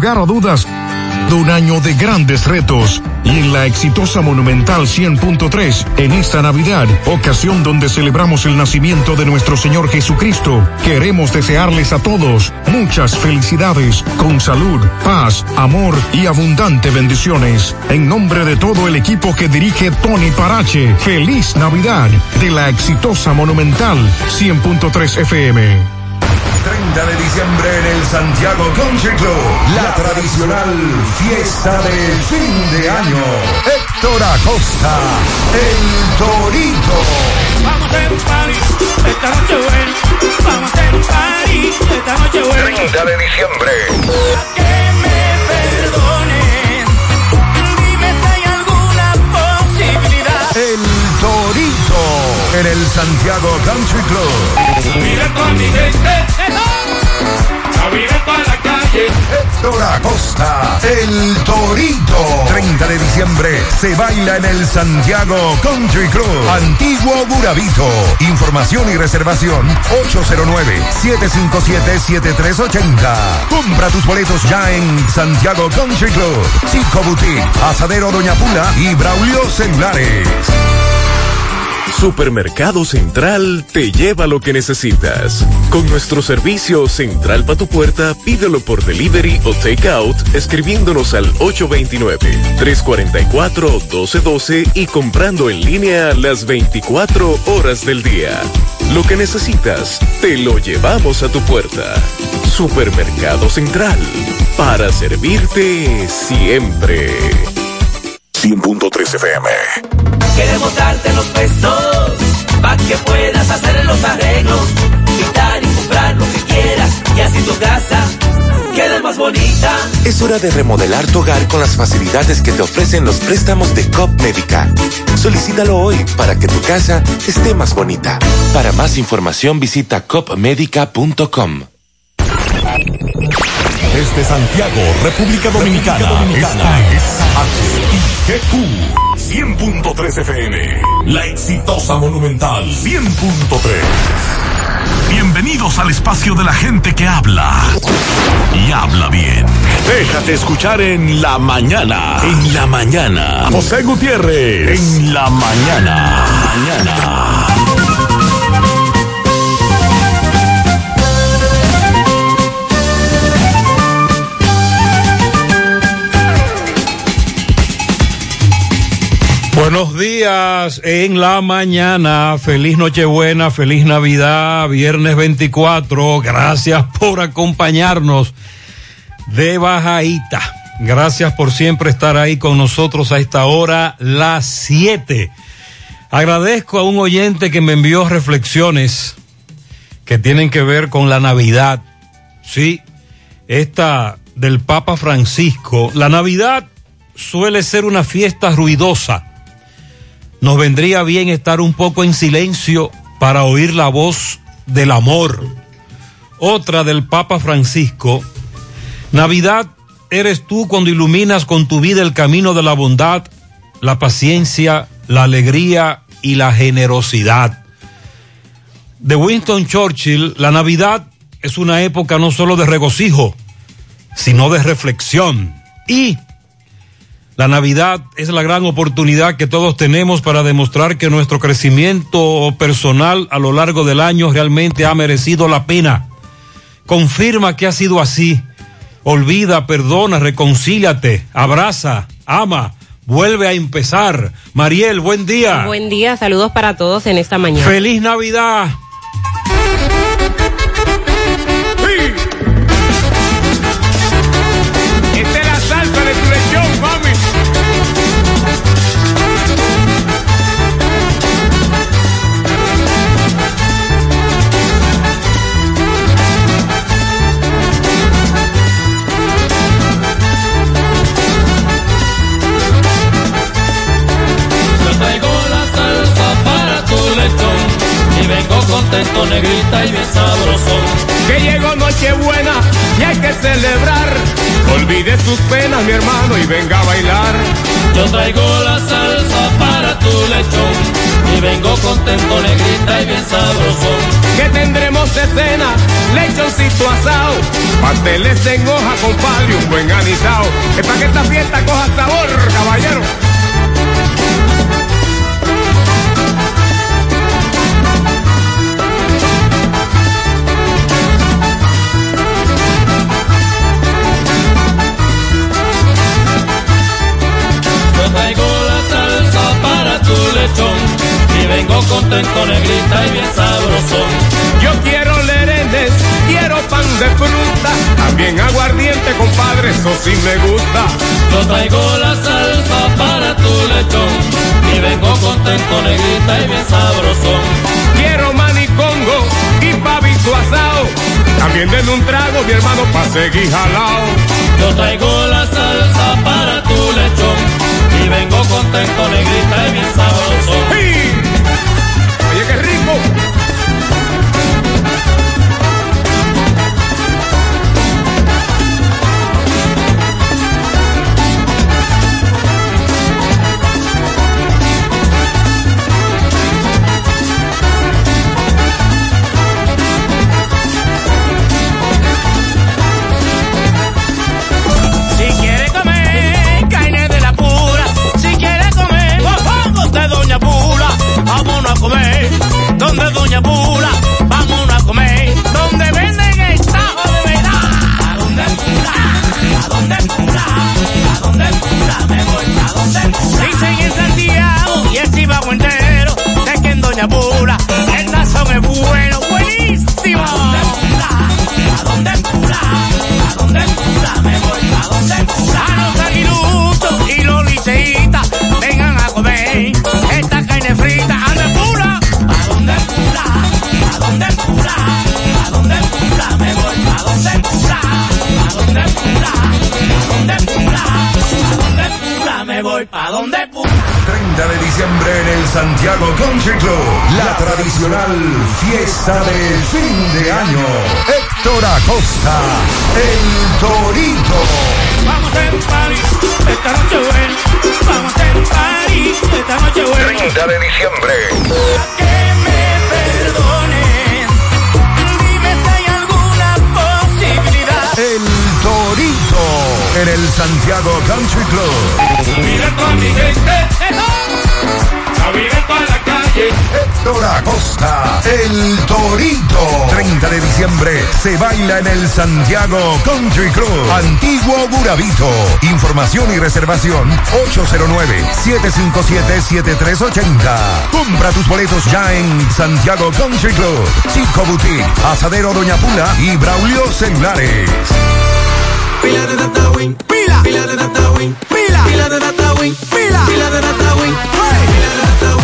dudas, de un año de grandes retos y en la exitosa Monumental 100.3 en esta Navidad, ocasión donde celebramos el nacimiento de nuestro Señor Jesucristo, queremos desearles a todos muchas felicidades, con salud, paz, amor y abundante bendiciones. En nombre de todo el equipo que dirige Tony Parache, feliz Navidad de la exitosa Monumental 100.3 FM. 30 de diciembre en el Santiago Country Club, la tradicional fiesta de fin de año. Héctor Acosta, el Torito. Vamos a hacer un party, esta noche buena. Vamos a hacer un party, esta noche buena. 30 de diciembre. Que me perdonen, dime si hay alguna posibilidad. El Torito en el Santiago Country Club. Mi gente, a para la calle. Héctor Acosta, el Torito. 30 de diciembre se baila en el Santiago Country Club. Antiguo Burabito. Información y reservación 809-757-7380. Compra tus boletos ya en Santiago Country Club. Chico Boutique, Asadero Doña Pula y Braulio Celulares. Supermercado Central te lleva lo que necesitas. Con nuestro servicio Central para tu puerta, pídelo por delivery o takeout escribiéndonos al 829-344-1212 y comprando en línea las 24 horas del día. Lo que necesitas, te lo llevamos a tu puerta. Supermercado Central, para servirte siempre. 100.3 FM. Queremos darte los pesos para que puedas hacer los arreglos, pintar y comprar lo que quieras y así tu casa quede más bonita. Es hora de remodelar tu hogar con las facilidades que te ofrecen los préstamos de COP Médica. Solicítalo hoy para que tu casa esté más bonita. Para más información visita copmedica.com. Desde Santiago, República Dominicana. Esta es HIGQ 100.3 FM. La exitosa Monumental 100.3. Bienvenidos al espacio de la gente que habla y habla bien. Déjate escuchar en la mañana. En la mañana. José Gutiérrez. En la mañana. Mañana. Buenos días en la mañana, feliz Nochebuena, feliz Navidad, viernes 24, gracias por acompañarnos de Bajaíta, gracias por siempre estar ahí con nosotros a esta hora, las 7. Agradezco a un oyente que me envió reflexiones que tienen que ver con la Navidad, sí, esta del Papa Francisco, la Navidad suele ser una fiesta ruidosa nos vendría bien estar un poco en silencio para oír la voz del amor. Otra del Papa Francisco. Navidad eres tú cuando iluminas con tu vida el camino de la bondad, la paciencia, la alegría y la generosidad. De Winston Churchill, la Navidad es una época no solo de regocijo, sino de reflexión. Y la Navidad es la gran oportunidad que todos tenemos para demostrar que nuestro crecimiento personal a lo largo del año realmente ha merecido la pena. Confirma que ha sido así. Olvida, perdona, reconcíliate, abraza, ama, vuelve a empezar. Mariel, buen día. Buen día, saludos para todos en esta mañana. Feliz Navidad. Contento, negrita y bien sabrosón. Que llegó Nochebuena y hay que celebrar. Olvide sus penas, mi hermano, y venga a bailar. Yo traigo la salsa para tu lechón y vengo contento, negrita y bien sabroso. Que tendremos de cena, lechoncito asado, pasteles en hoja, compadre, un buen anisado. Es para que esta fiesta coja sabor, caballero. Traigo la salsa para tu lechón y vengo contento, negrita y bien sabroso. Yo quiero lerenes, quiero pan de fruta, también aguardiente, compadre, eso sí me gusta. Yo traigo la salsa para tu lechón y vengo contento, negrita y bien sabroso. Quiero manicongo y pavito asado, también denme un trago, mi hermano, pa' seguir jalao. Yo traigo la salsa para tu lechón vengo contento, negrita y bien sabroso. Se baila en el Santiago Country Club. Antiguo Burabito. Información y reservación 809-757-7380. Compra tus boletos ya en Santiago Country Club. Chico Boutique, Asadero Doña Pula y Braulio Celulares. Pila de data win, pila, pila de data win, pila, pila de data win, pila, pila de data win, hey, pila de data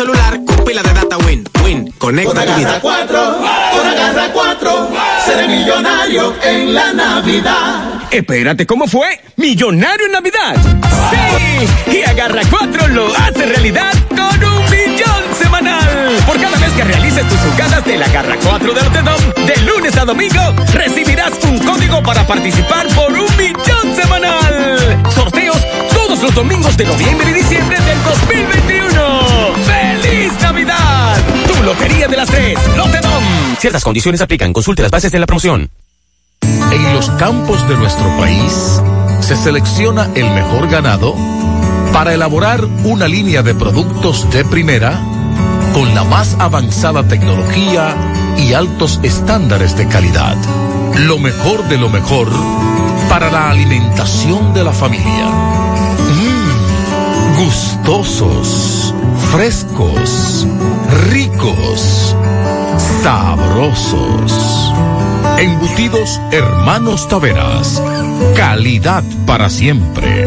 celular con pila de data Win. Win, conecta tu vida. 4, con agarra 4, seré millonario en la Navidad. Espérate, ¿cómo fue? ¡Millonario en Navidad! ¡Sí! Y Agarra 4 lo hace realidad con un millón semanal. Por cada vez que realices tus jugadas de la Agarra 4 de Rotedom, de lunes a domingo, recibirás un código para participar por un millón semanal. Sorteos todos los domingos de noviembre y diciembre del 2021. Lotería de las Tres, Lotedom. Ciertas condiciones aplican. Consulte las bases de la promoción. En los campos de nuestro país se selecciona el mejor ganado para elaborar una línea de productos de primera con la más avanzada tecnología y altos estándares de calidad. Lo mejor de lo mejor para la alimentación de la familia. Mmm, gustosos, frescos, ricos, sabrosos. Embutidos Hermanos Taveras. Calidad para siempre.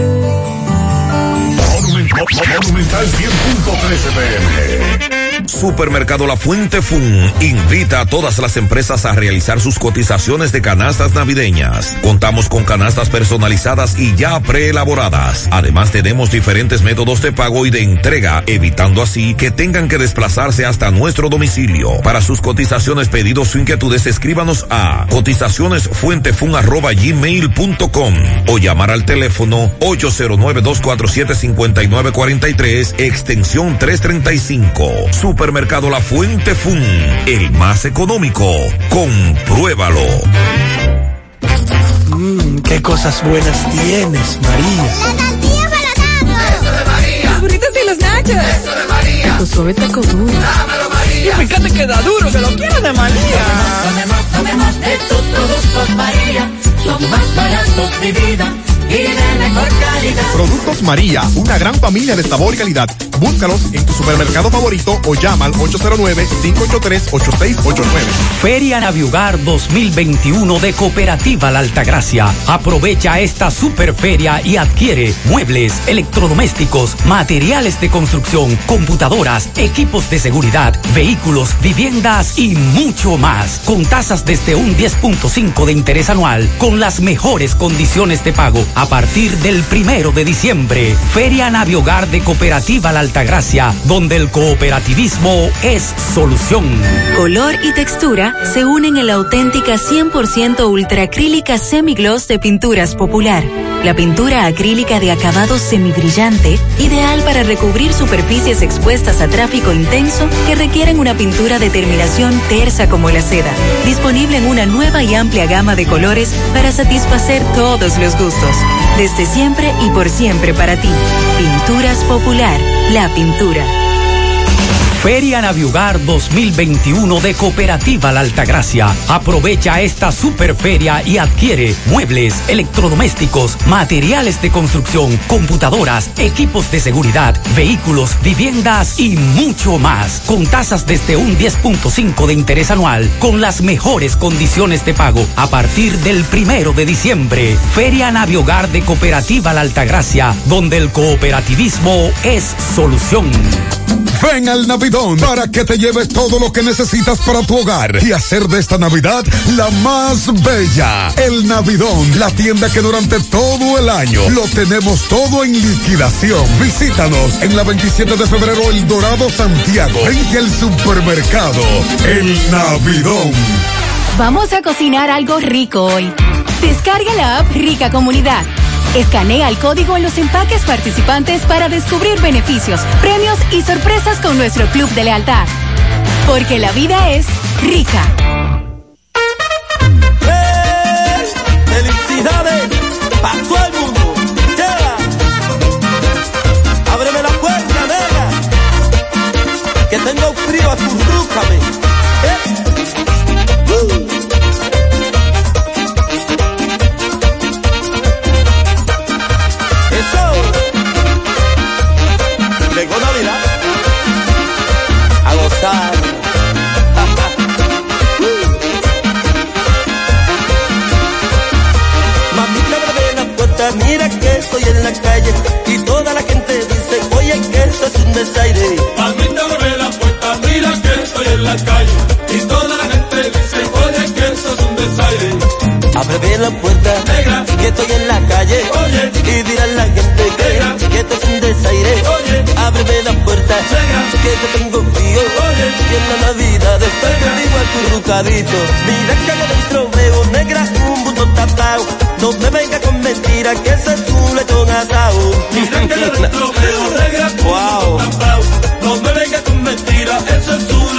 Monumental 100.13 pm. Supermercado La Fuente Fun invita a todas las empresas a realizar sus cotizaciones de canastas navideñas. Contamos con canastas personalizadas y ya preelaboradas. Además tenemos diferentes métodos de pago y de entrega, evitando así que tengan que desplazarse hasta nuestro domicilio. Para sus cotizaciones, pedidos o inquietudes, escríbanos a cotizacionesfuentefun@gmail.com o llamar al teléfono 809-247-5943, extensión 335. Supermercado La Fuente Fun, el más económico. Compruébalo. Mmm, qué cosas buenas tienes, María. La tortilla para Eso de María. Los burritos y los nachos. Eso de María. Tu suave taco duro. Dámelo, María. Y fíjate que da duro, que lo quiero de María. Tomemos, tomemos de tus productos, María. Son más baratos de vida y de mejor calidad. Productos María, una gran familia de sabor y calidad. Búscalos en tu supermercado favorito o llama al 809-583-8689. Feria Naviugar 2021 de Cooperativa La Altagracia. Aprovecha esta superferia y adquiere muebles, electrodomésticos, materiales de construcción, computadoras, equipos de seguridad, vehículos, viviendas y mucho más. Con tasas desde un 10.5 de interés anual, con las mejores condiciones de pago a partir del primero de diciembre. Feria Naviogar de Cooperativa La Altagracia, donde el cooperativismo es solución. Color y textura se unen en la auténtica 100% ultracrílica semigloss de Pinturas Popular. La pintura acrílica de acabado semibrillante, ideal para recubrir superficies expuestas a tráfico intenso que requieren una pintura de terminación tersa como la seda. Disponible en una nueva y amplia gama de colores para satisfacer todos los gustos. Desde siempre y por siempre para ti. Pinturas Popular, la pintura. Feria Naviugar 2021 de Cooperativa La Altagracia. Aprovecha esta superferia y adquiere muebles, electrodomésticos, materiales de construcción, computadoras, equipos de seguridad, vehículos, viviendas y mucho más. Con tasas desde un 10.5 de interés anual, con las mejores condiciones de pago a partir del primero de diciembre. Feria Naviogar de Cooperativa La Altagracia, donde el cooperativismo es solución. Ven al Navidón para que te lleves todo lo que necesitas para tu hogar y hacer de esta Navidad la más bella. El Navidón, la tienda que durante todo el año lo tenemos todo en liquidación. Visítanos en la 27 de febrero El Dorado Santiago, en el supermercado El Navidón. Vamos a cocinar algo rico hoy. Descarga la app Rica Comunidad. Escanea el código en los empaques participantes para descubrir beneficios, premios y sorpresas con nuestro club de lealtad. Porque la vida es rica. ¡Felicidades! ¡Para todo el mundo! ¡Ábreme la puerta! ¡Que tengo frío, acurrúcame! Estoy en la calle y toda la gente dice, oye, que esto es un desaire. Abre la puerta, mira que estoy en la calle. Y toda la gente dice, oye, que eso es un desaire. Ábreme la puerta, Negra. que estoy en la calle Oye. y dirá la gente que, Es un desaire. Oye. Ábreme la puerta, Negra. que yo tengo frío Oye. y en la Navidad estoy Negra. digo acurrucadito. Mira que allá dentro veo negra un botón tapado. No me venga con mentira que ese es un lechón asado. Mira que dentro veo negra con un tapao.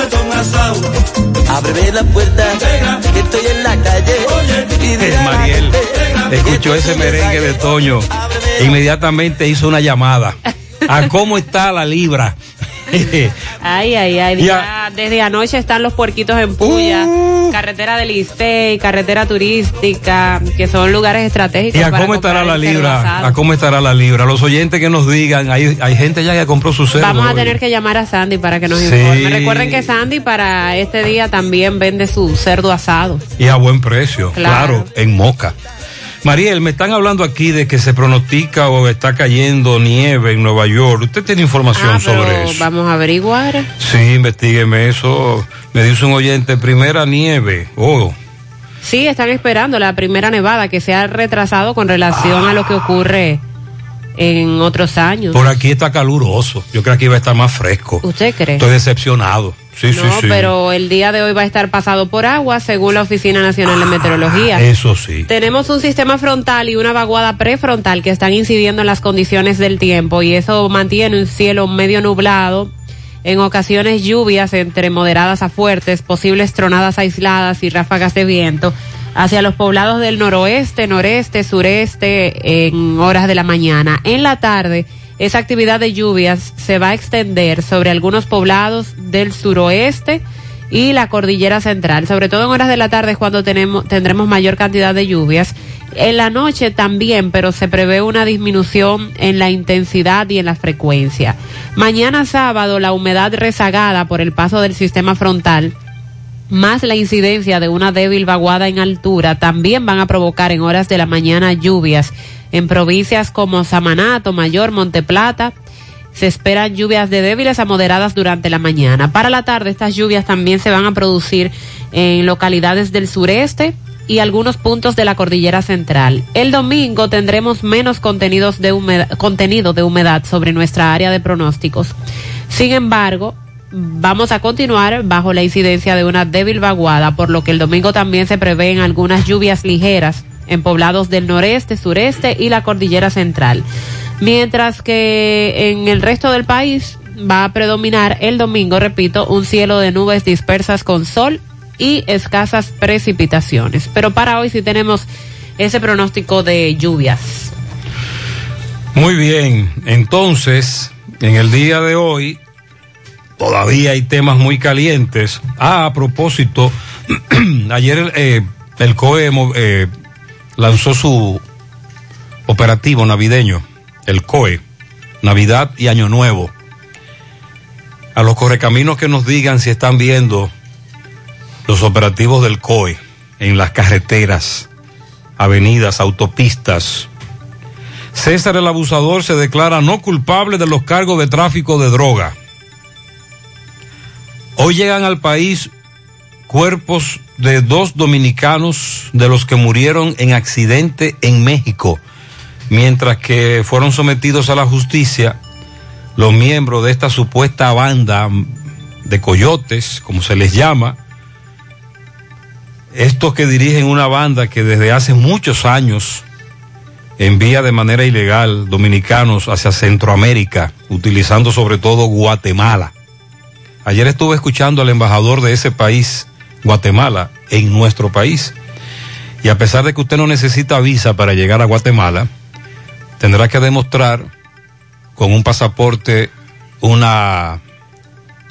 Es. Ábreme la puerta, que estoy en la calle Oye. la Mariel escuchó es ese merengue de. Toño. Inmediatamente hizo una llamada. ¿A cómo está la libra? Ay, ay, ay. Ya. desde anoche están los puerquitos en puya. Uh. Carretera del Licey, carretera turística, que son lugares estratégicos. ¿Y a para cómo estará la libra? ¿A cómo estará la libra? Los oyentes que nos digan, hay, hay gente ya que compró su cerdo. Vamos a hoy. tener que llamar a Sandy para que nos Sí. informe. Recuerden que Sandy para este día también vende su cerdo asado. Y a buen precio, Claro. claro, en Moca. Mariel, me están hablando aquí de que se pronostica o está cayendo nieve en Nueva York. ¿Usted tiene información Ah, pero sobre eso? Vamos a averiguar. Sí, investigueme eso. Me dice un oyente, primera nieve. Oh, Sí, están esperando la primera nevada que se ha retrasado con relación a lo que ocurre en otros años. por aquí está caluroso. Yo creo que iba a estar más fresco. ¿Usted cree? Estoy decepcionado. Sí, sí, no, sí. pero el día de hoy va a estar pasado por agua, según la Oficina Nacional de Meteorología. Eso sí. Tenemos un sistema frontal y una vaguada prefrontal que están incidiendo en las condiciones del tiempo y eso mantiene un cielo medio nublado, en ocasiones lluvias entre moderadas a fuertes, posibles tronadas aisladas y ráfagas de viento hacia los poblados del noroeste, noreste, sureste en horas de la mañana. En la tarde, esa actividad de lluvias se va a extender sobre algunos poblados del suroeste y la cordillera central. Sobre todo en horas de la tarde es cuando tenemos, tendremos mayor cantidad de lluvias. En la noche también, pero se prevé una disminución en la intensidad y en la frecuencia. Mañana sábado, la humedad rezagada por el paso del sistema frontal más la incidencia de una débil vaguada en altura también van a provocar en horas de la mañana lluvias en provincias como Samanato, Mayor, Monteplata. Se esperan lluvias de débiles a moderadas durante la mañana. Para la tarde estas lluvias también se van a producir en localidades del sureste y algunos puntos de la cordillera central. El domingo tendremos menos contenidos contenido de humedad sobre nuestra área de pronósticos. Sin embargo, vamos a continuar bajo la incidencia de una débil vaguada, por lo que el domingo también se prevén algunas lluvias ligeras en poblados del noreste, sureste y la cordillera central. Mientras que en el resto del país va a predominar el domingo, repito, un cielo de nubes dispersas con sol y escasas precipitaciones. Pero para hoy sí tenemos ese pronóstico de lluvias. Muy bien, entonces, en el día de hoy todavía hay temas muy calientes. Ah, a propósito, ayer el, eh, el COE eh, lanzó su operativo navideño, el COE, Navidad y Año Nuevo. A los correcaminos que nos digan si están viendo los operativos del COE en las carreteras, avenidas, autopistas. César el abusador se declara no culpable de los cargos de tráfico de droga. Hoy llegan al país cuerpos de dos dominicanos de los que murieron en accidente en México, mientras que fueron sometidos a la justicia los miembros de esta supuesta banda de coyotes, como se les llama, estos que dirigen una banda que desde hace muchos años envía de manera ilegal dominicanos hacia Centroamérica, utilizando sobre todo Guatemala. Ayer estuve escuchando al embajador de ese país, Guatemala, en nuestro país. Y a pesar de que usted no necesita visa para llegar a Guatemala, tendrá que demostrar con un pasaporte una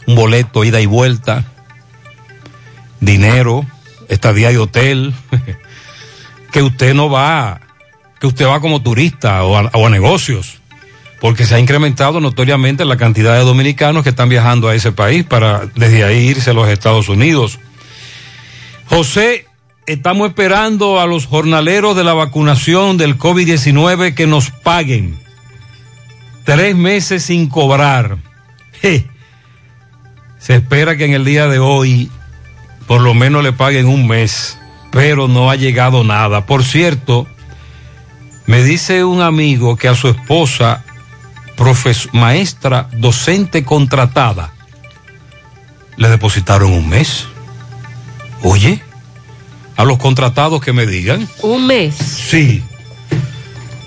un boleto ida y vuelta, dinero, estadía y hotel, que usted no va, que usted va como turista o a, o a negocios porque se ha incrementado notoriamente la cantidad de dominicanos que están viajando a ese país para desde ahí irse a los Estados Unidos. José, estamos esperando a los jornaleros de la vacunación del COVID-19 que nos paguen. Tres meses sin cobrar. Se espera que en el día de hoy por lo menos le paguen un mes, pero no ha llegado nada. Por cierto, me dice un amigo que a su esposa maestra docente contratada, le depositaron un mes. Oye, a los contratados que me digan. Un mes. Sí.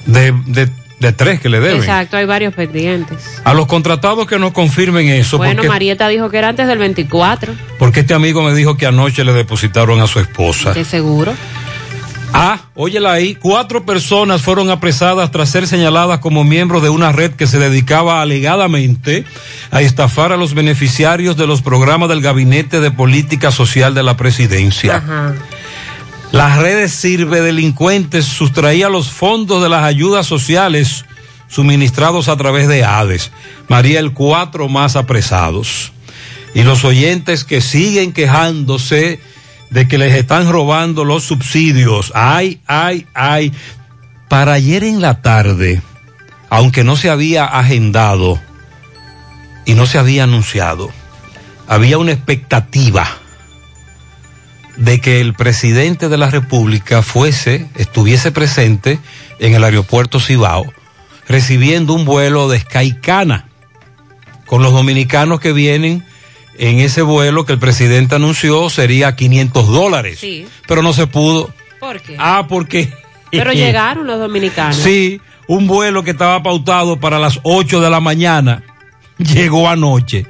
De, de, de tres que le deben. Exacto, hay varios pendientes. A los contratados que nos confirmen eso. Bueno, porque, Marieta dijo que era antes del 24. Porque este amigo me dijo que anoche le depositaron a su esposa. ¿De seguro? Ah, óyela ahí, cuatro personas fueron apresadas tras ser señaladas como miembros de una red que se dedicaba alegadamente a estafar a los beneficiarios de los programas del Gabinete de Política Social de la Presidencia. Ajá. Las redes sirve delincuentes sustraía los fondos de las ayudas sociales suministrados a través de ADES. María, el cuatro más apresados. Y los oyentes que siguen quejándose de que les están robando los subsidios. Ay, ay, ay. Para ayer en la tarde, aunque no se había agendado y no se había anunciado, había una expectativa de que el presidente de la República fuese, estuviese presente en el aeropuerto Cibao, recibiendo un vuelo de Skycana con los dominicanos que vienen en ese vuelo que el presidente anunció sería 500 dólares. Sí. Pero no se pudo. ¿Por qué? Ah, porque... Pero llegaron los dominicanos. Sí, un vuelo que estaba pautado para las 8 de la mañana llegó anoche.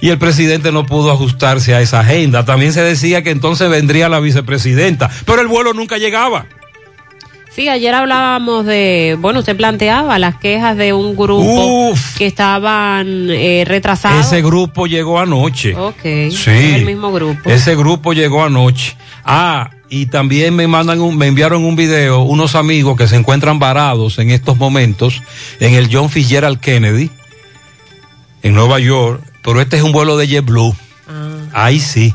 Y el presidente no pudo ajustarse a esa agenda. También se decía que entonces vendría la vicepresidenta, pero el vuelo nunca llegaba. Sí, ayer hablábamos de, bueno, usted planteaba las quejas de un grupo Uf. que estaban eh, retrasados. Ese grupo llegó anoche. Ok, Sí. es el mismo grupo. Ese grupo llegó anoche. Ah, y también me mandan un, me enviaron un video unos amigos que se encuentran varados en estos momentos en el John Fitzgerald Kennedy en Nueva York, pero este es un vuelo de JetBlue. Ahí sí.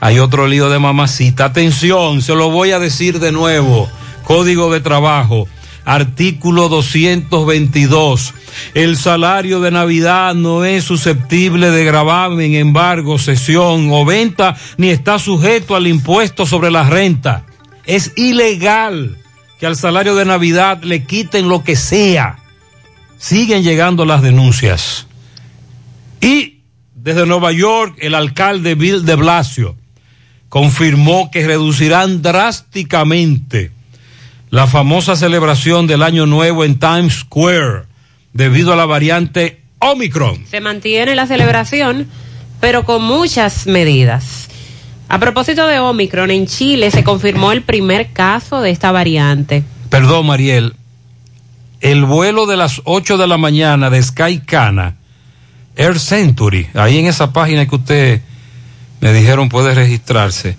Hay otro lío de mamacita. Atención, se lo voy a decir de nuevo. Código de trabajo. Artículo 222. El salario de Navidad no es susceptible de gravamen, embargo, cesión o venta, ni está sujeto al impuesto sobre la renta. Es ilegal que al salario de Navidad le quiten lo que sea. Siguen llegando las denuncias. Y desde Nueva York, el alcalde Bill de Blasio confirmó que reducirán drásticamente la famosa celebración del Año Nuevo en Times Square debido a la variante Omicron. Se mantiene la celebración, pero con muchas medidas. A propósito de Omicron, en Chile se confirmó el primer caso de esta variante. Perdón, Mariel. El vuelo de las 8 de la mañana de Sky Cana, Air Century, ahí en esa página que usted me dijeron puede registrarse,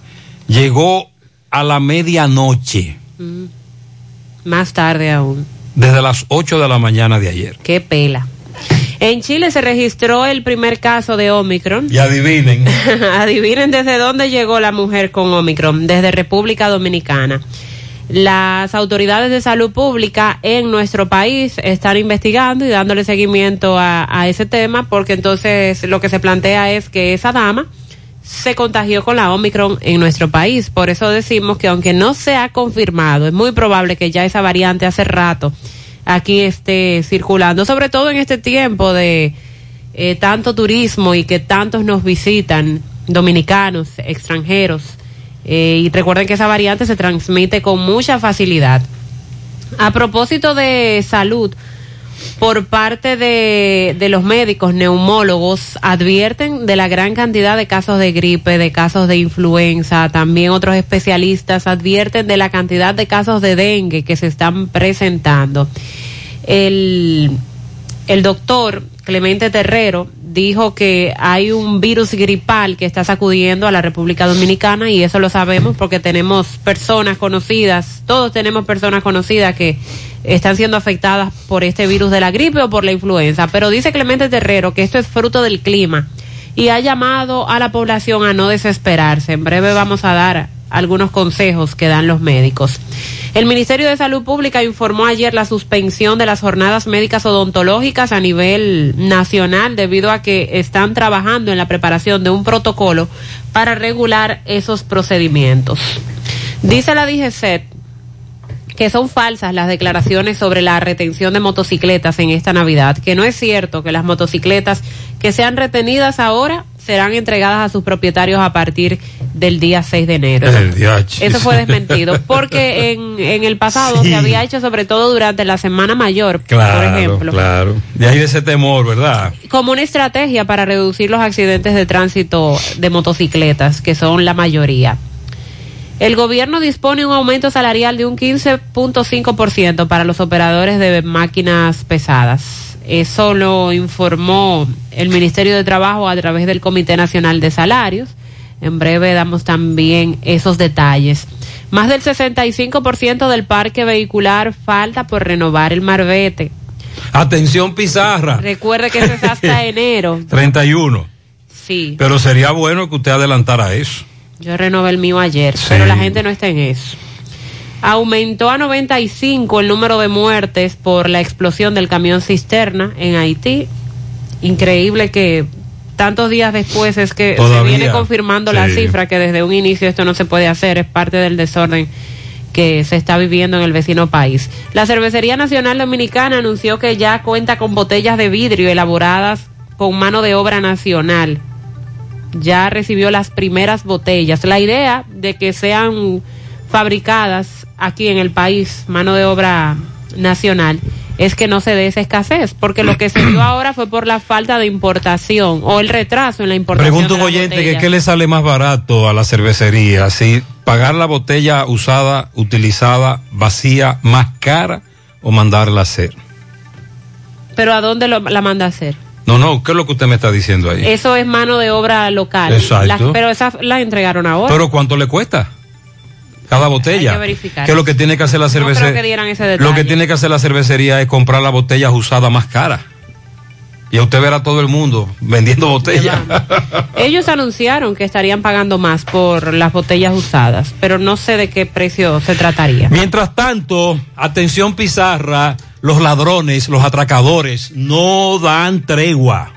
llegó a la medianoche, Mm. Más tarde aún. desde las 8 de la mañana de ayer. Qué pela. En Chile se registró el primer caso de Omicron. Y adivinen. Adivinen desde dónde llegó la mujer con Omicron, desde República Dominicana. Las autoridades de salud pública en nuestro país están investigando y dándole seguimiento a, a ese tema porque entonces lo que se plantea es que esa dama se contagió con la Omicron en nuestro país. Por eso decimos que aunque no se ha confirmado, es muy probable que ya esa variante hace rato aquí esté circulando, sobre todo en este tiempo de eh, tanto turismo y que tantos nos visitan, dominicanos, extranjeros. Eh, y recuerden que esa variante se transmite con mucha facilidad. A propósito de salud, por parte de, de los médicos neumólogos advierten de la gran cantidad de casos de gripe, de casos de influenza, también otros especialistas advierten de la cantidad de casos de dengue que se están presentando. El, el doctor Clemente Terrero dijo que hay un virus gripal que está sacudiendo a la República Dominicana y eso lo sabemos porque tenemos personas conocidas, todos tenemos personas conocidas que están siendo afectadas por este virus de la gripe o por la influenza. Pero dice Clemente Terrero que esto es fruto del clima y ha llamado a la población a no desesperarse. En breve vamos a dar algunos consejos que dan los médicos. El Ministerio de Salud Pública informó ayer la suspensión de las jornadas médicas odontológicas a nivel nacional debido a que están trabajando en la preparación de un protocolo para regular esos procedimientos. Dice la DGCET que son falsas las declaraciones sobre la retención de motocicletas en esta Navidad, que no es cierto que las motocicletas que sean retenidas ahora serán entregadas a sus propietarios a partir del día 6 de enero. Eso fue desmentido, porque en, en el pasado Sí. se había hecho sobre todo durante la Semana Mayor, por ejemplo, claro. De ahí ese temor, ¿verdad? como una estrategia para reducir los accidentes de tránsito de motocicletas, que son la mayoría. El gobierno dispone un aumento salarial de un 15.5% para los operadores de máquinas pesadas. Eso lo informó el Ministerio de Trabajo a través del Comité Nacional de Salarios. En breve damos también esos detalles. Más del 65% del parque vehicular falta por renovar el marbete. Atención Pizarra, Recuerde que eso es hasta enero. 31. Sí. Pero sería bueno que usted adelantara eso. Yo renové el mío ayer, pero la gente no está en eso. Aumentó a 95 el número de muertes por la explosión del camión cisterna en Haití. Increíble que tantos días después es que Todavía, se viene confirmando la cifra que desde un inicio esto no se puede hacer, es parte del desorden que se está viviendo en el vecino país. La Cervecería Nacional Dominicana anunció que ya cuenta con botellas de vidrio elaboradas con mano de obra nacional. Ya recibió las primeras botellas. La idea de que sean fabricadas aquí en el país, mano de obra nacional, es que no se dé esa escasez, porque lo que se dio ahora fue por la falta de importación o el retraso en la importación. Pregunta un las oyente que qué le sale más barato a la cervecería, si pagar la botella usada, utilizada, vacía, más cara o mandarla a hacer. Pero ¿a dónde lo- la manda a hacer? No, no, ¿qué es lo que usted me está diciendo ahí? Eso es mano de obra local. Exacto. Pero esa la entregaron ahora. Pero ¿cuánto le cuesta? Cada botella. Hay que verificar. Que lo que tiene que hacer la No cervecería. que dieran ese detalle. Lo que tiene que hacer la cervecería es comprar las botellas usadas más caras. Y a usted verá a todo el mundo vendiendo botellas. Ellos anunciaron que estarían pagando más por las botellas usadas, pero no sé de qué precio se trataría. Mientras tanto, atención Pizarra, los ladrones, los atracadores no dan tregua.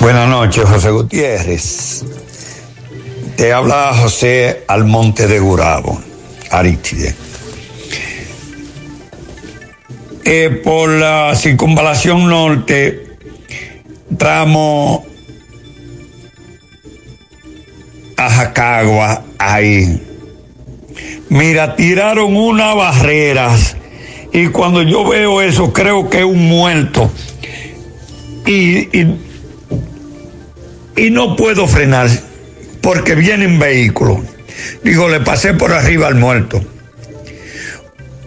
Buenas noches, José Gutiérrez. Te habla José Almonte de Gurabo, Arítide. Eh, por la circunvalación norte, tramo a Jacagua, ahí. Mira, tiraron unas barreras y cuando yo veo eso creo que es un muerto. Y, y, y no puedo frenar porque vienen vehículos. Digo, le pasé por arriba al muerto.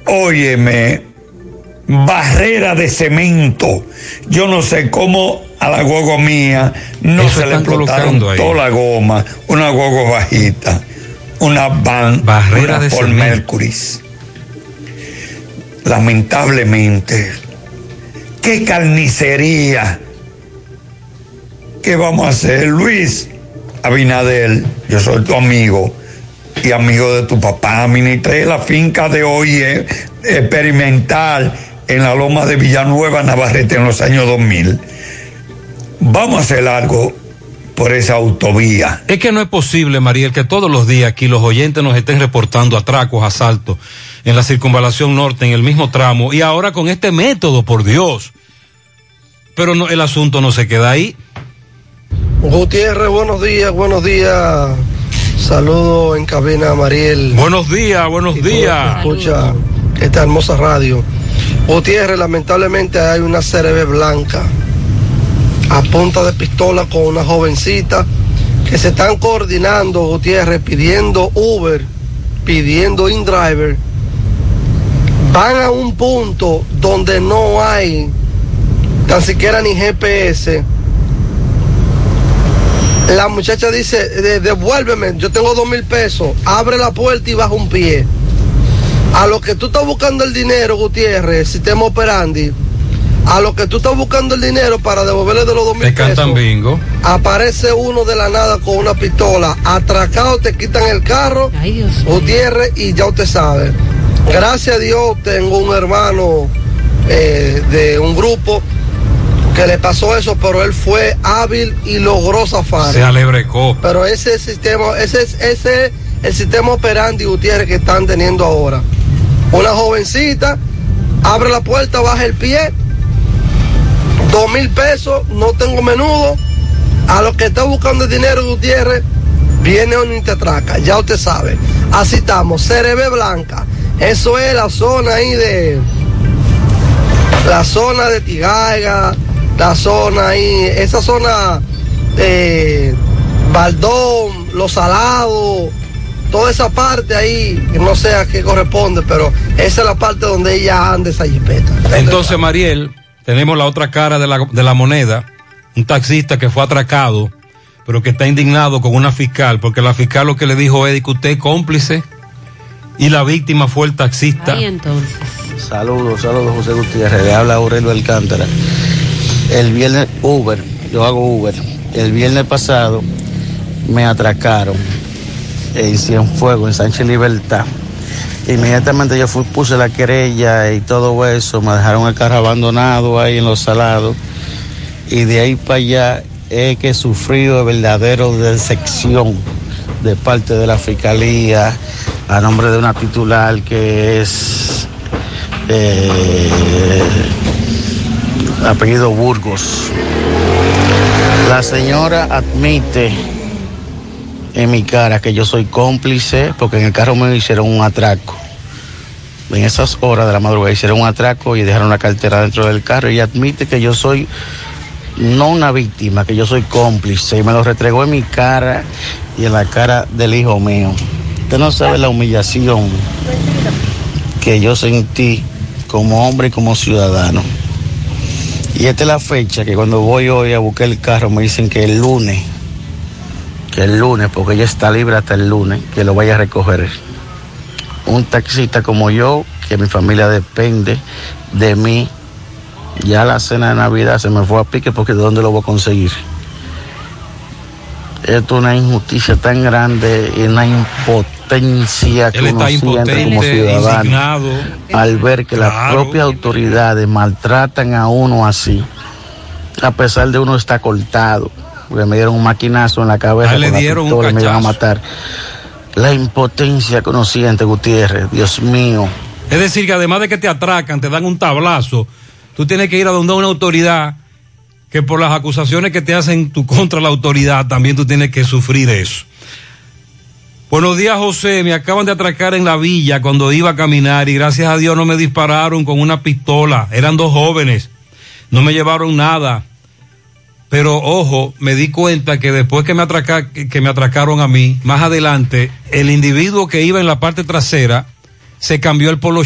Óyeme, barrera de cemento. Yo no sé cómo a la guagua mía no Eso se le explotaron toda la goma, una guagua bajita, una van, Barrera una de cemento. Mercury. Lamentablemente, qué carnicería. ¿Qué vamos a hacer, Luis? Abinadel, yo soy tu amigo y amigo de tu papá. Administré la finca de hoy experimental en la loma de Villanueva, Navarrete, en los años 2000. Vamos a hacer algo por esa autovía. Es que no es posible, Mariel, que todos los días aquí los oyentes nos estén reportando atracos, asaltos en la circunvalación norte, en el mismo tramo, y ahora con este método, por Dios. Pero no, el asunto no se queda ahí. Gutiérrez, buenos días, buenos días. Saludo en cabina a Mariel. Buenos días, buenos días. Escucha esta hermosa radio. Gutiérrez, lamentablemente hay una CRB blanca a punta de pistola con una jovencita que se están coordinando, Gutiérrez, pidiendo Uber, pidiendo InDriver. Van a un punto donde no hay tan siquiera ni GPS. La muchacha dice, "De- devuélveme, yo tengo dos mil pesos, abre la puerta y baja un pie. A lo que tú estás buscando el dinero, Gutiérrez, sistema operandi, a lo que tú estás buscando el dinero para devolverle de los dos mil Te cantan pesos, bingo. aparece uno de la nada con una pistola, atracado, te quitan el carro, Gutiérrez, y ya usted sabe. Gracias a Dios tengo un hermano eh, de un grupo que le pasó eso, pero él fue hábil y logró zafar. Se alebrecó. Pero ese sistema, ese es ese es el sistema operandi Gutiérrez que están teniendo ahora. Una jovencita abre la puerta, baja el pie, dos mil pesos, no tengo menudo. A los que está buscando el dinero Gutiérrez, viene un y te atraca, ya usted sabe. Así estamos, CRB Blanca. Eso es la zona ahí de la zona de Tigaiga, la zona ahí, esa zona de Baldón, Los Salados, toda esa parte ahí, no sé a qué corresponde, pero esa es la parte donde ella anda esa jipeta. Entonces, Mariel, tenemos la otra cara de la, de la moneda, un taxista que fue atracado, pero que está indignado con una fiscal, porque la fiscal lo que le dijo es que usted es cómplice y la víctima fue el taxista. Ahí entonces. Saludos, saludos José Gutiérrez, le habla Aurelio Alcántara. El viernes Uber, yo hago Uber. El viernes pasado me atracaron en Cienfuegos, en Sánchez Libertad. Inmediatamente yo fui, puse la querella y todo eso, me dejaron el carro abandonado ahí en los salados. Y de ahí para allá es que he sufrido verdadero decepción de parte de la fiscalía a nombre de una titular que es eh, apellido Burgos. La señora admite en mi cara que yo soy cómplice porque en el carro me hicieron un atraco. En esas horas de la madrugada hicieron un atraco y dejaron la cartera dentro del carro y admite que yo soy no una víctima, que yo soy cómplice y me lo retregó en mi cara y en la cara del hijo mío. Usted no sabe la humillación que yo sentí como hombre y como ciudadano. Y esta es la fecha que cuando voy hoy a buscar el carro me dicen que el lunes, que el lunes, porque ella está libre hasta el lunes, que lo vaya a recoger. Un taxista como yo, que mi familia depende de mí, ya la cena de Navidad se me fue a pique porque de dónde lo voy a conseguir. Esto es una injusticia tan grande y una impotencia que uno está siente como ciudadano indignado. al ver que las propias autoridades maltratan a uno así, a pesar de uno está cortado, porque me dieron un maquinazo en la cabeza, le dieron un pistola y me iban a matar. La impotencia que uno siente, Gutiérrez, Dios mío. Es decir, que además de que te atracan, te dan un tablazo, tú tienes que ir a donde una autoridad que por las acusaciones que te hacen tú contra la autoridad, también tú tienes que sufrir eso. Buenos días, José. Me acaban de atracar en la villa cuando iba a caminar y gracias a Dios no me dispararon con una pistola. Eran dos jóvenes. No me llevaron nada. Pero ojo, me di cuenta que después que me, atracaron a mí, más adelante, el individuo que iba en la parte trasera se cambió el polo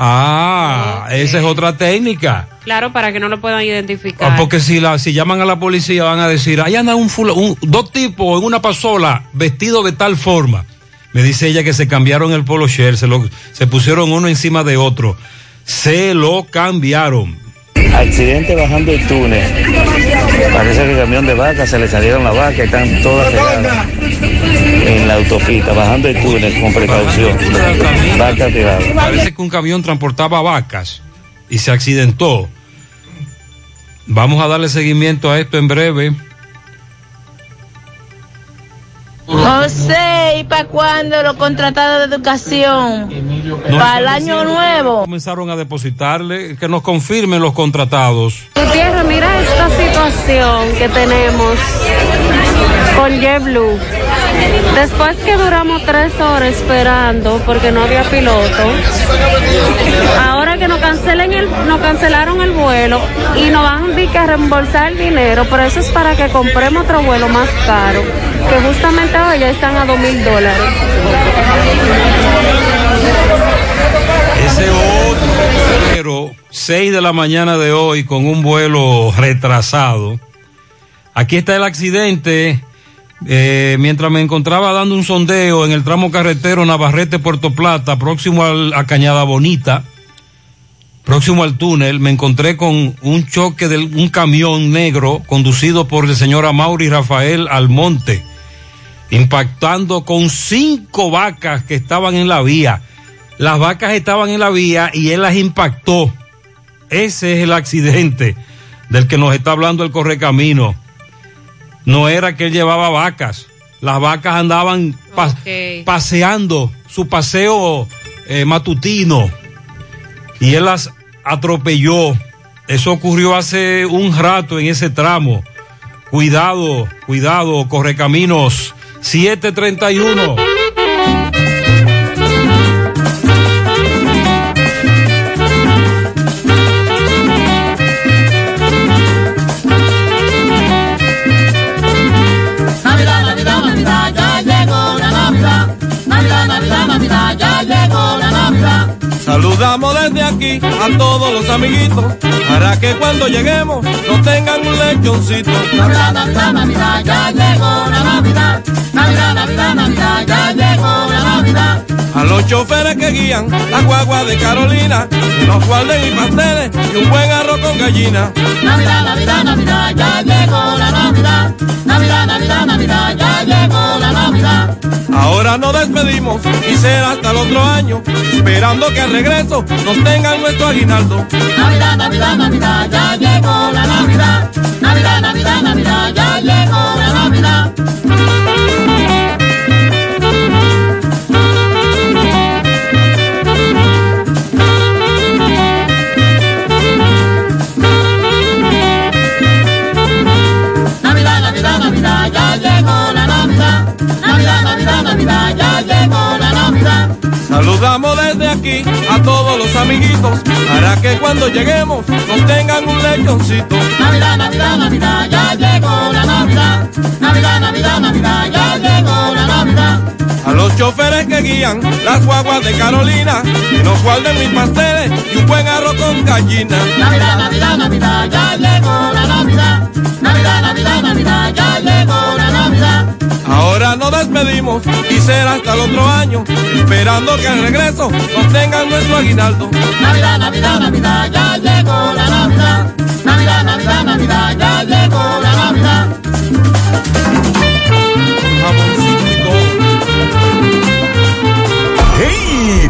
Ah, esa es otra técnica. Claro, para que no lo puedan identificar. Ah, Porque si la, si llaman a la policía van a decir, ahí anda un, fula- un- dos tipos en una pasola vestidos de tal forma. Me dice ella que se cambiaron el polo share, se, lo, se pusieron uno encima de otro. Se lo cambiaron. Accidente bajando el túnel. Parece que el camión de vaca se le salieron las vacas están todas pegadas en la autopista, bajando el túnel con precaución. Vacas tiradas. Parece que un camión transportaba vacas y se accidentó. Vamos a darle seguimiento a esto en breve. José, ¿y para cuándo los contratados de educación? ¿Para el año nuevo? Comenzaron a depositarle, que nos confirmen los contratados. Gutiérrez, mira esta situación que tenemos con JetBlue. Después que duramos tres horas esperando porque no había piloto, ahora que nos cancelen el, nos cancelaron el vuelo y nos van a reembolsar el dinero, pero eso es para que compremos otro vuelo más caro, que justamente hoy ya están a dos mil dólares. Ese otro pero 6 de la mañana de hoy con un vuelo retrasado. Aquí está el accidente. Eh, mientras me encontraba dando un sondeo en el tramo carretero Navarrete Puerto Plata, próximo al- a Cañada Bonita, próximo al túnel, me encontré con un choque de un camión negro conducido por el señor Amaury Rafael Almonte, impactando con cinco vacas que estaban en la vía. Las vacas estaban en la vía y él las impactó. Ese es el accidente del que nos está hablando el correcamino. No era que él llevaba vacas. Las vacas andaban pa- paseando su paseo eh, matutino y él las atropelló. Eso ocurrió hace un rato en ese tramo. Cuidado, cuidado, correcaminos 731. Saludamos desde aquí a todos los amiguitos para que cuando lleguemos nos tengan un lechoncito. Navidad, Navidad, Navidad, ya llegó la Navidad. Navidad, Navidad, Navidad, ya llegó la Navidad. A los choferes que guían la guagua de Carolina, que nos guarden y pasteles y un buen arroz con gallina. Navidad, Navidad, Navidad, ya llegó la Navidad. Navidad, Navidad, Navidad, ya llegó la Ahora nos despedimos y será hasta el otro año, esperando que al regreso nos tengan nuestro aguinaldo. Navidad, Navidad, Navidad, ya llegó la Navidad. Navidad, Navidad, Navidad, ya llegó la Navidad. Navidad, aquí a todos los amiguitos para que cuando lleguemos nos tengan un lechoncito. Navidad, Navidad, Navidad, ya llegó la Navidad. Navidad, Navidad, Navidad, ya llegó la Navidad. A los choferes que guían las guaguas de Carolina, que nos guarden mis pasteles y un buen arroz con gallina. Navidad, Navidad, Navidad, ya llegó la Navidad. Navidad, Navidad, Navidad, ya llegó. Nos despedimos y será hasta el otro año, esperando que al regreso nos tengan nuestro aguinaldo. Navidad, Navidad, Navidad, ya llegó la Navidad. Navidad, Navidad, Navidad, ya llegó la Navidad.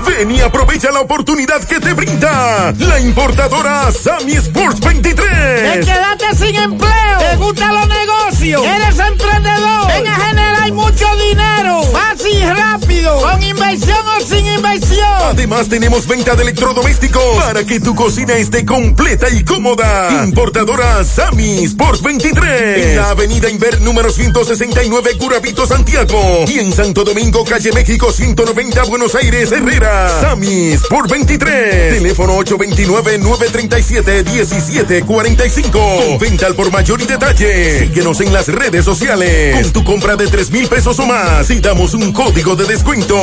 Ven y aprovecha la oportunidad que te brinda la importadora Sammy Sports 23. Te quedaste sin empleo. Te gustan los negocios. Eres emprendedor. Ven a generar mucho dinero. Fácil y rápido. Con inversión o sin inversión. Además tenemos venta de electrodomésticos para que tu cocina esté completa y cómoda. Importadora Sammy Sports 23. En la avenida Inver número 169 Curabito Santiago. Y en Santo Domingo, calle México 190 Buenos Aires Herrera. Sammy Sport 23. Teléfono 829-937-1745. Con venta al por mayor y detalle. Síguenos en las redes sociales. Con tu compra de 3 mil pesos o más y damos un código de descuento.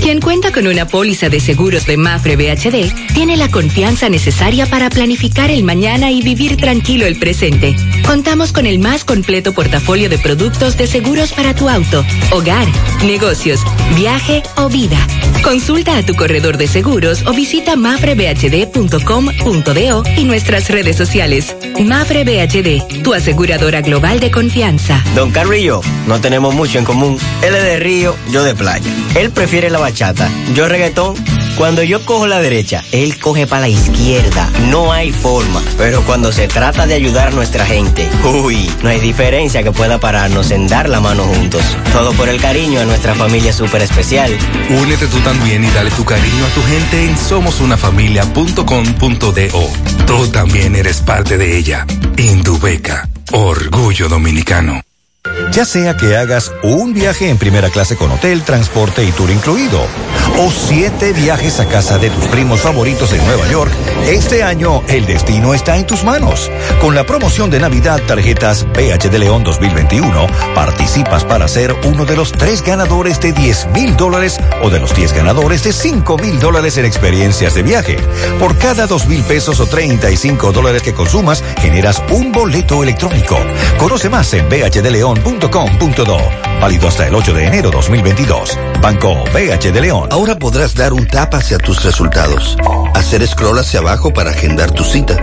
Quien cuenta con una póliza de seguros de Mafre BHD tiene la confianza necesaria para planificar el mañana y vivir tranquilo el presente. Contamos con el más completo portafolio de productos de seguros para tu auto, hogar, negocios, viaje o vida. Consulta a tu corredor de seguros o visita mafrebhd.com.do y nuestras redes sociales. Mafre BHD, tu aseguradora global de confianza. Don yo no tenemos mucho en común. Él es de río, yo de playa. Él prefiere la bachata, yo reggaetón. Cuando yo cojo la derecha, él coge para la izquierda. No hay forma. Pero cuando se trata de ayudar a nuestra gente, uy, no hay diferencia que pueda pararnos en dar la mano juntos. Todo por el cariño a nuestra familia súper especial. Únete tú también y dale tu cariño a tu gente en somosunafamilia.com.do. Tú también eres parte de ella. Indubeca, orgullo dominicano. Ya sea que hagas un viaje en primera clase con hotel, transporte y tour incluido, o siete viajes a casa de tus primos favoritos en Nueva York, este año el destino está en tus manos. Con la promoción de Navidad Tarjetas BH de León 2021, participas para ser uno de los tres ganadores de 10 mil dólares o de los 10 ganadores de 5 mil dólares en experiencias de viaje. Por cada 2 mil pesos o 35 dólares que consumas, generas un boleto electrónico. Conoce más en bhdleon.com.do. Válido hasta el 8 de enero 2022. Banco BH de León. Ahora podrás dar un tap hacia tus resultados, hacer scroll hacia abajo para agendar tu cita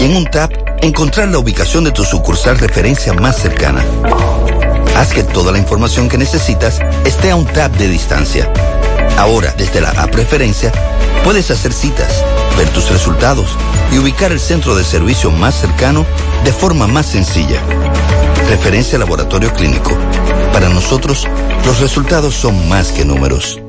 y en un tap encontrar la ubicación de tu sucursal referencia más cercana. Haz que toda la información que necesitas esté a un tap de distancia. Ahora, desde la app Preferencia, puedes hacer citas, ver tus resultados y ubicar el centro de servicio más cercano de forma más sencilla. Referencia Laboratorio Clínico. Para nosotros, los resultados son más que números.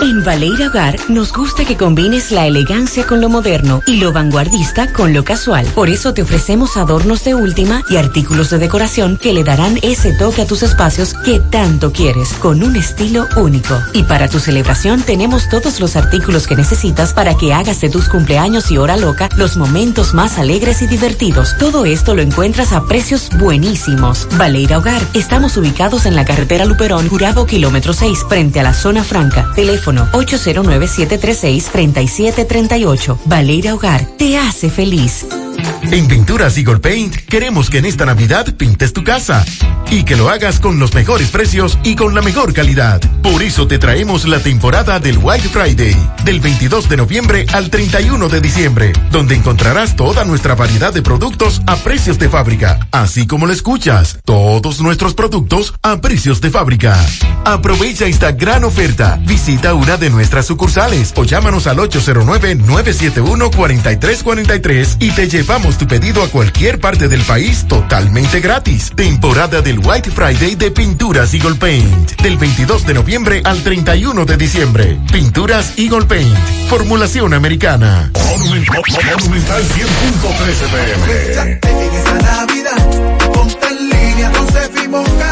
En Valeira Hogar nos gusta que combines la elegancia con lo moderno y lo vanguardista con lo casual. Por eso te ofrecemos adornos de última y artículos de decoración que le darán ese toque a tus espacios que tanto quieres, con un estilo único. Y para tu celebración tenemos todos los artículos que necesitas para que hagas de tus cumpleaños y hora loca los momentos más alegres y divertidos. Todo esto lo encuentras a precios buenísimos. Valeira Hogar, estamos ubicados en la carretera Luperón, Jurado Kilómetro 6, frente a la zona franca. Teléfono 809-736-3738. Valeria Hogar te hace feliz. En Pinturas Eagle Paint queremos que en esta Navidad pintes tu casa y que lo hagas con los mejores precios y con la mejor calidad. Por eso te traemos la temporada del White Friday, del 22 de noviembre al 31 de diciembre, donde encontrarás toda nuestra variedad de productos a precios de fábrica, así como lo escuchas, todos nuestros productos a precios de fábrica. Aprovecha esta gran oferta, visita una de nuestras sucursales o llámanos al 809-971-4343 y te llevamos tu pedido a cualquier parte del país totalmente gratis. Temporada del White Friday de Pinturas Eagle Paint, del 22 de noviembre al 31 de diciembre. Pinturas Eagle Paint, formulación americana. Monumental 100.13 pm. En esa Navidad, ponte en línea con.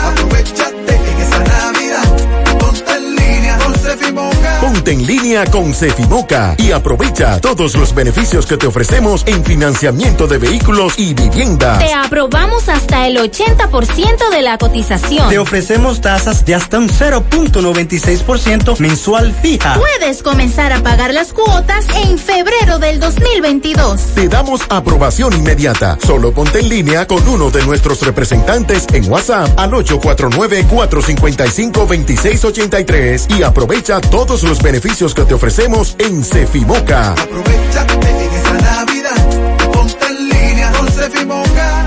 Aprovechate en esa Navidad, ponte en línea con Cefimoca. Ponte en línea con Cefimoca y aprovecha todos los beneficios que te ofrecemos en financiamiento de vehículos y vivienda. Te aprobamos hasta el 80% de la cotización. Te ofrecemos tasas de hasta un 0.96% mensual fija. Puedes comenzar a pagar las cuotas en febrero del 2022. Te damos aprobación inmediata. Solo ponte en línea con uno de nuestros representantes en WhatsApp al 849-455-2683 y aprovecha todos los beneficios que te ofrecemos en Cefimoca. Aprovechate en esa Navidad, ponte en línea con Cefimoca.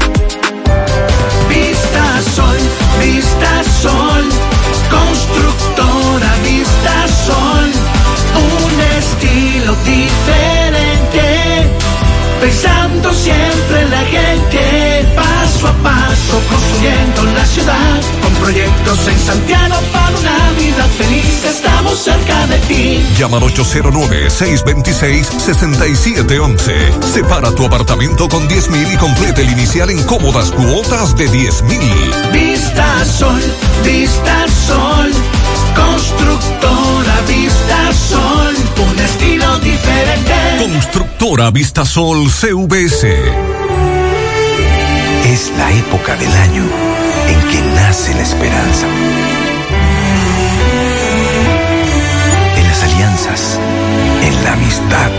Vista Sol, Vista Sol, constructora Vista Sol, un estilo diferente, pensando siempre en la gente, paso a paso construyendo la ciudad, proyectos en Santiago para una vida feliz, estamos cerca de ti. Llama al 809-626-6711. Separa tu apartamento con 10 mil y complete el inicial en cómodas cuotas de 10 mil. Vista Sol, Vista Sol, constructora Vista Sol, un estilo diferente. Constructora Vistasol CVS. Es la época del año en que nace la esperanza. En las alianzas, en la amistad.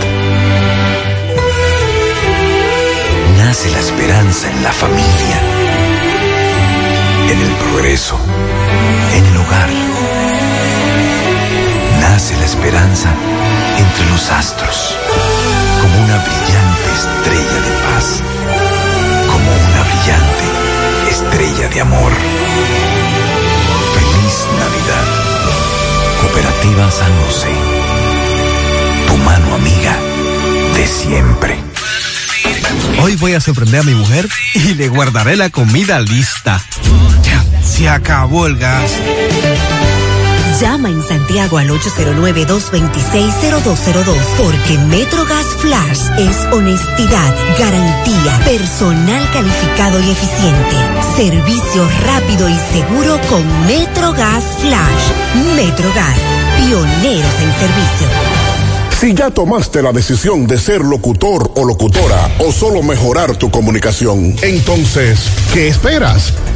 Nace la esperanza en la familia, en el progreso, en el hogar. Nace la esperanza entre los astros, como una brillante estrella de paz como una brillante estrella de amor. Feliz Navidad. Cooperativa San José. Tu mano amiga de siempre. Hoy voy a sorprender a mi mujer y le guardaré la comida lista. Se acabó el gas. Llama en Santiago al 809-226-0202 porque Metrogas Flash es honestidad, garantía, personal calificado y eficiente, servicio rápido y seguro con Metrogas Flash. Metrogas, pioneros en servicio. Si ya tomaste la decisión de ser locutor o locutora o solo mejorar tu comunicación, entonces, ¿qué esperas?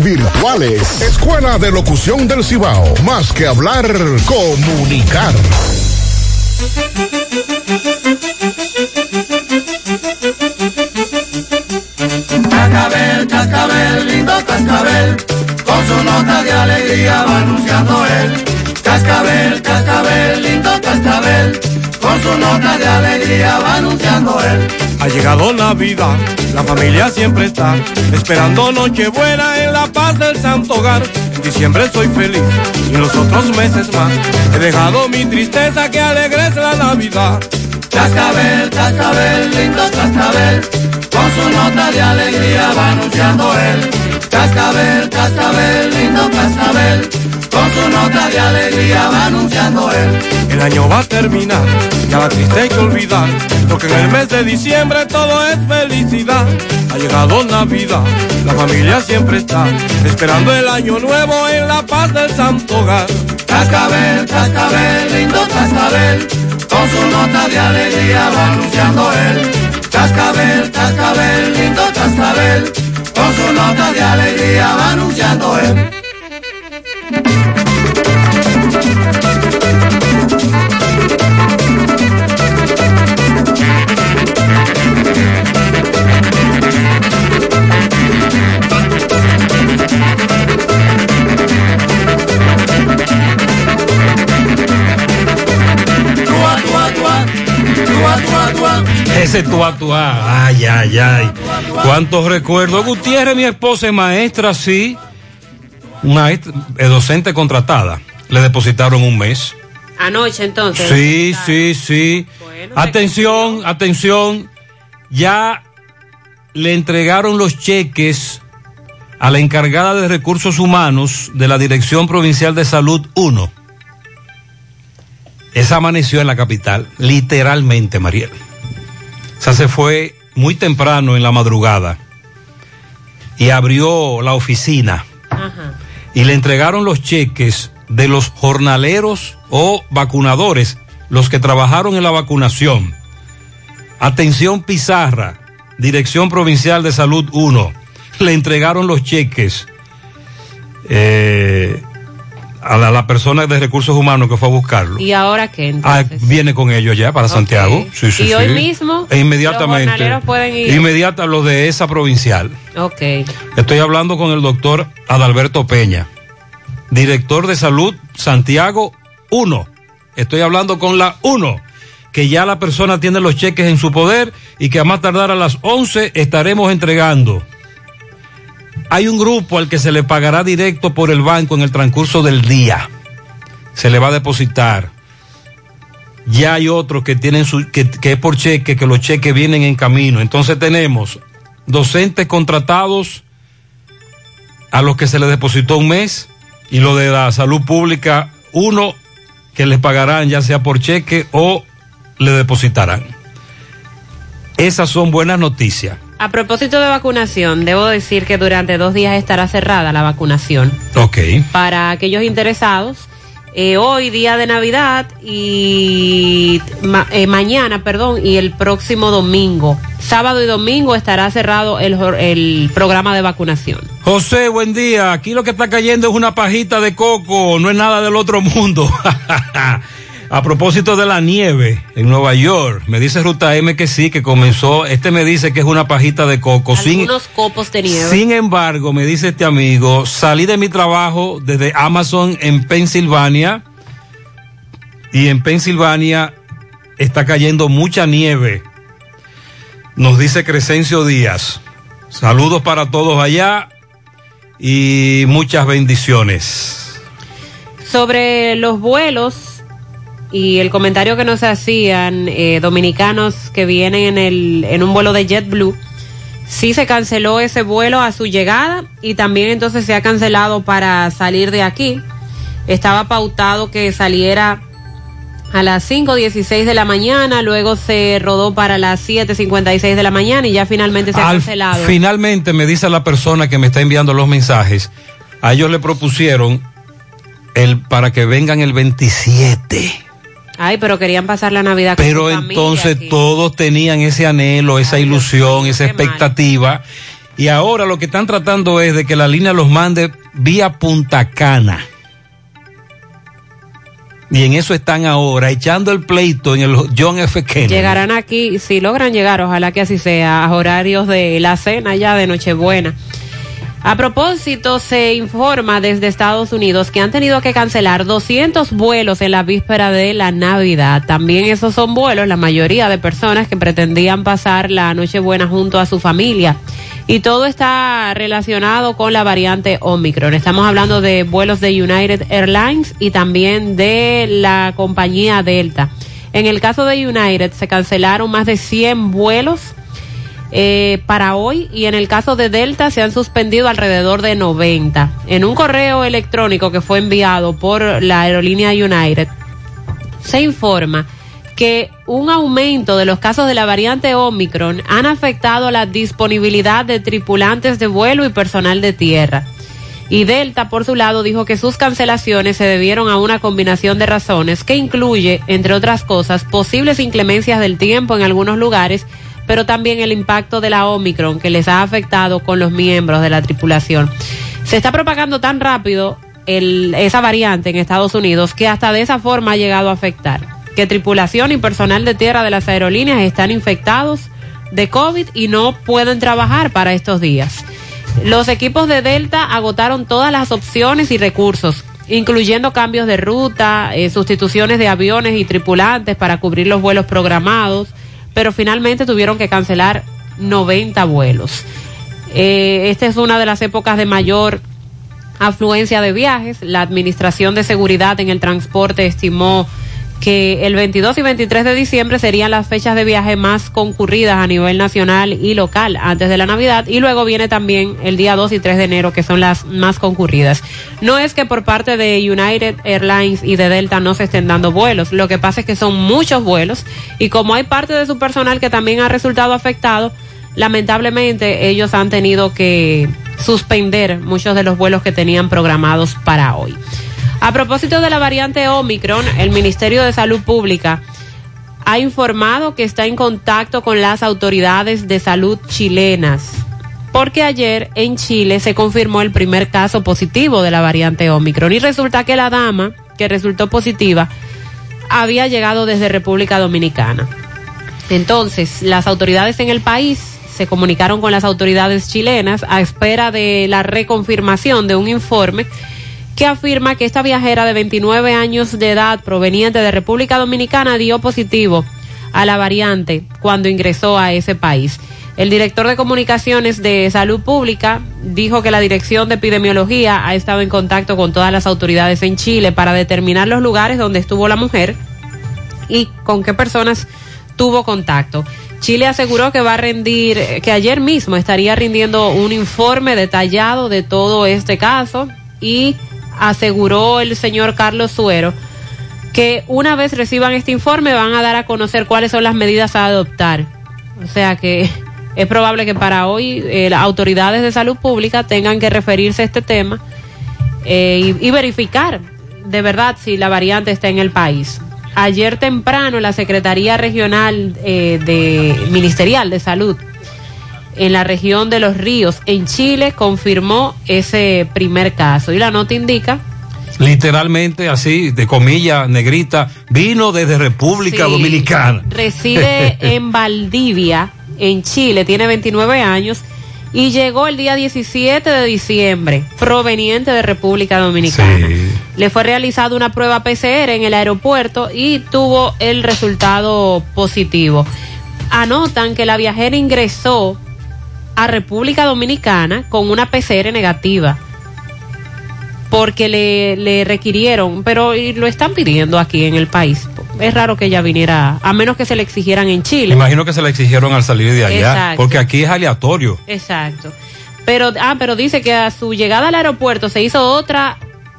virtuales. Escuela de Locución del Cibao. Más que hablar, comunicar. Cascabel, cascabel, lindo cascabel, con su nota de alegría va anunciando él. Cascabel, cascabel, lindo cascabel, con su nota de alegría va anunciando él. Ha llegado Navidad, la familia siempre está esperando Nochebuena en la paz del Santo Hogar. En diciembre soy feliz y los otros meses más he dejado mi tristeza que alegres la Navidad. Cascabel, cascabel, lindo cascabel, con su nota de alegría va anunciando él. Cascabel, cascabel, lindo cascabel, con su nota de alegría va anunciando él. El año va a terminar, ya la triste hay que olvidar, porque en el mes de diciembre todo es felicidad. Ha llegado Navidad, la familia siempre está, esperando el año nuevo en la paz del santo hogar. Cascabel, cascabel, lindo cascabel, con su nota de alegría va anunciando él. Cascabel, cascabel, lindo cascabel, con su nota de alegría va anunciando él. Ese tuá tuá, ay, ay, ay. Cuántos recuerdos. Gutiérrez, mi esposa es maestra, sí. Maestra, es docente contratada. Le depositaron un mes. Anoche entonces. Sí, sí, sí. Atención, atención. Ya le entregaron los cheques a la encargada de recursos humanos de la Dirección Provincial de Salud 1. Esa amaneció en la capital, literalmente, Mariel. O sea, se fue muy temprano en la madrugada y abrió la oficina y le entregaron los cheques de los jornaleros o vacunadores, los que trabajaron en la vacunación. Atención Pizarra, Dirección Provincial de Salud 1. Le entregaron los cheques eh, a la, la persona de recursos humanos que fue a buscarlo. ¿Y ahora qué? Ah, viene con ellos ya para Santiago. Sí, sí, ¿Y hoy mismo? E inmediatamente. Los pueden ir. Inmediata lo de esa provincial. Ok. Estoy hablando con el doctor Adalberto Peña, director de salud Santiago 1. Estoy hablando con la 1, que ya la persona tiene los cheques en su poder y que a más tardar a las 11 estaremos entregando. Hay un grupo al que se le pagará directo por el banco en el transcurso del día. Se le va a depositar. Ya hay otros que tienen su, que, que es por cheque, que los cheques vienen en camino. Entonces tenemos docentes contratados a los que se les depositó un mes y lo de la salud pública, uno que les pagarán ya sea por cheque o le depositarán. Esas son buenas noticias. A propósito de vacunación, debo decir que durante dos días estará cerrada la vacunación. Ok. Para aquellos interesados, eh, hoy día de Navidad y ma- eh, mañana, perdón, y el próximo domingo, sábado y domingo estará cerrado el, el programa de vacunación. José, buen día. Aquí lo que está cayendo es una pajita de coco, no es nada del otro mundo. A propósito de la nieve en Nueva York, me dice Ruta M que sí, que comenzó, este me dice que es una pajita de coco. Sin, Algunos copos de nieve. sin embargo, me dice este amigo, salí de mi trabajo desde Amazon en Pensilvania y en Pensilvania está cayendo mucha nieve. Nos dice Crescencio Díaz. Saludos para todos allá y muchas bendiciones. Sobre los vuelos y el comentario que nos hacían eh, dominicanos que vienen en, el, en un vuelo de JetBlue, sí se canceló ese vuelo a su llegada y también entonces se ha cancelado para salir de aquí. Estaba pautado que saliera a las 5.16 de la mañana, luego se rodó para las 7.56 de la mañana y ya finalmente se ha Al- cancelado. finalmente me dice la persona que me está enviando los mensajes, a ellos le propusieron el para que vengan el 27. Ay, pero querían pasar la Navidad con Pero su familia entonces aquí. todos tenían ese anhelo, esa ilusión, esa expectativa. Y ahora lo que están tratando es de que la línea los mande vía Punta Cana. Y en eso están ahora, echando el pleito en el John F. Kennedy. Llegarán aquí, si logran llegar, ojalá que así sea, a horarios de la cena ya de Nochebuena. A propósito, se informa desde Estados Unidos que han tenido que cancelar 200 vuelos en la víspera de la Navidad. También esos son vuelos, la mayoría de personas que pretendían pasar la Nochebuena junto a su familia. Y todo está relacionado con la variante Omicron. Estamos hablando de vuelos de United Airlines y también de la compañía Delta. En el caso de United se cancelaron más de 100 vuelos eh, para hoy y en el caso de Delta se han suspendido alrededor de 90. En un correo electrónico que fue enviado por la aerolínea United, se informa que un aumento de los casos de la variante Omicron han afectado la disponibilidad de tripulantes de vuelo y personal de tierra. Y Delta, por su lado, dijo que sus cancelaciones se debieron a una combinación de razones que incluye, entre otras cosas, posibles inclemencias del tiempo en algunos lugares, pero también el impacto de la Omicron que les ha afectado con los miembros de la tripulación. Se está propagando tan rápido esa variante en Estados Unidos que hasta de esa forma ha llegado a afectar. Que tripulación y personal de tierra de las aerolíneas están infectados de COVID y no pueden trabajar para estos días. Los equipos de Delta agotaron todas las opciones y recursos, incluyendo cambios de ruta, eh, sustituciones de aviones y tripulantes para cubrir los vuelos programados, pero finalmente tuvieron que cancelar 90 vuelos. Eh, esta es una de las épocas de mayor afluencia de viajes. La Administración de Seguridad en el Transporte estimó que el 22 y 23 de diciembre serían las fechas de viaje más concurridas a nivel nacional y local antes de la Navidad y luego viene también el día 2 y 3 de enero que son las más concurridas. No es que por parte de United Airlines y de Delta no se estén dando vuelos, lo que pasa es que son muchos vuelos y como hay parte de su personal que también ha resultado afectado, lamentablemente ellos han tenido que suspender muchos de los vuelos que tenían programados para hoy. A propósito de la variante Omicron, el Ministerio de Salud Pública ha informado que está en contacto con las autoridades de salud chilenas, porque ayer en Chile se confirmó el primer caso positivo de la variante Omicron y resulta que la dama que resultó positiva había llegado desde República Dominicana. Entonces, las autoridades en el país se comunicaron con las autoridades chilenas a espera de la reconfirmación de un informe que afirma que esta viajera de 29 años de edad proveniente de República Dominicana dio positivo a la variante cuando ingresó a ese país. El director de comunicaciones de salud pública dijo que la dirección de epidemiología ha estado en contacto con todas las autoridades en Chile para determinar los lugares donde estuvo la mujer y con qué personas tuvo contacto. Chile aseguró que va a rendir, que ayer mismo estaría rindiendo un informe detallado de todo este caso y aseguró el señor Carlos Suero que una vez reciban este informe van a dar a conocer cuáles son las medidas a adoptar. O sea que es probable que para hoy eh, las autoridades de salud pública tengan que referirse a este tema eh, y, y verificar de verdad si la variante está en el país. Ayer temprano la Secretaría Regional eh, de Ministerial de Salud en la región de los ríos en Chile confirmó ese primer caso y la nota indica literalmente así de comilla negrita vino desde República Sí. Dominicana reside en Valdivia en Chile tiene 29 años y llegó el día 17 de diciembre proveniente de República Dominicana le fue realizada una prueba PCR en el aeropuerto y tuvo el resultado positivo. Anotan que la viajera ingresó a República Dominicana con una PCR negativa porque le, le requirieron, pero lo están pidiendo aquí en el país. Es raro que ella viniera, a menos que se le exigieran en Chile. imagino que se la exigieron al salir de allá Exacto. porque aquí es aleatorio Exacto. Pero, ah, pero dice que a su llegada al aeropuerto se hizo otra,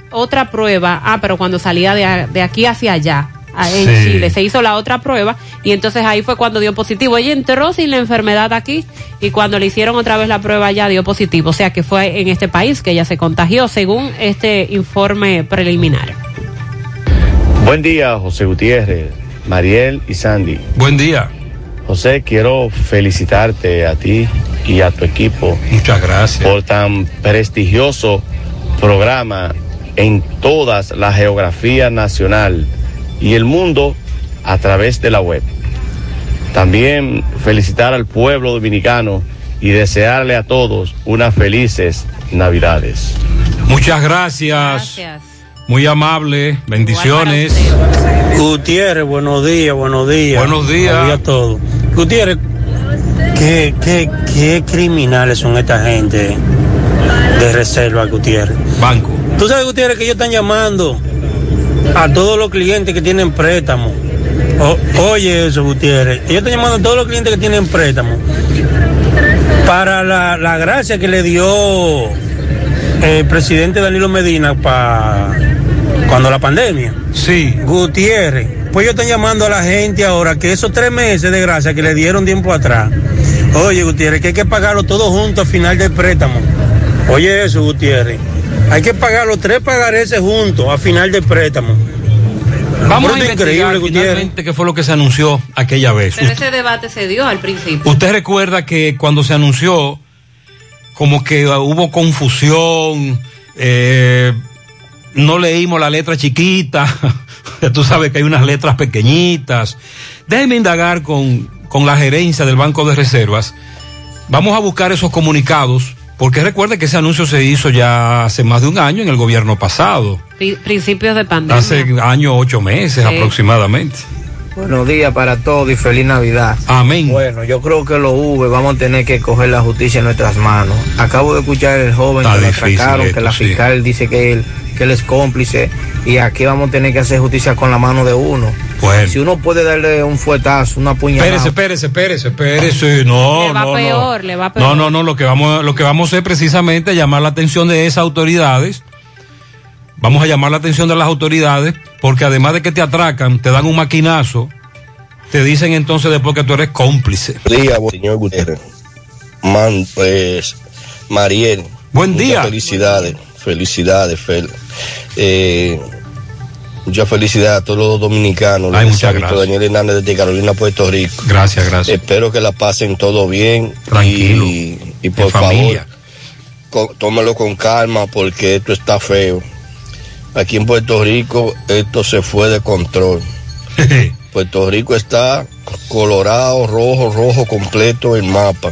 otra prueba. Ah, pero cuando salía de, de aquí hacia allá, en Sí. Chile, se hizo la otra prueba y entonces ahí fue cuando dio positivo. Ella entró sin la enfermedad aquí y cuando le hicieron otra vez la prueba allá dio positivo. O sea que fue en este país que ella se contagió, según este informe preliminar. Buen día, José Gutiérrez, Mariel y Sandy. Buen día. José, quiero felicitarte a ti y a tu equipo. Muchas gracias. Por tan prestigioso programa en todas la geografía nacional y el mundo a través de la web. También felicitar al pueblo dominicano y desearle a todos unas felices Navidades. muchas gracias, muy amable bendiciones Gutiérrez, buenos días, buenos días. Buenos días. Buenos días a todos. Gutiérrez, ¿qué, qué, qué criminales son esta gente de reserva, Gutiérrez? Banco. Tú sabes, Gutiérrez, que ellos están llamando a todos los clientes que tienen préstamo. O- oye eso, Gutiérrez. Ellos están llamando a todos los clientes que tienen préstamo Para la, la gracia que le dio el presidente Danilo Medina para cuando la pandemia. Sí. Gutiérrez. Pues ellos están llamando a la gente ahora que esos tres meses de gracia que le dieron tiempo atrás. Oye, Gutiérrez, que hay que pagarlo todo junto al final del préstamo. Oye eso, Gutiérrez. Hay que pagar los tres pagareces juntos al final del préstamo. Vamos a Pero investigar finalmente qué fue lo que se anunció aquella vez. Pero ese debate se dio al principio. Usted recuerda que cuando se anunció, como que uh, hubo confusión, eh, no leímos la letra chiquita, tú sabes que hay unas letras pequeñitas. Déjeme indagar con, con la gerencia del Banco de Reservas. Vamos a buscar esos comunicados, porque recuerde que ese anuncio se hizo ya hace más de un año en el gobierno pasado, Pri- principios de pandemia. hace año, ocho meses Sí. aproximadamente. Buenos días para todos y feliz Navidad. Amén. Bueno, yo creo que los V vamos a tener que coger la justicia en nuestras manos. Acabo de escuchar el joven Está que lo esto, que la sí. fiscal dice que él, que él es cómplice y aquí vamos a tener que hacer justicia con la mano de uno. Bueno. Si uno puede darle un fuetazo, una puñalada. Espérese, espérese, espérese, espérese. No, Le va no, no. peor, le va peor. No, no, no, lo que vamos, lo que vamos a hacer precisamente es llamar la atención de esas autoridades. Vamos a llamar la atención de las autoridades, porque además de que te atracan, te dan un maquinazo, te dicen entonces después que tú eres cómplice. Buen día, señor Gutiérrez. Man, pues, Mariel. Buen muchas día. Felicidades, felicidades, Fel. Eh, muchas felicidades a todos los dominicanos. Ay, muchas gracias. Daniel Hernández de Carolina, Puerto Rico. Gracias, gracias. Espero que la pasen todo bien. Tranquilo. Y, y por favor, tómelo con calma porque esto está feo. Aquí en Puerto Rico esto se fue de control. Puerto Rico está colorado, rojo, rojo completo el mapa.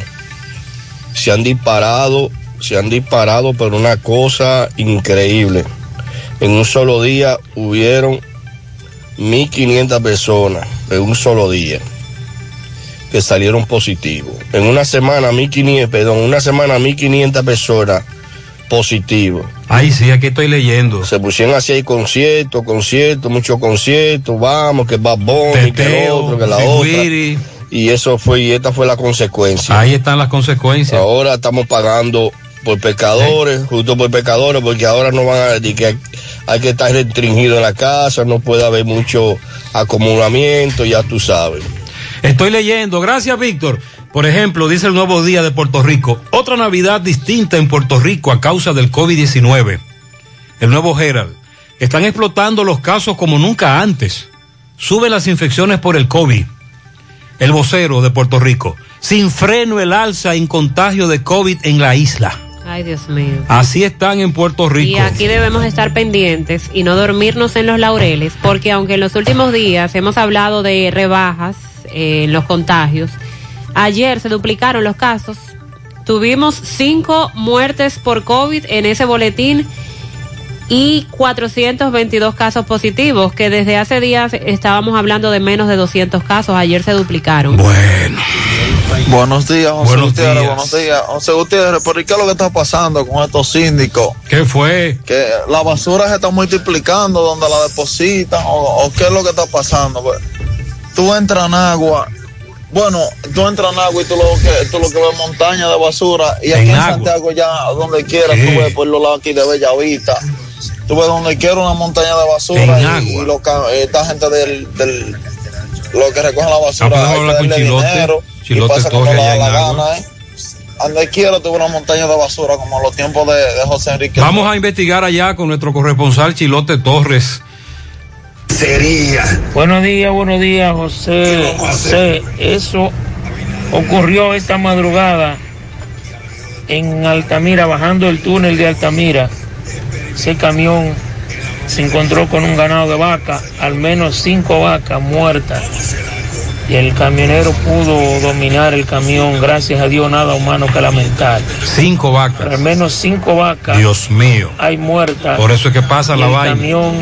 Se han disparado, se han disparado, pero una cosa increíble. En un solo día hubieron 1.500 personas, en un solo día, que salieron positivos. En una semana, 1.500, perdón, en una semana 1.500 personas positivos. Ay, sí, aquí estoy leyendo. Se pusieron así hay conciertos, conciertos, muchos conciertos, vamos, que que el Teteo, otro, que la Siguiri. otra. Y eso fue, y esta fue la consecuencia. Ahí están las consecuencias. Ahora estamos pagando por pecadores, justo por pecadores, porque ahora no van a decir que hay, hay que estar restringido en la casa, no puede haber mucho acumulamiento, ya tú sabes. Estoy leyendo, gracias Víctor. Por ejemplo, dice el Nuevo Día de Puerto Rico, otra Navidad distinta en Puerto Rico a causa del COVID-19. El Nuevo Herald. Están explotando los casos como nunca antes. Suben las infecciones por el COVID. El vocero de Puerto Rico. Sin freno el alza en contagio de COVID en la isla. Ay, Dios mío. Así están en Puerto Y Rico. aquí debemos estar pendientes y no dormirnos en los laureles, porque aunque en los últimos días hemos hablado de rebajas eh, en los contagios, ayer se duplicaron los casos. Tuvimos cinco muertes por COVID en ese boletín y 422 casos positivos, que desde hace días estábamos hablando de menos de 200 casos. Ayer se duplicaron. Bueno. Buenos días, José Buenos Gutiérrez. días. Buenos días. José Gutiérrez, ¿por qué es lo que está pasando con estos síndicos? ¿Qué fue? Que la basura se está multiplicando donde la depositan o, o qué es lo que está pasando. Pues, tú entras en agua, bueno, tú entras en agua y tú lo que, tú lo que ves montaña de basura y aquí En en. Santiago ya donde quiera, ¿Qué? tú ves por los lados aquí de Bellavista. Tú ves donde quiera una montaña de basura En y, agua. y lo ca- esta gente del, del lo que recogen la Ah, basura podemos hay que Chilote. dinero Chilote y pasa como en la agua. gana, ¿eh? Donde quiera tuve una montaña de basura como los tiempos de, de José Enrique. Vamos a investigar allá con nuestro corresponsal Chilote Torres. Sería. Buenos días, buenos días, José. José, eso ocurrió esta madrugada en Altamira, bajando el túnel de Altamira. Ese camión se encontró con un ganado de vaca, al menos cinco vacas muertas. Y el camionero pudo dominar el camión, gracias a Dios, nada humano que lamentar. Cinco vacas. Al menos cinco vacas Dios mío. hay muertas. Por eso es que pasa Y la el vaina. camión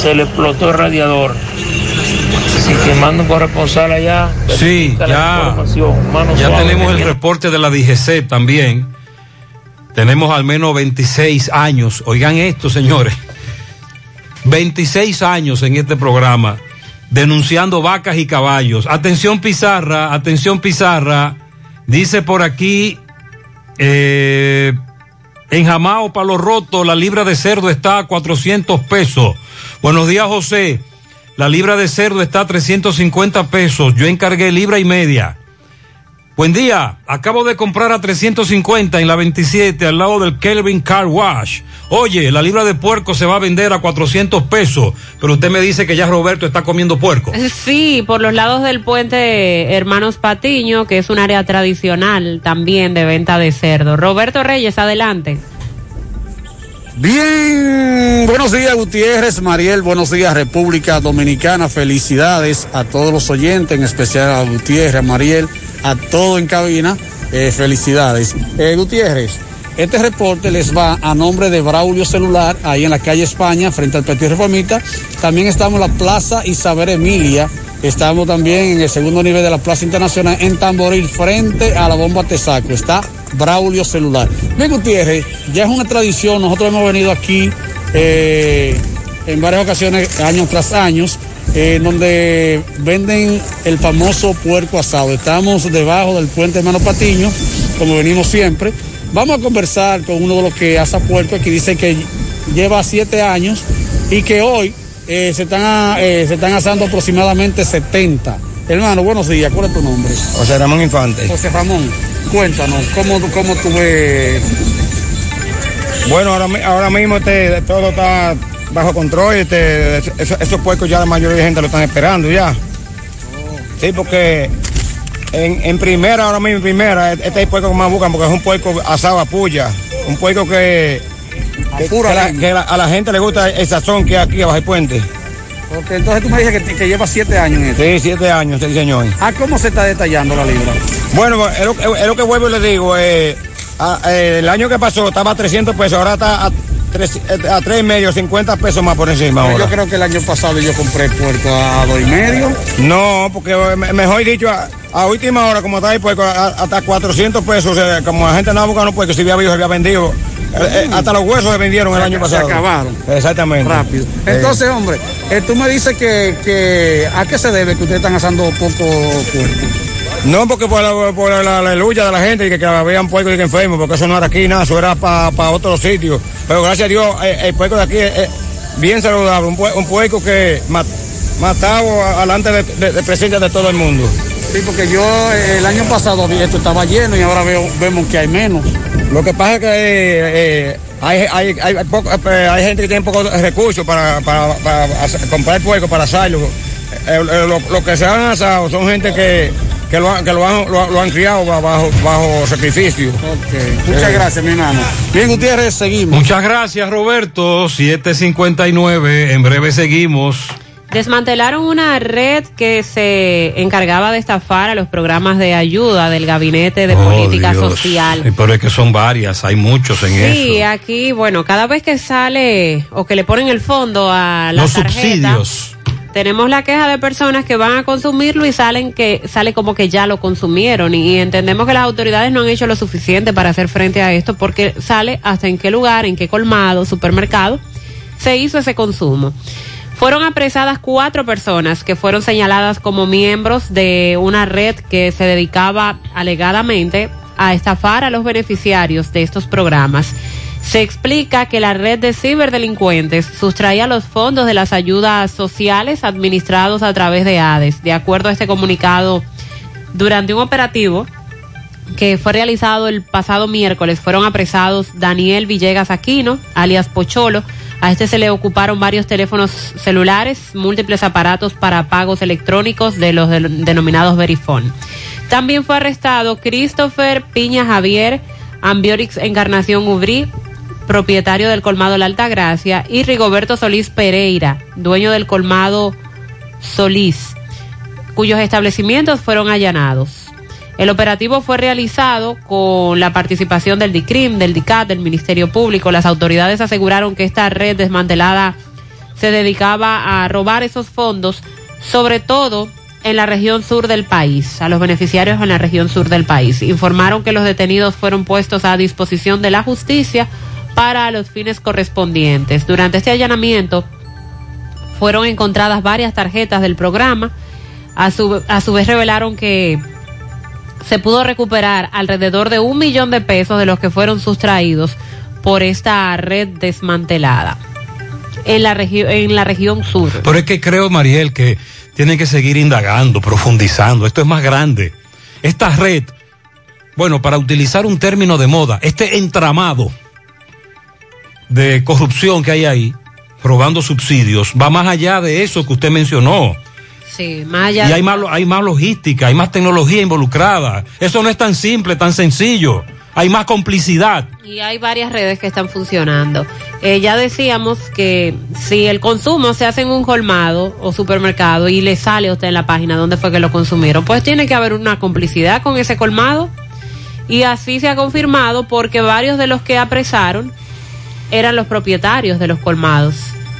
se le explotó el radiador. Así que manda un corresponsal allá. Sí, ya. Mano Ya suave. tenemos el reporte de la DGC también. Tenemos al menos 26 años. Oigan esto, señores. 26 años en este programa denunciando vacas y caballos. Atención Pizarra, atención Pizarra. Dice por aquí Eh, en Jamao, Palo Roto, la libra de cerdo está a 400 pesos. Buenos días, José. La libra de cerdo está a 350 pesos. Yo encargué libra y media. Buen día. Acabo de comprar a 350 en la 27 al lado del Kelvin Car Wash. Oye, la libra de puerco se va a vender a 400 pesos, pero usted me dice que ya Roberto está comiendo puerco. Sí, por los lados del puente Hermanos Patiño, que es un área tradicional también de venta de cerdo. Roberto Reyes, adelante. Bien, buenos días Gutiérrez, Mariel, buenos días República Dominicana, felicidades a todos los oyentes, en especial a Gutiérrez, a Mariel, a todo en cabina, eh, felicidades. Eh, Gutiérrez, este reporte les va a nombre de Braulio Celular, ahí en la calle España, frente al Petit Reformita. También estamos en la Plaza Isabel Emilia, estamos también en el segundo nivel de la Plaza Internacional en Tamboril, frente a la bomba Tesaco. Está Braulio Celular. Bien, Gutiérrez, ya es una tradición, nosotros hemos venido aquí eh, en varias ocasiones, años tras años, eh, donde venden el famoso puerco asado. Estamos debajo del puente Hermano Patiño, como venimos siempre. Vamos a conversar con uno de los que asa puerco, que dice que lleva siete años y que hoy eh, se, están, eh, se están asando aproximadamente 70. Hermano, buenos días, ¿cuál es tu nombre? José Ramón Infante. José Ramón, cuéntanos, ¿cómo, cómo tú ves? Bueno, ahora, ahora mismo este, todo está bajo control. Este, eso- esos puercos ya la mayoría de gente lo están esperando ya. Sí, porque en, en primera, ahora mismo en primera, este es el puerco que más buscan porque es un puerco asado a puya. Un puerco que, que, que la- que la- a la gente le gusta el sazón que hay aquí abajo el puente. Ok, entonces tú me dices que, que lleva siete años en esto. Sí, siete años, sí, señor. ¿A cómo se está detallando la libra? Bueno, es lo, es lo que vuelvo y le digo. eh, a- eh, el año que pasó estaba a 300 pesos, ahora está a, eh, a tres y medio, 50 pesos más por encima Yo creo que el año pasado yo compré puerco a dos y medio. No, porque eh, me- mejor dicho, a, a última hora, como está ahí, a- hasta 400 pesos, eh, como la gente andaba buscando, pues que si había visto, se había vendido. Eh, eh, hasta los huesos se vendieron el año Se pasado. acabaron. Exactamente. Rápido. Entonces, hombre, tú me dices que, que ¿a qué se debe que ustedes están asando poco puerco? No, porque por la, por la, la aleluya de la gente y que, que habían puercos y que enfermos, porque eso no era aquí, nada, eso era para otros sitios. Pero gracias a Dios, eh, el puerco de aquí es, es bien saludable, un, un puerco que ma- matado a- alante de, de, de presencia de todo el mundo. Sí, porque yo eh, el año pasado esto estaba lleno y ahora veo, vemos que hay menos. Lo que pasa es que eh, eh, hay, hay, hay, hay poco- eh, hay gente que tiene pocos recursos para, para, comprar puerco, para asarlo. Eh, eh, lo, lo que se han asado son gente que, que, lo, han, que lo, han, lo, lo han criado bajo, bajo sacrificio. Muchas gracias, mi hermano. Bien, Gutiérrez, seguimos. Muchas gracias, Roberto. 759. En breve seguimos. Desmantelaron una red que se encargaba de estafar a los programas de ayuda del Gabinete de Oh, Política Dios. Social. Sí, Pero es que son varias, hay muchos en Sí, eso. aquí, bueno, cada vez que sale o que le ponen el fondo a la Los tarjeta, subsidios. Tenemos la queja de personas que van a consumirlo y salen que sale como que ya lo consumieron y entendemos que las autoridades no han hecho lo suficiente para hacer frente a esto porque sale hasta en qué lugar, en qué colmado, supermercado se hizo ese consumo. Fueron apresadas cuatro personas que fueron señaladas como miembros de una red que se dedicaba alegadamente a estafar a los beneficiarios de estos programas. Se explica que la red de ciberdelincuentes sustraía los fondos de las ayudas sociales administrados a través de ADES. De acuerdo a este comunicado, durante un operativo que fue realizado el pasado miércoles, fueron apresados Daniel Villegas Aquino, alias Pocholo. A este se le ocuparon varios teléfonos celulares, múltiples aparatos para pagos electrónicos de los denominados Verifone. También fue arrestado Christopher Piña Javier, Ambiorix Encarnación Ubrí, propietario del colmado La Altagracia, y Rigoberto Solís Pereira, dueño del colmado Solís, cuyos establecimientos fueron allanados. El operativo fue realizado con la participación del DICRIM, del DICAT, del Ministerio Público. Las autoridades aseguraron que esta red desmantelada se dedicaba a robar esos fondos, sobre todo en la región sur del país, a los beneficiarios en la región sur del país. Informaron que los detenidos fueron puestos a disposición de la justicia para los fines correspondientes. Durante este allanamiento fueron encontradas varias tarjetas del programa. A su, vez revelaron que se pudo recuperar alrededor de un millón de pesos de los que fueron sustraídos por esta red desmantelada en la, en la región sur. Pero es que creo, Mariel, que tienen que seguir indagando, profundizando. Esto es más grande. Esta red, bueno, para utilizar un término de moda, este entramado de corrupción que hay ahí, robando subsidios, va más allá de eso que usted mencionó. Sí, más allá Y hay más, hay más logística, hay más tecnología involucrada. Eso no es tan simple, tan sencillo. Hay más complicidad. Y hay varias redes que están funcionando. Eh, ya decíamos que si el consumo se hace en un colmado o supermercado y le sale a usted en la página dónde fue que lo consumieron, pues tiene que haber una complicidad con ese colmado. Y así se ha confirmado porque varios de los que apresaron eran los propietarios de los colmados.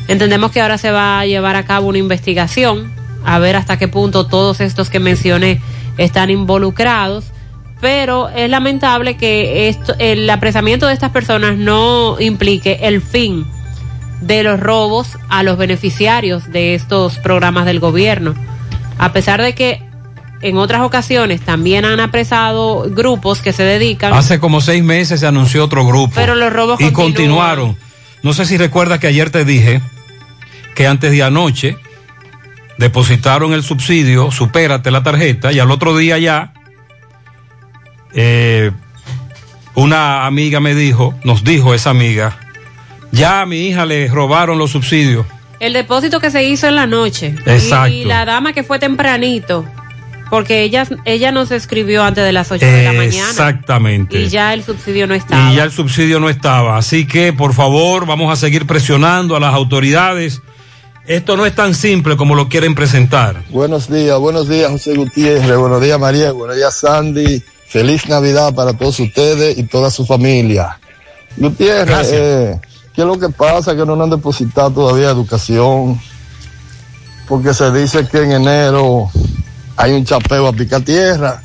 Entendemos que ahora se va a llevar a cabo una investigación a ver hasta qué punto todos estos que mencioné están involucrados, pero es lamentable que esto, el apresamiento de estas personas no implique el fin de los robos a los beneficiarios de estos programas del gobierno. A pesar de que en otras ocasiones también han apresado grupos que se dedican Hace como seis meses se anunció otro grupo. Pero los robos Y continuaron. No sé si recuerdas que ayer te dije que antes de anoche depositaron el subsidio, supérate la tarjeta, y al otro día ya eh, una amiga me dijo, nos dijo esa amiga, ya a mi hija le robaron los subsidios. El depósito que se hizo en la noche. Exacto. Y la dama que fue tempranito. Porque ella, ella nos escribió antes de las 8 de la mañana. Exactamente. Y ya el subsidio no estaba. y ya el subsidio no estaba. Así que, por favor, vamos a seguir presionando a las autoridades. Esto no es tan simple como lo quieren presentar. Buenos días, buenos días José Gutiérrez, buenos días María, buenos días Sandy. Feliz Navidad para todos ustedes y toda su familia. Gutiérrez, eh, ¿qué es lo que pasa? Que no nos han depositado todavía educación. Porque se dice que en enero hay un chapeo a picar tierra.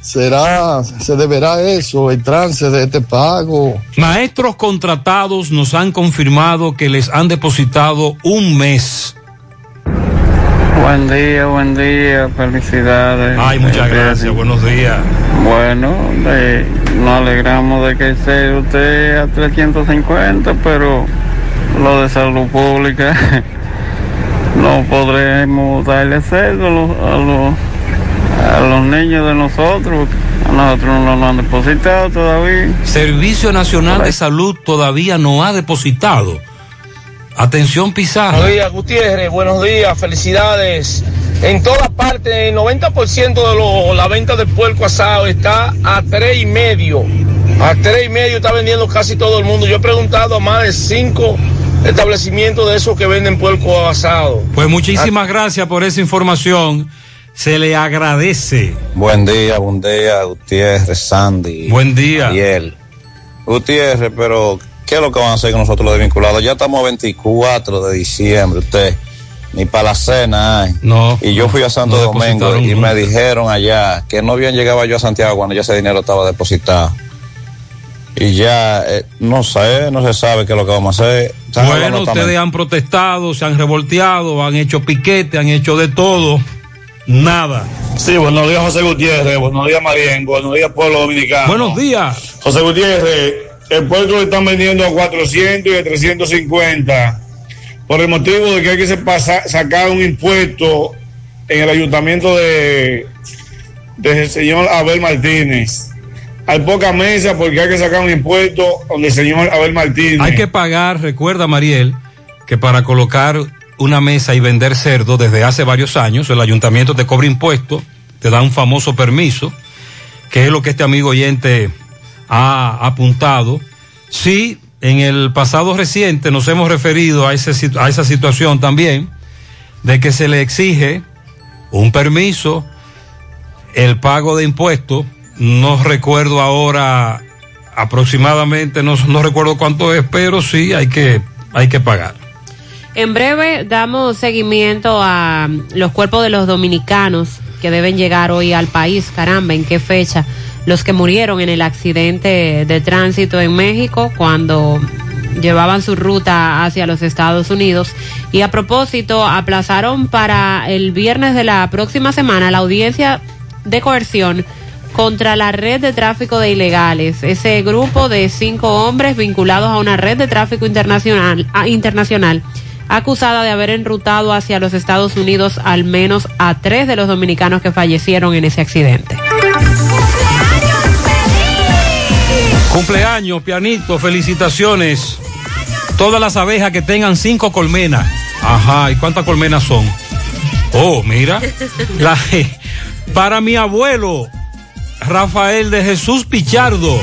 ¿Será, se deberá eso, el trance de este pago? Maestros contratados nos han confirmado que les han depositado un mes. Buen día, buen día, felicidades. Ay, muchas gracias, buenos días. Bueno, eh, nos alegramos de que esté usted a 350, pero lo de salud pública no podremos darle cerdo a los, a los, a los niños de nosotros, porque a nosotros no nos han depositado todavía. Servicio Nacional de Salud todavía no ha depositado. Atención, Pizarro. Buenos días, Gutiérrez. Buenos días, felicidades. En toda parte, el 90% de lo- la venta del puerco asado está a tres y medio. A tres y medio está vendiendo casi todo el mundo. Yo he preguntado a más de cinco establecimientos de esos que venden puerco asado. Pues muchísimas gracias por esa información. Se le agradece. Buen día, buen día, Gutiérrez, Sandy. Buen día. Ariel. Gutiérrez, pero ¿qué es lo que van a hacer con nosotros los desvinculados? Ya estamos a 24 de diciembre, usted. Ni para la cena hay. No. Y yo fui a Santo no Domingo y nunca. me dijeron allá que no bien llegaba yo a Santiago cuando ya ese dinero estaba depositado. Y ya, eh, no sé, no se sabe qué es lo que vamos a hacer. Están Bueno, ustedes también- han protestado, se han revolteado, han hecho piquete, han hecho de todo. Nada. Sí, buenos días José Gutiérrez, buenos días Marien, buenos días pueblo dominicano. Buenos días. José Gutiérrez, el puerto lo están vendiendo a 400 y a 350 por el motivo de que hay que se pasa- sacar un impuesto en el ayuntamiento de del señor Abel Martínez. Hay poca mesa porque hay que sacar un impuesto donde el señor Abel Martínez. Hay que pagar, recuerda Mariel, que para colocar una mesa y vender cerdo desde hace varios años, el ayuntamiento te cobra impuestos, te da un famoso permiso, que es lo que este amigo oyente ha apuntado. Sí, en el pasado reciente nos hemos referido a, a esa situación también, de que se le exige un permiso, el pago de impuestos, no recuerdo ahora aproximadamente, no, no recuerdo cuánto es, pero sí hay que, hay que pagar. En breve damos seguimiento a los cuerpos de los dominicanos que deben llegar hoy al país. Caramba, ¿en qué fecha? Los que murieron en el accidente de tránsito en México cuando llevaban su ruta hacia los Estados Unidos. Y a propósito, aplazaron para el viernes de la próxima semana la audiencia de coerción contra la red de tráfico de ilegales. Ese grupo de cinco hombres vinculados a una red de tráfico internacional, ah, internacional acusada de haber enrutado hacia los Estados Unidos al menos a tres de los dominicanos que fallecieron en ese accidente. Cumpleaños, pianito, felicitaciones. Todas las abejas que tengan cinco colmenas. Ajá, ¿y cuántas colmenas son? Oh, mira. La- para mi abuelo, Rafael de Jesús Pichardo,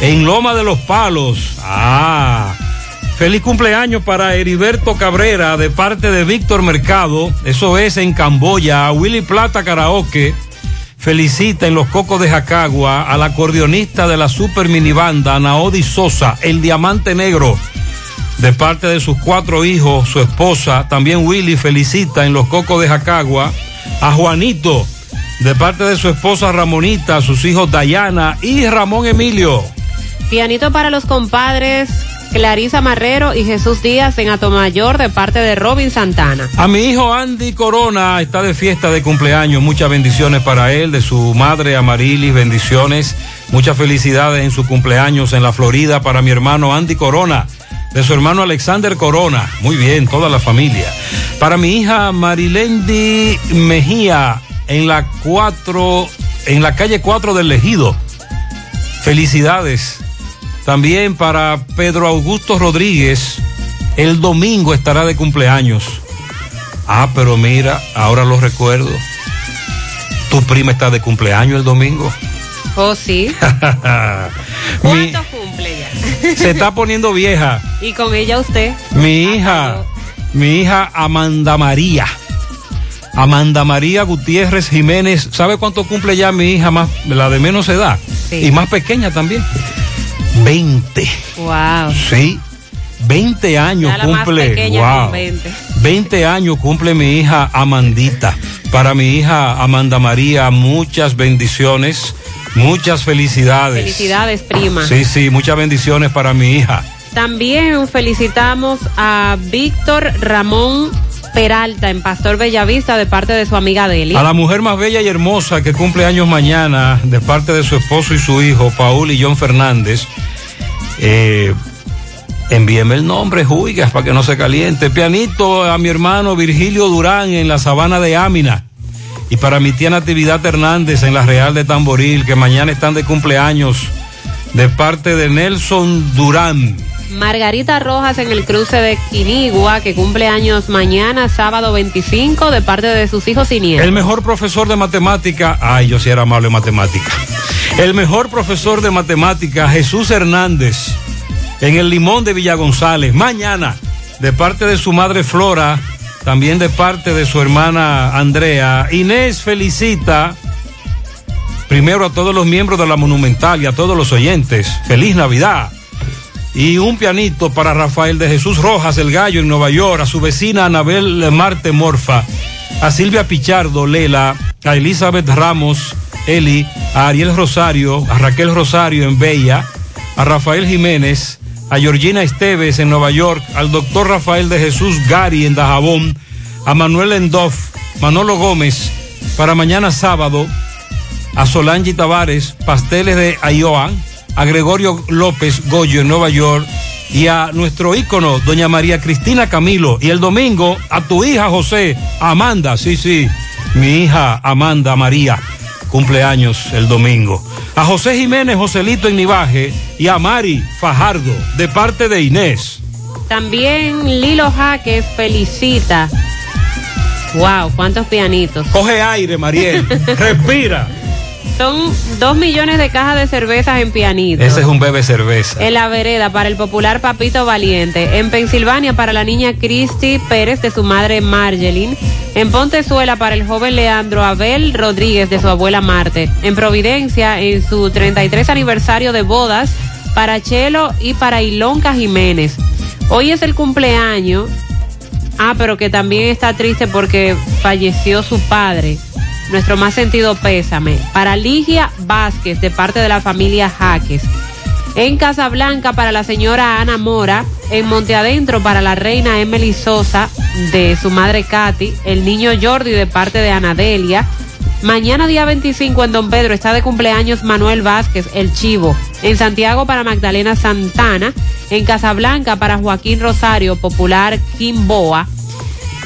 en Loma de los Palos. Ah. Feliz cumpleaños para Heriberto Cabrera de parte de Víctor Mercado. Eso es en Camboya. Willy Plata Karaoke felicita en los Cocos de Jacagua al acordeonista de la super minibanda, Naodi Sosa, el Diamante Negro. De parte de sus cuatro hijos, su esposa, también Willy felicita en los Cocos de Jacagua a Juanito, de parte de su esposa Ramonita, sus hijos Dayana y Ramón Emilio. Pianito para los compadres Clarisa Marrero y Jesús Díaz en Atomayor de parte de Robin Santana. A mi hijo Andy Corona está de fiesta de cumpleaños. Muchas bendiciones para él, de su madre Amarilis, bendiciones. Muchas felicidades en su cumpleaños en la Florida para mi hermano Andy Corona, de su hermano Alexander Corona. Muy bien, toda la familia. Para mi hija Marilendi Mejía en la 4, en la calle 4 del Ejido. Felicidades. También para Pedro Augusto Rodríguez, el domingo estará de cumpleaños. Ah, pero mira, ahora lo recuerdo. Tu prima está de cumpleaños el domingo. Oh, sí. Mi- ¿Cuánto cumple ya? se está poniendo vieja. y con ella usted. Mi hija, mi hija Amanda María. Amanda María Gutiérrez Jiménez. ¿Sabe cuánto cumple ya mi hija más, la de menos edad? Sí. Y más pequeña también. 20. Wow. Sí. 20 años la cumple. wow. con 20. 20 años cumple mi hija Amandita. Para mi hija Amanda María, muchas bendiciones, muchas felicidades. Felicidades, prima. Sí, sí, muchas bendiciones para mi hija. También felicitamos a Víctor Ramón Peralta en Pastor Bellavista de parte de su amiga Deli. A la mujer más bella y hermosa que cumple años mañana, de parte de su esposo y su hijo, Paul y John Fernández. Eh, envíeme el nombre, Juigas, para que no se caliente. Pianito a mi hermano Virgilio Durán en la sabana de Ámina. Y para mi tía Natividad Hernández en la Real de Tamboril, que mañana están de cumpleaños, de parte de Nelson Durán. Margarita Rojas en el cruce de Quinigua, que cumple años mañana, sábado 25, de parte de sus hijos y nietos. El mejor profesor de matemática, ay, yo sí era malo en matemática. El mejor profesor de matemática, Jesús Hernández, en el Limón de Villa González, mañana, de parte de su madre Flora, también de parte de su hermana Andrea. Inés felicita primero a todos los miembros de la Monumental y a todos los oyentes. Feliz Navidad. Y un pianito para Rafael de Jesús Rojas, el gallo en Nueva York, a su vecina Anabel Marte Morfa, a Silvia Pichardo, Lela, a Elizabeth Ramos, Eli, a Ariel Rosario, a Raquel Rosario en Bella, a Rafael Jiménez, a Georgina Esteves en Nueva York, al doctor Rafael de Jesús Gary en Dajabón, a Manuel Endoff, Manolo Gómez, para mañana sábado, a Solange Tavares, Pasteles de Ayoan, a Gregorio López Goyo en Nueva York y a nuestro ícono, doña María Cristina Camilo. Y el domingo a tu hija José, Amanda, sí, sí, mi hija Amanda María, cumpleaños el domingo. A José Jiménez, Joselito en Nivaje y a Mari Fajardo, de parte de Inés. También Lilo Jaques felicita. Wow, cuántos pianitos. Coge aire, Mariel, respira. Son dos millones de cajas de cervezas en pianito. Ese es un bebé cerveza. En la vereda para el popular Papito Valiente. En Pensilvania para la niña Christy Pérez de su madre Margelin. En Pontezuela para el joven Leandro Abel Rodríguez de su abuela Marte. En Providencia en su 33 aniversario de bodas para Chelo y para Ilonca Jiménez. Hoy es el cumpleaños. Ah, pero que también está triste porque falleció su padre. Nuestro más sentido pésame. Para Ligia Vázquez, de parte de la familia Jaques. En Casablanca, para la señora Ana Mora. En Monte Adentro, para la reina Emily Sosa, de su madre Katy. El niño Jordi, de parte de Anadelia. Mañana día 25 en Don Pedro está de cumpleaños Manuel Vázquez, el Chivo. En Santiago para Magdalena Santana. En Casablanca para Joaquín Rosario, popular Kimboa.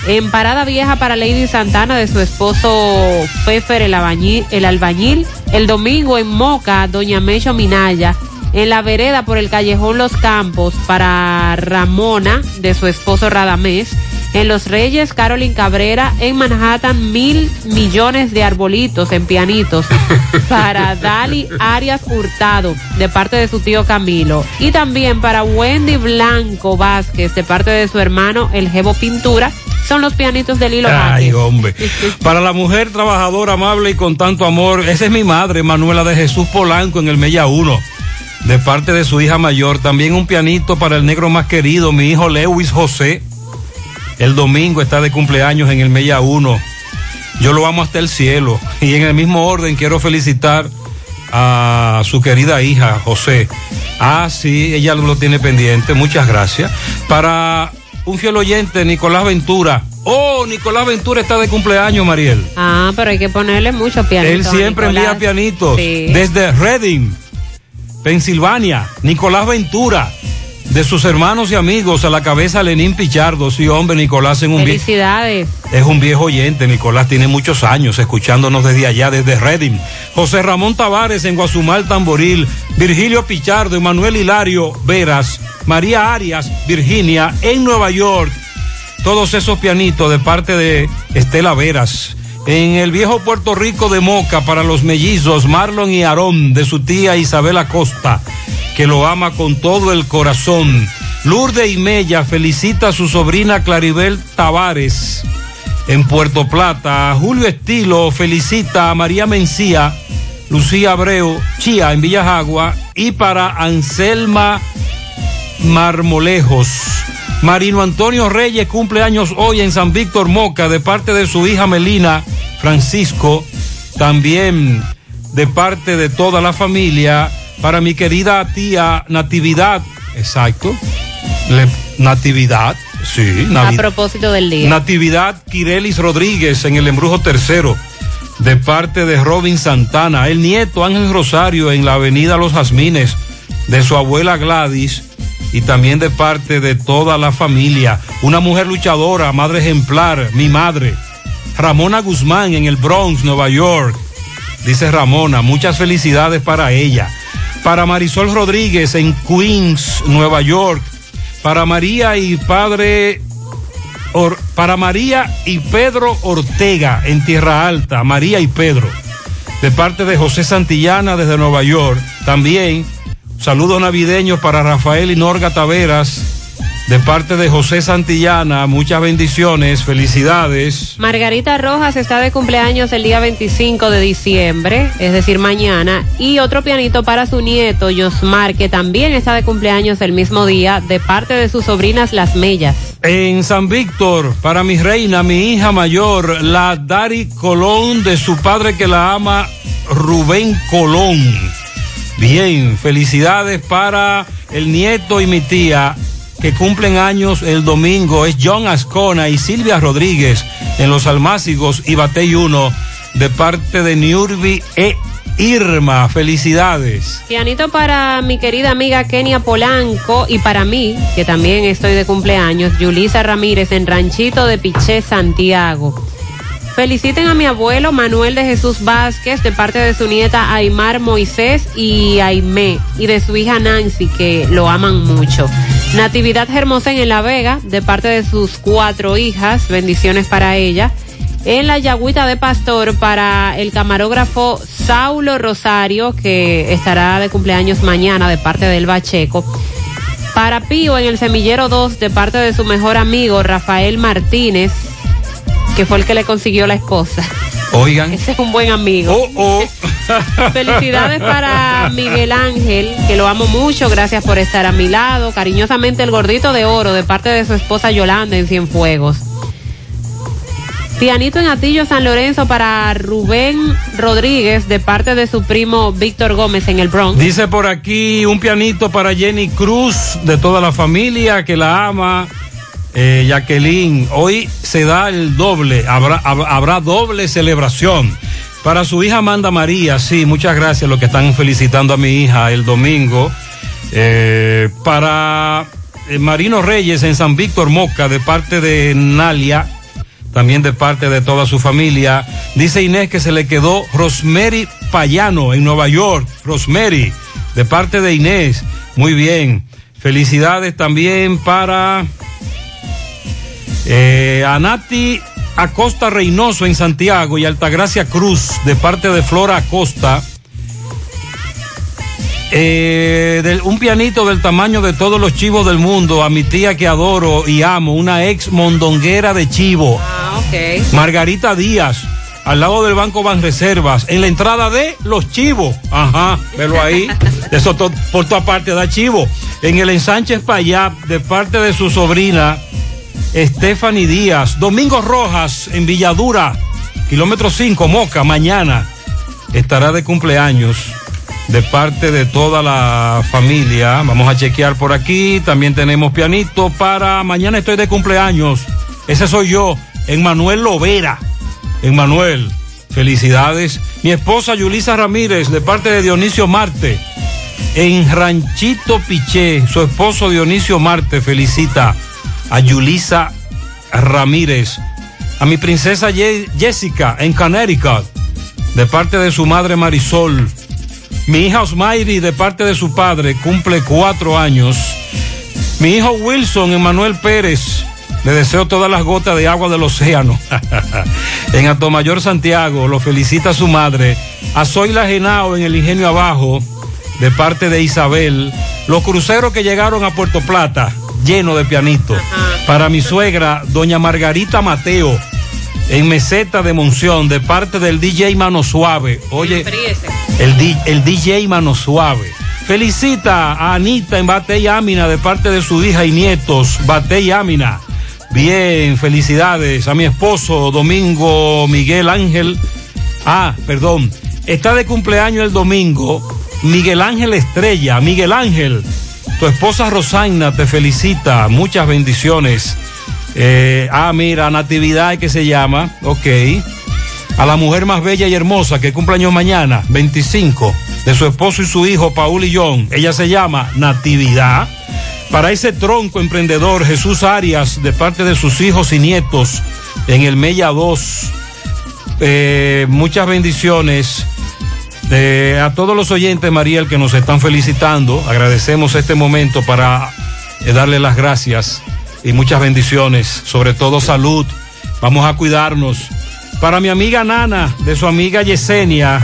En Parada Vieja para Lady Santana de su esposo el, albañil, el albañil. El domingo en Moca, Doña Mecho Minaya. En la vereda por el callejón Los Campos para Ramona de su esposo Radamés. En Los Reyes, Carolyn Cabrera. En Manhattan, mil millones de arbolitos en pianitos para Dali Arias Hurtado de parte de su tío Camilo. Y también para Wendy Blanco Vázquez de parte de su hermano El Jevo Pintura. Son los pianitos del hilo. Ay, hombre. Para la mujer trabajadora, amable y con tanto amor, esa es mi madre, Manuela de Jesús Polanco, en el Mella 1. De parte de su hija mayor. También un pianito para el negro más querido, mi hijo Lewis José. El domingo está de cumpleaños en el Mella 1. Yo lo amo hasta el cielo. Y en el mismo orden quiero felicitar a su querida hija, José. Ah, sí, ella lo tiene pendiente. Muchas gracias. Para un fiel oyente, Nicolás Ventura. Oh, Nicolás Ventura está de cumpleaños, Mariel. Ah, pero hay que ponerle mucho pianito. Él siempre envía pianitos. Sí. Desde Reading, Pensilvania. Nicolás Ventura. De sus hermanos y amigos a la cabeza Lenín Pichardo. Sí, hombre, Nicolás en un Felicidades. es un viejo oyente. Nicolás tiene muchos años escuchándonos desde allá, desde Reading. José Ramón Tavares en Guasumal Tamboril. Virgilio Pichardo, Emanuel Hilario Veras. María Arias, Virginia, en Nueva York. Todos esos pianitos de parte de Estela Veras. En el viejo Puerto Rico de Moca para los mellizos Marlon y Aarón de su tía Isabel Acosta, que lo ama con todo el corazón. Lourdes y Mella felicita a su sobrina Claribel Tavares en Puerto Plata. Julio Estilo felicita a María Mencía, Lucía Abreu, Chía en Villajagua y para Anselma Marmolejos. Marino Antonio Reyes cumple años hoy en San Víctor Moca de parte de su hija Melina Francisco, también de parte de toda la familia, para mi querida tía Natividad, exacto, Le- Natividad, sí, A propósito del día. Natividad Quirelis Rodríguez en el embrujo tercero, de parte de Robin Santana, el nieto Ángel Rosario en la avenida Los Jazmines, de su abuela Gladys, y también de parte de toda la familia. Una mujer luchadora, madre ejemplar, mi madre, Ramona Guzmán en el Bronx, Nueva York. Dice Ramona, muchas felicidades para ella. Para Marisol Rodríguez en Queens, Nueva York. Para María y padre Or- para María y Pedro Ortega en Tierra Alta, María y Pedro, de parte de José Santillana desde Nueva York. También saludos navideños para Rafael y Norga Taveras, de parte de José Santillana. Muchas bendiciones, felicidades. Margarita Rojas está de cumpleaños el día 25 de diciembre, es decir, mañana. Y otro pianito para su nieto, Yosmar, que también está de cumpleaños el mismo día, de parte de sus sobrinas Las Mellas. En San Víctor, para mi reina, mi hija mayor, la Dari Colón, de su padre que la ama, Rubén Colón. Bien, felicidades para el nieto y mi tía que cumplen años el domingo. Es John Ascona y Silvia Rodríguez en Los Almácigos y Batey 1 de parte de Niurbi e Irma. Felicidades. Pianito para mi querida amiga Kenia Polanco y para mí, que también estoy de cumpleaños, Yulisa Ramírez en Ranchito de Piché, Santiago. Feliciten a mi abuelo Manuel de Jesús Vázquez de parte de su nieta Aymar Moisés y Aimé y de su hija Nancy que lo aman mucho. Natividad Hermosen en La Vega de parte de sus cuatro hijas, bendiciones para ella. En la Yagüita de Pastor para el camarógrafo Saulo Rosario que estará de cumpleaños mañana de parte del Bacheco. Para Pío en el Semillero 2 de parte de su mejor amigo Rafael Martínez que fue el que le consiguió la esposa. Oigan. Ese es un buen amigo. Oh, Felicidades para Miguel Ángel, que lo amo mucho, gracias por estar a mi lado. Cariñosamente el gordito de oro de parte de su esposa Yolanda en Cienfuegos. Pianito en Atillo San Lorenzo para Rubén Rodríguez de parte de su primo Víctor Gómez en el Bronx. Dice por aquí un pianito para Jenny Cruz, de toda la familia que la ama. Eh, Jacqueline, hoy se da el doble, habrá, hab- habrá doble celebración. Para su hija Amanda María, sí, muchas gracias los que están felicitando a mi hija el domingo. Eh, para eh, Marino Reyes en San Víctor Moca, de parte de Nalia, también de parte de toda su familia. Dice Inés que se le quedó Rosemary Payano en Nueva York. Rosemary, de parte de Inés. Muy bien. Felicidades también para eh, Anati Acosta Reynoso en Santiago y Altagracia Cruz de parte de Flora Acosta. Eh, del- un pianito del tamaño de todos los chivos del mundo a mi tía que adoro y amo, una ex mondonguera de chivo. Ah, ok. Margarita Díaz, al lado del Banco Banreservas, en la entrada de Los Chivos. Ajá, velo ahí. Eso to- por toda parte da chivo. En el ensanche Payap, de parte de su sobrina, Stephanie Díaz. Domingo Rojas, en Villadura, kilómetro 5, Moca, mañana. Estará de cumpleaños. De parte de toda la familia. Vamos a chequear por aquí. También tenemos pianito para mañana estoy de cumpleaños. Ese soy yo, Emmanuel Lovera. Emmanuel, felicidades. Mi esposa Yulisa Ramírez, de parte de Dionisio Marte. En Ranchito Piché, su esposo Dionisio Marte felicita a Yulisa Ramírez. A mi princesa Jessica en Connecticut, de parte de su madre Marisol. Mi hija Osmairi, de parte de su padre, cumple cuatro años. Mi hijo Wilson, Emanuel Pérez, le deseo todas las gotas de agua del océano. en Atomayor, Santiago, lo felicita su madre. A Zoila Genao, en el Ingenio Abajo, de parte de Isabel. Los cruceros que llegaron a Puerto Plata, lleno de pianito. Para mi suegra, doña Margarita Mateo, en Meseta de Monción, de parte del DJ Mano Suave. Oye, el, di- el DJ Mano Suave. Felicita a Anita en Bate y Ámina de parte de su hija y nietos, Bate y Ámina. Bien, felicidades a mi esposo Domingo Miguel Ángel. Ah, perdón, está de cumpleaños el domingo Miguel Ángel Estrella. Miguel Ángel, tu esposa Rosaina te felicita, muchas bendiciones. Eh, ah, mira, Natividad que se llama, ok. A la mujer más bella y hermosa que cumple años mañana, 25, de su esposo y su hijo, Paul y John. Ella se llama Natividad. Para ese tronco emprendedor, Jesús Arias, de parte de sus hijos y nietos, en el Mella 2. Eh, muchas bendiciones. A todos los oyentes, Mariel, que nos están felicitando, agradecemos este momento para eh, darle las gracias y muchas bendiciones, sobre todo salud. Vamos a cuidarnos. Para mi amiga Nana, de su amiga Yesenia,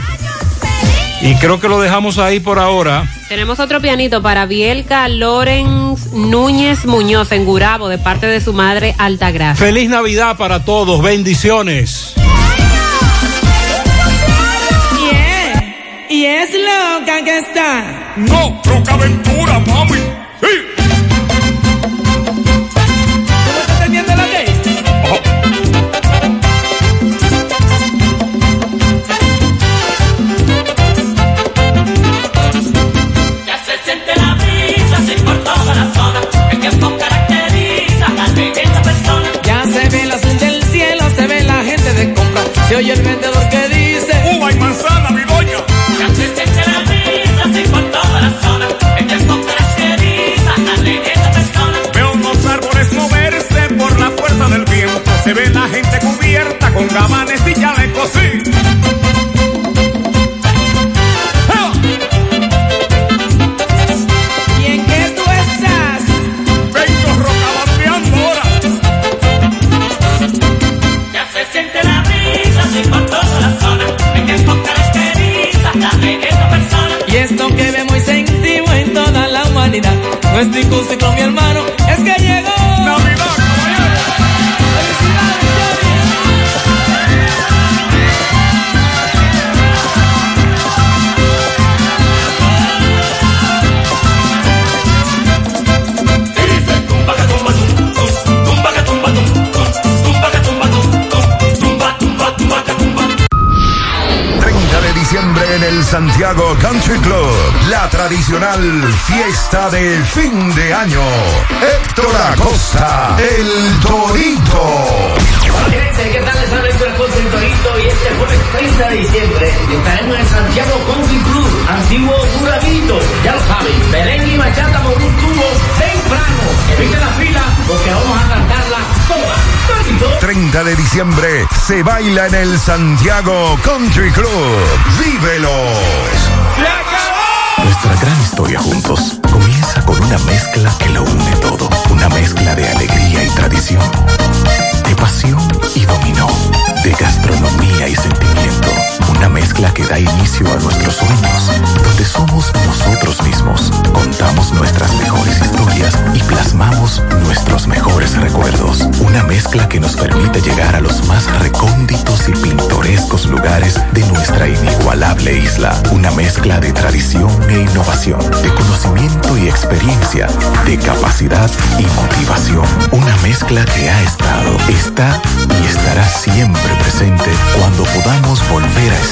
y creo que lo dejamos ahí por ahora. Tenemos otro pianito para Bielka Lorenz Núñez Muñoz en Gurabo de parte de su madre Altagracia. Feliz Navidad para todos, bendiciones. Y es loca que está. No, Roca Aventura, mami. Se baila en el Santiago Country Club. ¡Vívelos! Nuestra gran historia juntos comienza con una mezcla que lo une todo. Una mezcla de alegría y tradición, de pasión y dominó, de gastronomía y sentimiento. Una mezcla que da inicio a nuestros sueños, donde somos nosotros mismos, contamos nuestras mejores historias y plasmamos nuestros mejores recuerdos. Una mezcla que nos permite llegar a los más recónditos y pintorescos lugares de nuestra inigualable isla. Una mezcla de tradición e innovación, de conocimiento y experiencia, de capacidad y motivación. Una mezcla que ha estado, está y estará siempre presente cuando podamos volver a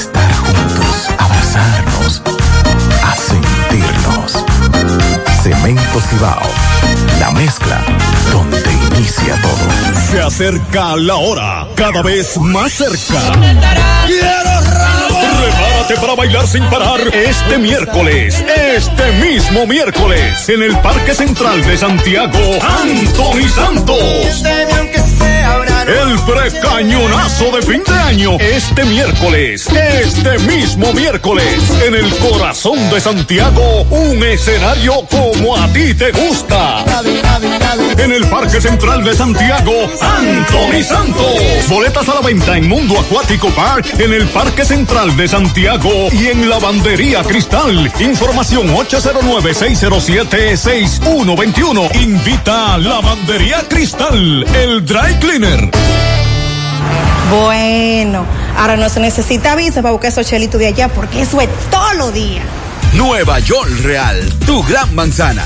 juntos, abrazarnos, a sentirnos. Cemento Cibao, la mezcla donde inicia todo. Se acerca la hora, cada vez más cerca. Prepárate para bailar sin parar este miércoles, este mismo miércoles, en el Parque Central de Santiago, Anthony Santos. El precañonazo de fin de año, este miércoles, este mismo miércoles, en el corazón de Santiago, un escenario como a ti te gusta. En el Parque Central de Santiago, Anthony Santos. Boletas a la venta en Mundo Acuático Park, en el Parque Central de Santiago y en Lavandería Cristal. Información 809-607-6121. Invita a Lavandería Cristal, el Dry Cleaner. Bueno, ahora no se necesita visa para buscar esos chelitos de allá porque eso es todo lo día. Nueva York Real, tu gran manzana.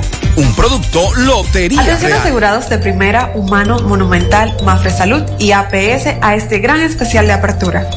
Un producto Lotería Atención Real. asegurados de primera, humano, monumental, Mafre Salud y APS a este gran especial de apertura.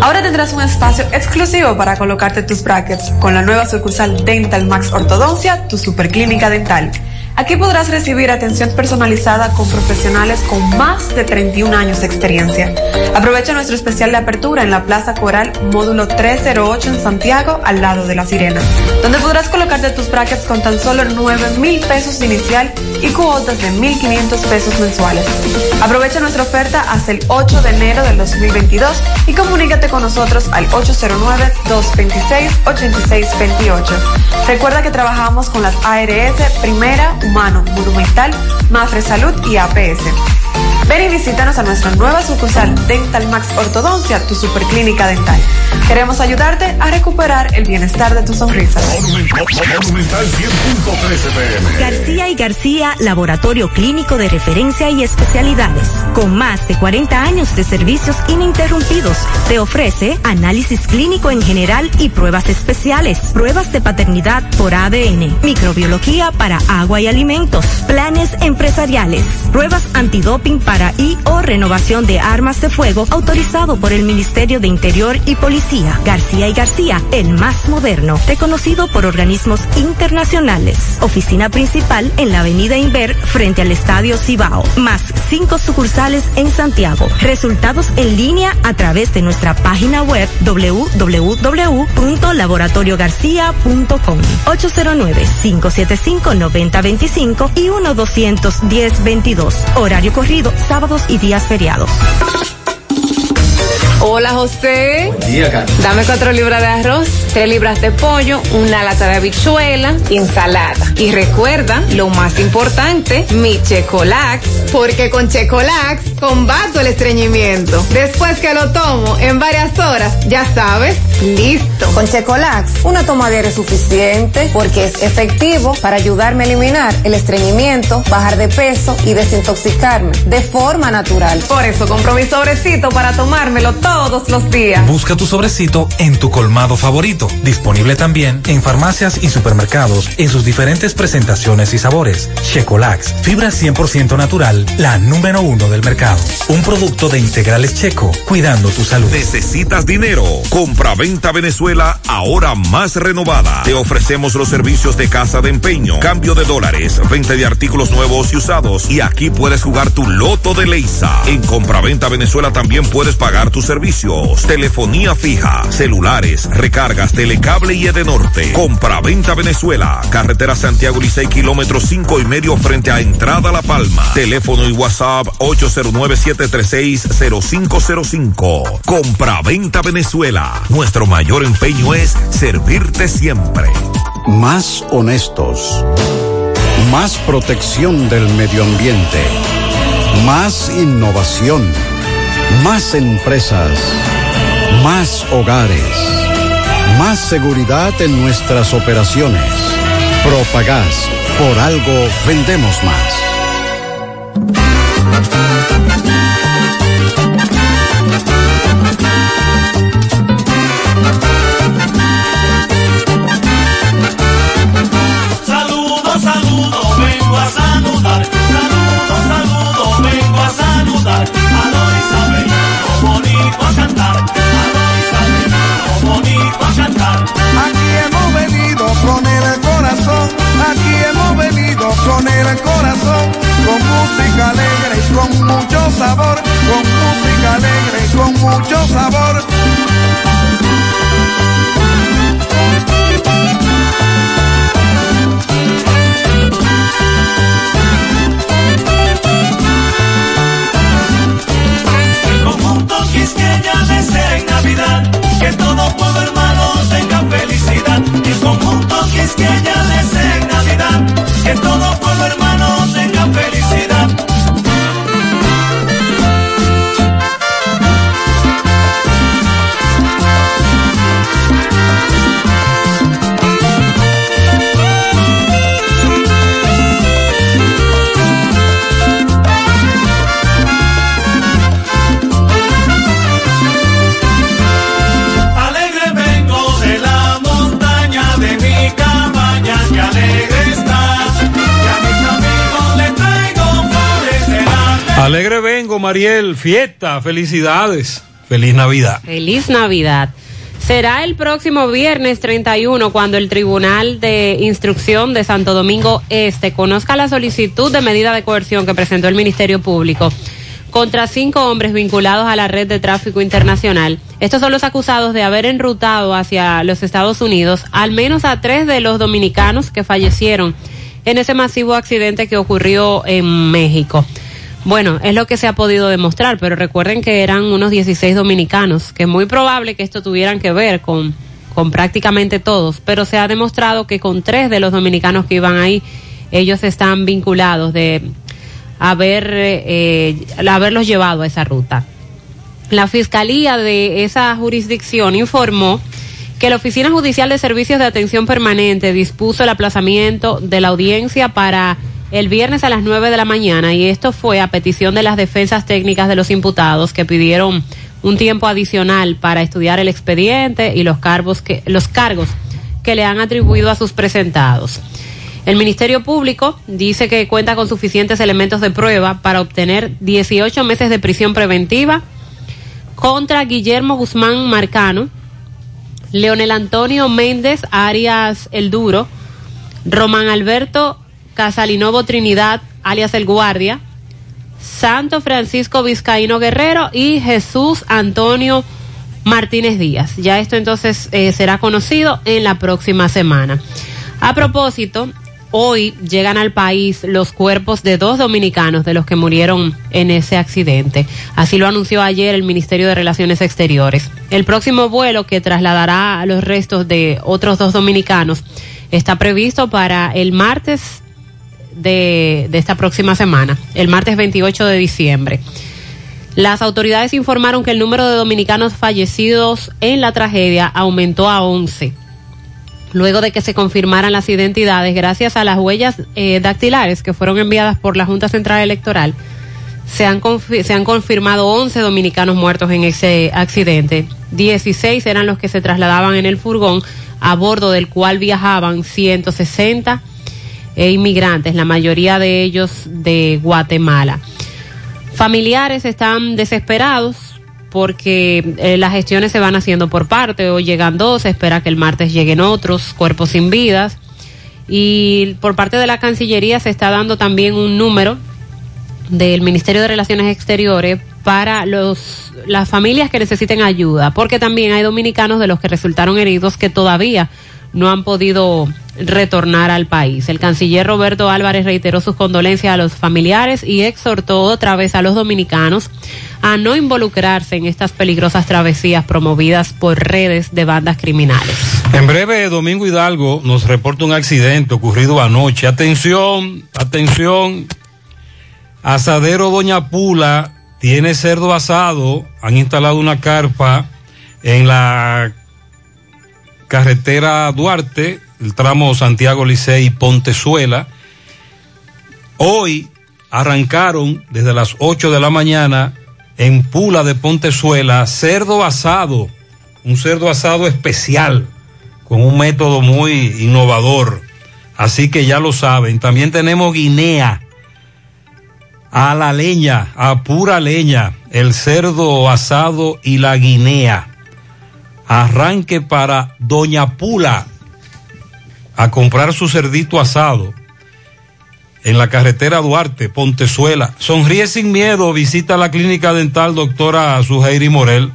Ahora tendrás un espacio exclusivo para colocarte tus brackets con la nueva sucursal Dental Max Ortodoncia, tu superclínica dental. Aquí podrás recibir atención personalizada con profesionales con más de 31 años de experiencia. Aprovecha nuestro especial de apertura en la Plaza Coral, módulo 308 en Santiago, al lado de La Sirena, donde podrás colocarte tus brackets con tan solo 9 mil pesos inicial y cuotas de 1.500 pesos mensuales. Aprovecha nuestra oferta hasta el 8 de enero del 2022 y comunícate con nosotros al 809-226-8628. Recuerda que trabajamos con las ARS Primera, Humano, Monumental, Mafre Salud y APS. Ven y visítanos a nuestra nueva sucursal Dental Max Ortodoncia, tu superclínica dental. Queremos ayudarte a recuperar el bienestar de tu sonrisa. Monumental 100.13 pm. García y García, laboratorio clínico de referencia y especialidades. Con más de 40 años de servicios ininterrumpidos, te ofrece análisis clínico en general y pruebas especiales, pruebas de paternidad por ADN, microbiología para agua y alimentos, planes empresariales, pruebas antidoping para y o renovación de armas de fuego autorizado por el Ministerio de Interior y Policía. García y García, el más moderno, reconocido por organismos internacionales. Oficina principal en la Avenida Inver frente al Estadio Cibao, más cinco sucursales en Santiago. Resultados en línea a través de nuestra página web www.laboratoriogarcia.com 809-575-9025 y 1-210-22. Horario corrido, sábados y días feriados. Hola José. Día, Carlos. Dame cuatro libras de arroz, tres libras de pollo, una lata de habichuela y ensalada. Y recuerda, lo más importante, mi Checolax, porque con Checolax combato el estreñimiento. Después que lo tomo en varias horas, ya sabes, listo. Con Checolax, una toma diaria es suficiente porque es efectivo para ayudarme a eliminar el estreñimiento, bajar de peso y desintoxicarme de forma natural. Por eso compro mi sobrecito para tomármelo todo todos los días. Busca tu sobrecito en tu colmado favorito. Disponible también en farmacias y supermercados en sus diferentes presentaciones y sabores. Checolax, fibra 100% natural, la número uno del mercado. Un producto de integrales checo, cuidando tu salud. ¿Necesitas dinero? Compra-venta Venezuela, ahora más renovada. Te ofrecemos los servicios de casa de empeño, cambio de dólares, venta de artículos nuevos y usados. Y aquí puedes jugar tu loto de Leisa. En Compra-venta Venezuela también puedes pagar tus servicios. Telefonía fija, celulares, recargas, telecable y Edenorte. Compra-venta Venezuela. Carretera Santiago Licey, kilómetro cinco y medio frente a Entrada La Palma. Teléfono y WhatsApp 809-736-0505. Compra-venta Venezuela. Nuestro mayor empeño es servirte siempre. Más honestos. Más protección del medio ambiente. Más innovación. Más empresas. Más hogares. Más seguridad en nuestras operaciones. Propagás. Por algo vendemos más. Saludo, saludo, vengo a saludar. Saludo, saludo, vengo a saludar. El corazón, con música alegre y con mucho sabor, con música alegre y con mucho sabor. El conjunto Quisqueya desea en Navidad que todo pueblo hermano tenga felicidad. El conjunto Quisqueya desea en Navidad que todo pueblo hermano tenga felicidad. Alegre vengo, Mariel. Fiesta, felicidades. Feliz Navidad. Feliz Navidad. Será el próximo viernes 31 cuando el Tribunal de Instrucción de Santo Domingo Este conozca la solicitud de medida de coerción que presentó el Ministerio Público contra cinco hombres vinculados a la red de tráfico internacional. Estos son los acusados de haber enrutado hacia los Estados Unidos al menos a tres de los dominicanos que fallecieron en ese masivo accidente que ocurrió en México. Bueno, es lo que se ha podido demostrar, pero recuerden que eran unos 16 dominicanos, que es muy probable que esto tuvieran que ver con, con prácticamente todos, pero se ha demostrado que con tres de los dominicanos que iban ahí, ellos están vinculados de haber, eh, haberlos llevado a esa ruta. La fiscalía de esa jurisdicción informó que la Oficina Judicial de Servicios de Atención Permanente dispuso el aplazamiento de la audiencia para el viernes a las 9 de la mañana y esto fue a petición de las defensas técnicas de los imputados que pidieron un tiempo adicional para estudiar el expediente y los cargos que, los cargos que le han atribuido a sus presentados. El Ministerio Público dice que cuenta con suficientes elementos de prueba para obtener 18 meses de prisión preventiva contra Guillermo Guzmán Marcano, Leonel Antonio Méndez Arias El Duro, Román Alberto Casalinovo Trinidad, alias El Guardia, Santo Francisco Vizcaíno Guerrero y Jesús Antonio Martínez Díaz. Ya esto entonces eh, será conocido en la próxima semana. A propósito, hoy llegan al país los cuerpos de dos dominicanos de los que murieron en ese accidente. Así lo anunció ayer el Ministerio de Relaciones Exteriores. El próximo vuelo que trasladará los restos de otros dos dominicanos está previsto para el martes de, esta próxima semana, el martes 28 de diciembre. Las autoridades informaron que el número de dominicanos fallecidos en la tragedia aumentó a 11 luego de que se confirmaran las identidades gracias a las huellas eh, dactilares que fueron enviadas por la Junta Central Electoral, se han, se han confirmado 11 dominicanos muertos en ese accidente. 16 eran los que se trasladaban en el furgón, a bordo del cual viajaban 160 eh, inmigrantes, la mayoría de ellos de Guatemala. Familiares están desesperados porque eh, las gestiones se van haciendo por parte. Hoy llegan dos, se espera que el martes lleguen otros cuerpos sin vidas. Y por parte de la Cancillería se está dando también un número del Ministerio de Relaciones Exteriores para los las familias que necesiten ayuda, porque también hay dominicanos de los que resultaron heridos que todavía no han podido retornar al país. El canciller Roberto Álvarez reiteró sus condolencias a los familiares y exhortó otra vez a los dominicanos a no involucrarse en estas peligrosas travesías promovidas por redes de bandas criminales. En breve, Domingo Hidalgo nos reporta un accidente ocurrido anoche. Atención, atención. Asadero Doña Pula tiene cerdo asado. Han instalado una carpa en la carretera Duarte, el tramo Santiago Licey Pontezuela. Hoy arrancaron desde las 8 de la mañana en Pula de Pontezuela cerdo asado, un cerdo asado especial con un método muy innovador. Así que ya lo saben. También tenemos guinea a la leña, a pura leña, el cerdo asado y la guinea. Arranque para Doña Pula a comprar su cerdito asado en la carretera Duarte, Pontezuela. Sonríe sin miedo, visita la clínica dental doctora Suheiri Morel.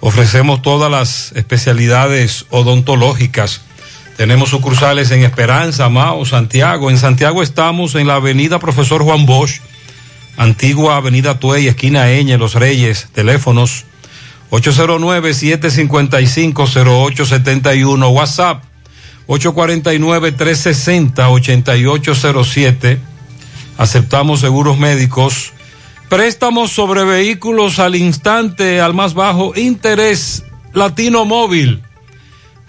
Ofrecemos todas las especialidades odontológicas. Tenemos sucursales en Esperanza, Mao, Santiago. En Santiago estamos en la avenida Profesor Juan Bosch, antigua avenida Tuey, esquina Eñe, Los Reyes. Teléfonos 809-755-0871. WhatsApp 849-360-8807. Aceptamos seguros médicos. Préstamos sobre vehículos al instante, al más bajo interés. Latino Móvil.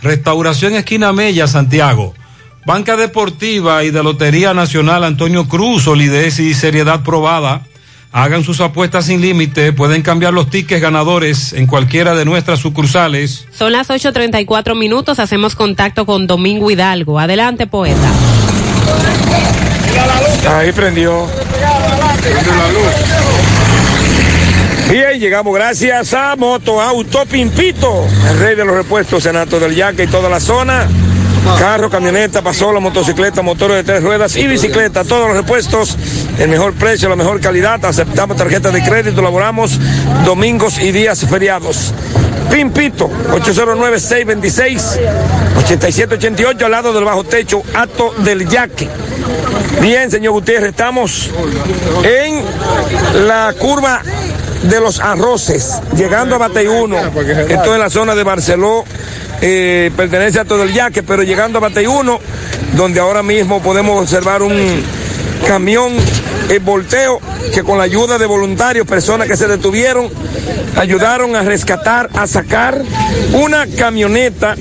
Restauración Esquina Mella, Santiago. Banca Deportiva y de Lotería Nacional Antonio Cruz, solidez y seriedad probada. Hagan sus apuestas sin límite, pueden cambiar los tickets ganadores en cualquiera de nuestras sucursales. Son las 8.34 minutos, hacemos contacto con Domingo Hidalgo. Adelante, poeta. Ahí prendió. Bien, llegamos gracias a Moto Auto Pimpito, el rey de los repuestos en Alto del Yaque y toda la zona. Carro, camioneta, pasola, motocicleta, motores de tres ruedas y bicicleta, todos los repuestos, el mejor precio, la mejor calidad, aceptamos tarjetas de crédito, laboramos domingos y días feriados. Pimpito, 809-626-8788 al lado del bajo techo, Alto del Yaque. Bien, señor Gutiérrez, estamos en la curva de los arroces, llegando a Batey 1. Esto es la zona de Barceló, eh, pertenece a todo el yaque, pero llegando a Batey 1, donde ahora mismo podemos observar un camión en volteo que con la ayuda de voluntarios, personas que se detuvieron, ayudaron a rescatar, a sacar una camioneta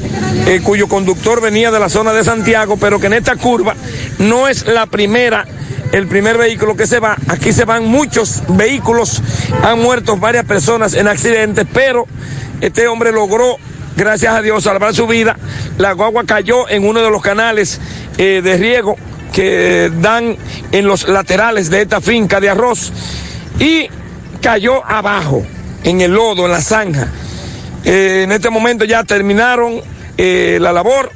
eh, cuyo conductor venía de la zona de Santiago, pero que en esta curva no es la primera el primer vehículo que se va. Aquí se van muchos vehículos, han muerto varias personas en accidentes, pero este hombre logró, gracias a Dios, salvar su vida. La guagua cayó en uno de los canales eh, de riego que dan en los laterales de esta finca de arroz y cayó abajo, en el lodo, en la zanja. Eh, en este momento ya terminaron eh, la labor.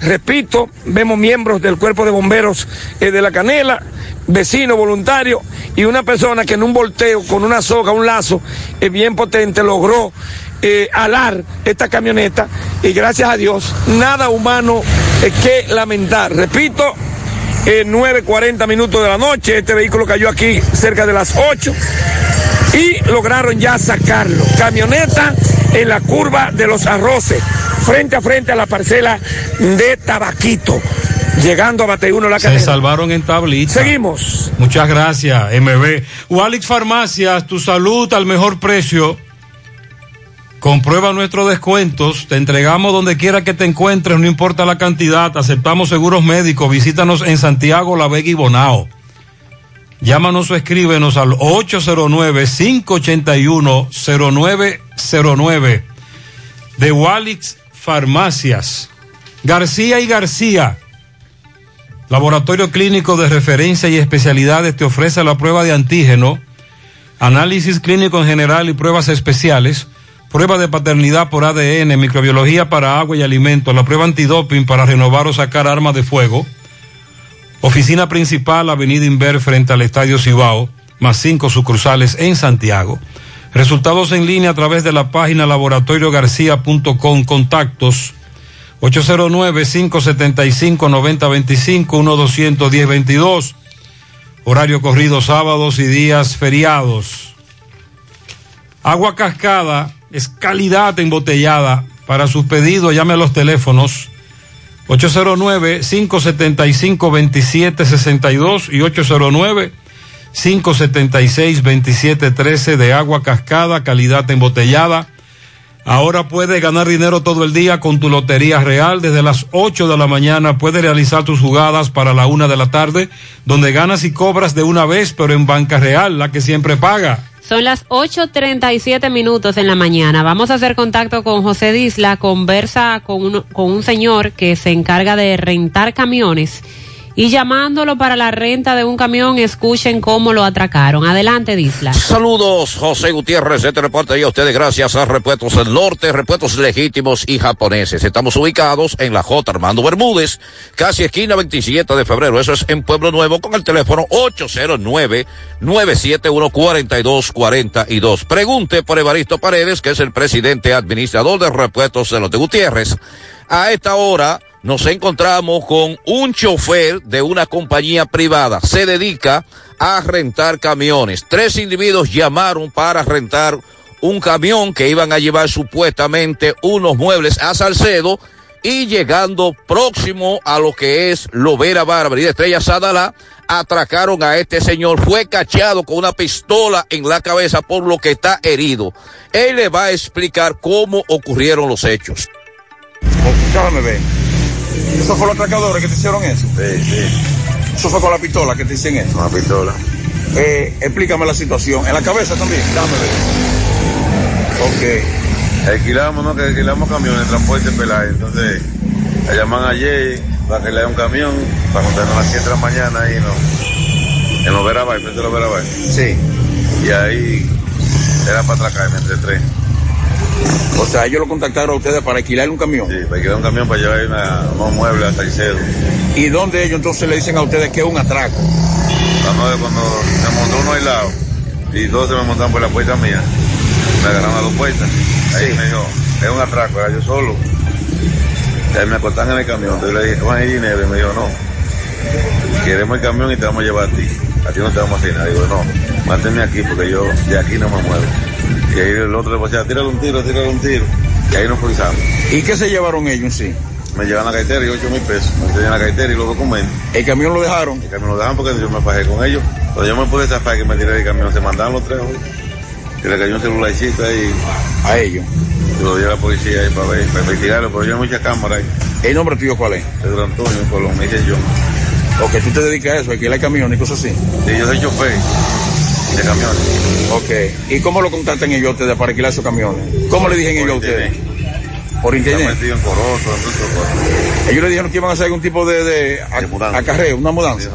Repito, vemos miembros del cuerpo de bomberos de la canela, vecino voluntario y una persona que en un volteo con una soga, un lazo bien potente logró eh, alar esta camioneta y gracias a Dios nada humano eh, que lamentar. Repito, eh, 9.40 minutos de la noche, este vehículo cayó aquí cerca de las 8 y lograron ya sacarlo. Camioneta en la curva de los arroces, frente a frente a la parcela de Tabaquito, llegando a Bateyuno la Se cadena. salvaron en tablita. Seguimos. Muchas gracias, MB. Walix Farmacias, tu salud al mejor precio. Comprueba nuestros descuentos, te entregamos donde quiera que te encuentres, no importa la cantidad, aceptamos seguros médicos, visítanos en Santiago, La Vega y Bonao. Llámanos o escríbenos al 809-581-0909 de Walix Farmacias. García y García. Laboratorio Clínico de Referencia y Especialidades te ofrece la prueba de antígeno, análisis clínico en general y pruebas especiales, prueba de paternidad por ADN, microbiología para agua y alimentos, la prueba antidoping para renovar o sacar armas de fuego. Oficina principal, Avenida Inver, frente al Estadio Cibao, más cinco sucursales en Santiago. Resultados en línea a través de la página laboratoriogarcía.com. Contactos 809-575-9025, 1-210-22. Horario corrido sábados y días feriados. Agua cascada es calidad embotellada. Para sus pedidos llame a los teléfonos 809-575-2762 y 809-576-2713 de agua cascada, calidad embotellada. Ahora puedes ganar dinero todo el día con tu Lotería Real. Desde las 8 de la mañana puedes realizar tus jugadas para la una de la tarde, donde ganas y cobras de una vez, pero en Banca Real, la que siempre paga. Son las 8.37 minutos en la mañana. Vamos a hacer contacto con José Disla. Conversa con un, con un señor que se encarga de rentar camiones. Y llamándolo para la renta de un camión, escuchen cómo lo atracaron. Adelante, Disla. Saludos, José Gutiérrez, este reporte y a ustedes gracias a Repuestos del Norte, Repuestos Legítimos y Japoneses. Estamos ubicados en la J. Armando Bermúdez, casi esquina 27 de febrero. Eso es en Pueblo Nuevo con el teléfono 809-971-4242. Pregunte por Evaristo Paredes, que es el presidente administrador de Repuestos de Norte Gutiérrez. A esta hora nos encontramos con un chofer de una compañía privada. Se dedica a rentar camiones. Tres individuos llamaron para rentar un camión que iban a llevar supuestamente unos muebles a Salcedo y llegando próximo a lo que es Lovera Bárbara y de Estrella Sadalá, atracaron a este señor. Fue cachado con una pistola en la cabeza por lo que está herido. Él le va a explicar cómo ocurrieron los hechos. Ver. ¿Eso fue los atracadores que te hicieron eso? Sí, sí. ¿Eso fue con la pistola que te hicieron eso? Con la pistola. Eh, explícame la situación. ¿En la cabeza también? Dame. Ok. Alquilamos, ¿no? Que alquilamos camiones de transporte Pelay. Entonces, la llaman ayer para que le dé un camión para juntarnos a las 7 de la mañana ahí, ¿no? En los Verabay, frente a los Verabay. Sí. Y ahí era para atracarme entre tres. O sea, ellos lo contactaron a ustedes para alquilar un camión. Sí, para alquilar un camión para llevar una, unos muebles a Salcedo. ¿Y dónde ellos entonces le dicen a ustedes que es un atraco? Cuando, cuando se montó uno al lado y todos se me montaron por la puerta mía, me agarraron a dos puertas. Ahí me dijo, es un atraco, era yo solo. Y ahí me acostaron en el camión. Entonces le dije, ¿cuál es el dinero? Y me dijo, no, queremos el camión y te vamos a llevar a ti. A ti no te vamos a nada. Digo, no, mátenme aquí porque yo de aquí no me muevo. Y ahí el otro le decía, tírale un tiro, tírale un tiro. Y ahí nos cruzamos. ¿Y qué se llevaron ellos sí? Me llevan la cartera y 8 mil pesos. Me entregan la cartera y los documentos. ¿El camión lo dejaron? El camión lo dejaron porque yo me fajé con ellos. Cuando yo me pude zafar que me tiré del camión, se mandaron los tres. hoy. Y le cayó un celularcito ahí. A ellos. Y lo lleva la policía ahí para ver, para investigarlo, pero yo hay muchas cámaras ahí. ¿El nombre tuyo cuál es? Pedro Antonio Colón, me dice yo. Ok, tú te dedicas a eso, a alquilar camiones y cosas así. Sí, yo soy chofer de camiones. Ok. ¿Y cómo lo contactan ellos ustedes para alquilar esos camiones? ¿Cómo le dijeron ellos a ustedes? Por internet. En Corozo, en. Ellos le dijeron que iban a hacer algún tipo de, de a- acarreo, una mudanza.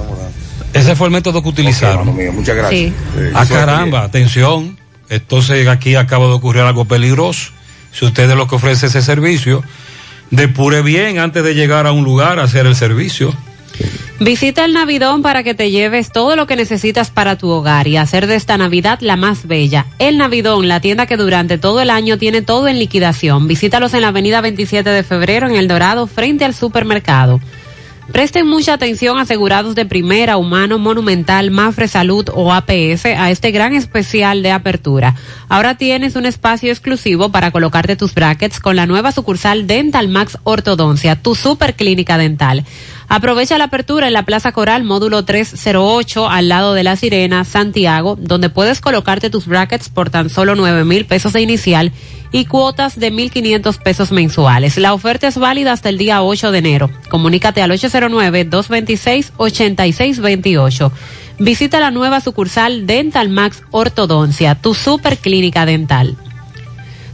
Ese fue el método que utilizaron. muchas gracias. Ah, caramba, atención. Entonces aquí acaba de ocurrir algo peligroso. Si usted es lo que ofrece ese servicio, depure bien antes de llegar a un lugar a hacer el servicio. Visita el Navidón para que te lleves todo lo que necesitas para tu hogar y hacer de esta Navidad la más bella. El Navidón, la tienda que durante todo el año tiene todo en liquidación. Visítalos en la avenida 27 de febrero en El Dorado, frente al supermercado. Presten mucha atención asegurados de primera, humano, monumental, Mafre Salud o APS a este gran especial de apertura. Ahora tienes un espacio exclusivo para colocarte tus brackets con la nueva sucursal Dental Max Ortodoncia, tu super clínica dental. Aprovecha la apertura en la Plaza Coral, módulo 308, al lado de La Sirena, Santiago, donde puedes colocarte tus brackets por tan solo 9 mil pesos de inicial y cuotas de 1.500 pesos mensuales. La oferta es válida hasta el día 8 de enero. Comunícate al 809-226-8628. Visita la nueva sucursal Dental Max Ortodoncia, tu super clínica dental.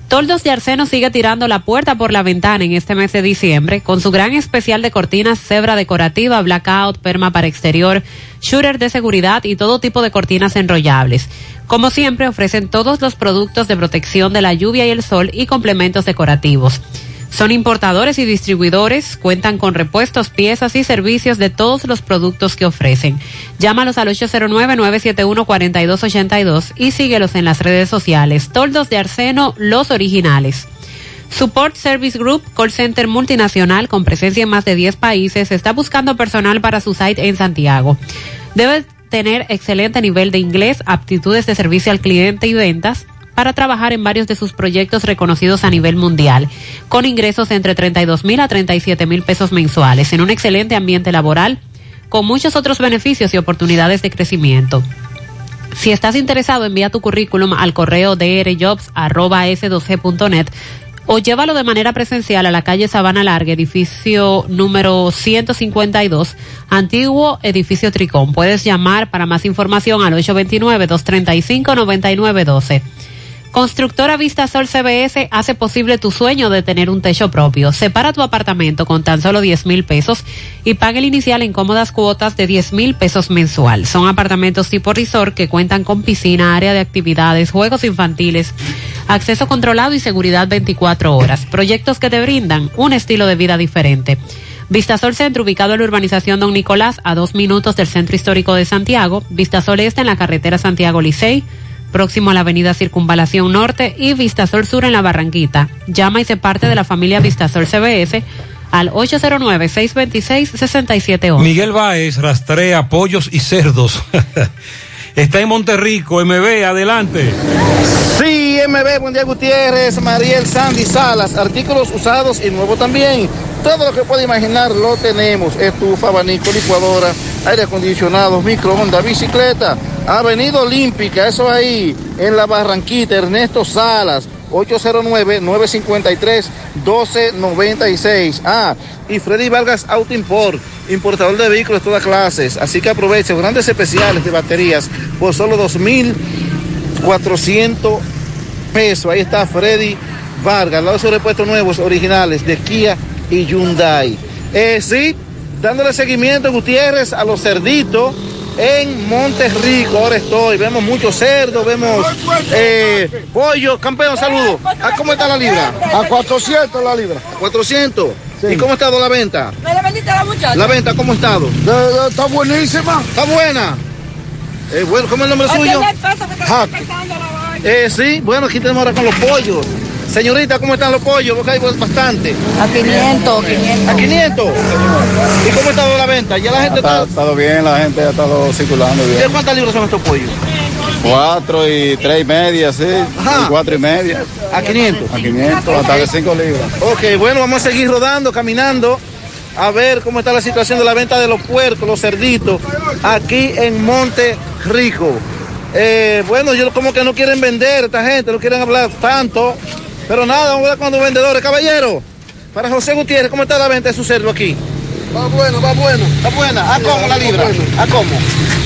Toldos de Arseno sigue tirando la puerta por la ventana en este mes de diciembre con su gran especial de cortinas cebra decorativa, blackout, perma para exterior, shooter de seguridad y todo tipo de cortinas enrollables. Como siempre, ofrecen todos los productos de protección de la lluvia y el sol y complementos decorativos. Son importadores y distribuidores, cuentan con repuestos, piezas y servicios de todos los productos que ofrecen. Llámalos al 809-971-4282 y síguelos en las redes sociales. Toldos de Arseno, los originales. Support Service Group, call center multinacional con presencia en más de 10 países, está buscando personal para su site en Santiago. Debe tener excelente nivel de inglés, aptitudes de servicio al cliente y ventas para trabajar en varios de sus proyectos reconocidos a nivel mundial, con ingresos entre 32 mil a 37 mil pesos mensuales, en un excelente ambiente laboral, con muchos otros beneficios y oportunidades de crecimiento. Si estás interesado, envía tu currículum al correo drjobs.s2g.net o llévalo de manera presencial a la calle Sabana Larga, edificio número 152, antiguo edificio Tricón. Puedes llamar para más información al 829-235-9912. Constructora Vista Sol CBS hace posible tu sueño de tener un techo propio. Separa tu apartamento con tan solo 10 mil pesos y paga el inicial en cómodas cuotas de 10 mil pesos mensual. Son apartamentos tipo resort que cuentan con piscina, área de actividades, juegos infantiles, acceso controlado y seguridad 24 horas. Proyectos que te brindan un estilo de vida diferente. Vistasol Centro, ubicado en la urbanización Don Nicolás, a dos minutos del Centro Histórico de Santiago. Vistasol Este en la carretera Santiago Licey próximo a la avenida Circunvalación Norte y Vistasol Sur en la Barranquita. Llama y se parte de la familia Vistasol CBS al 809-626-6711. Miguel Báez rastrea pollos y cerdos. Está en Monterrico, MB, adelante. Sí, MB, buen día Gutiérrez, Mariel Sandy Salas, artículos usados y nuevos también. Todo lo que puede imaginar lo tenemos. Estufa, abanico, licuadora, aire acondicionado, microondas, bicicleta. Avenida Olímpica, eso ahí, en la Barranquita, Ernesto Salas, 809-953-1296. Ah, y Freddy Vargas Auto Import, importador de vehículos de todas clases. Así que aproveche grandes especiales de baterías por solo 2.400 pesos. Ahí está Freddy Vargas, los repuestos nuevos, originales de Kia y Hyundai. Eh, sí, dándole seguimiento, Gutiérrez, a los cerditos en Monterrico. Ahora estoy, vemos muchos cerdos, vemos eh, pollo. Campeón, saludo. ¿A cómo está la libra? A 400 la libra. ¿A 400? ¿Y cómo ha estado la venta? ¿Me la vendiste a la muchacha? ¿La venta cómo ha estado? está buenísima. ¿Está buena? Eh, bueno, ¿cómo es el nombre suyo? Eh, sí, bueno, aquí tenemos ahora con los pollos. Señorita, ¿cómo están los pollos? Porque hay bastante. A 500, 500. ¿A 500? ¿Y cómo ha estado la venta? ¿Ya la gente está...? Ha estado bien, la gente ha estado circulando bien. ¿De cuántas libras son estos pollos? Cuatro y tres y media, sí. Y cuatro y media. ¿A 500? A 500, hasta de cinco libras. Ok, bueno, vamos a seguir rodando, caminando, a ver cómo está la situación de la venta de los puercos, los cerditos, aquí en Monte Rico. Eh, bueno, yo como que no quieren vender esta gente, no quieren hablar tanto. Pero nada, vamos a ver con los vendedores. Caballero, para José Gutiérrez, ¿cómo está la venta de su cerdo aquí? Va bueno, va bueno. ¿Está buena? ¿A cómo la libra? ¿A cómo?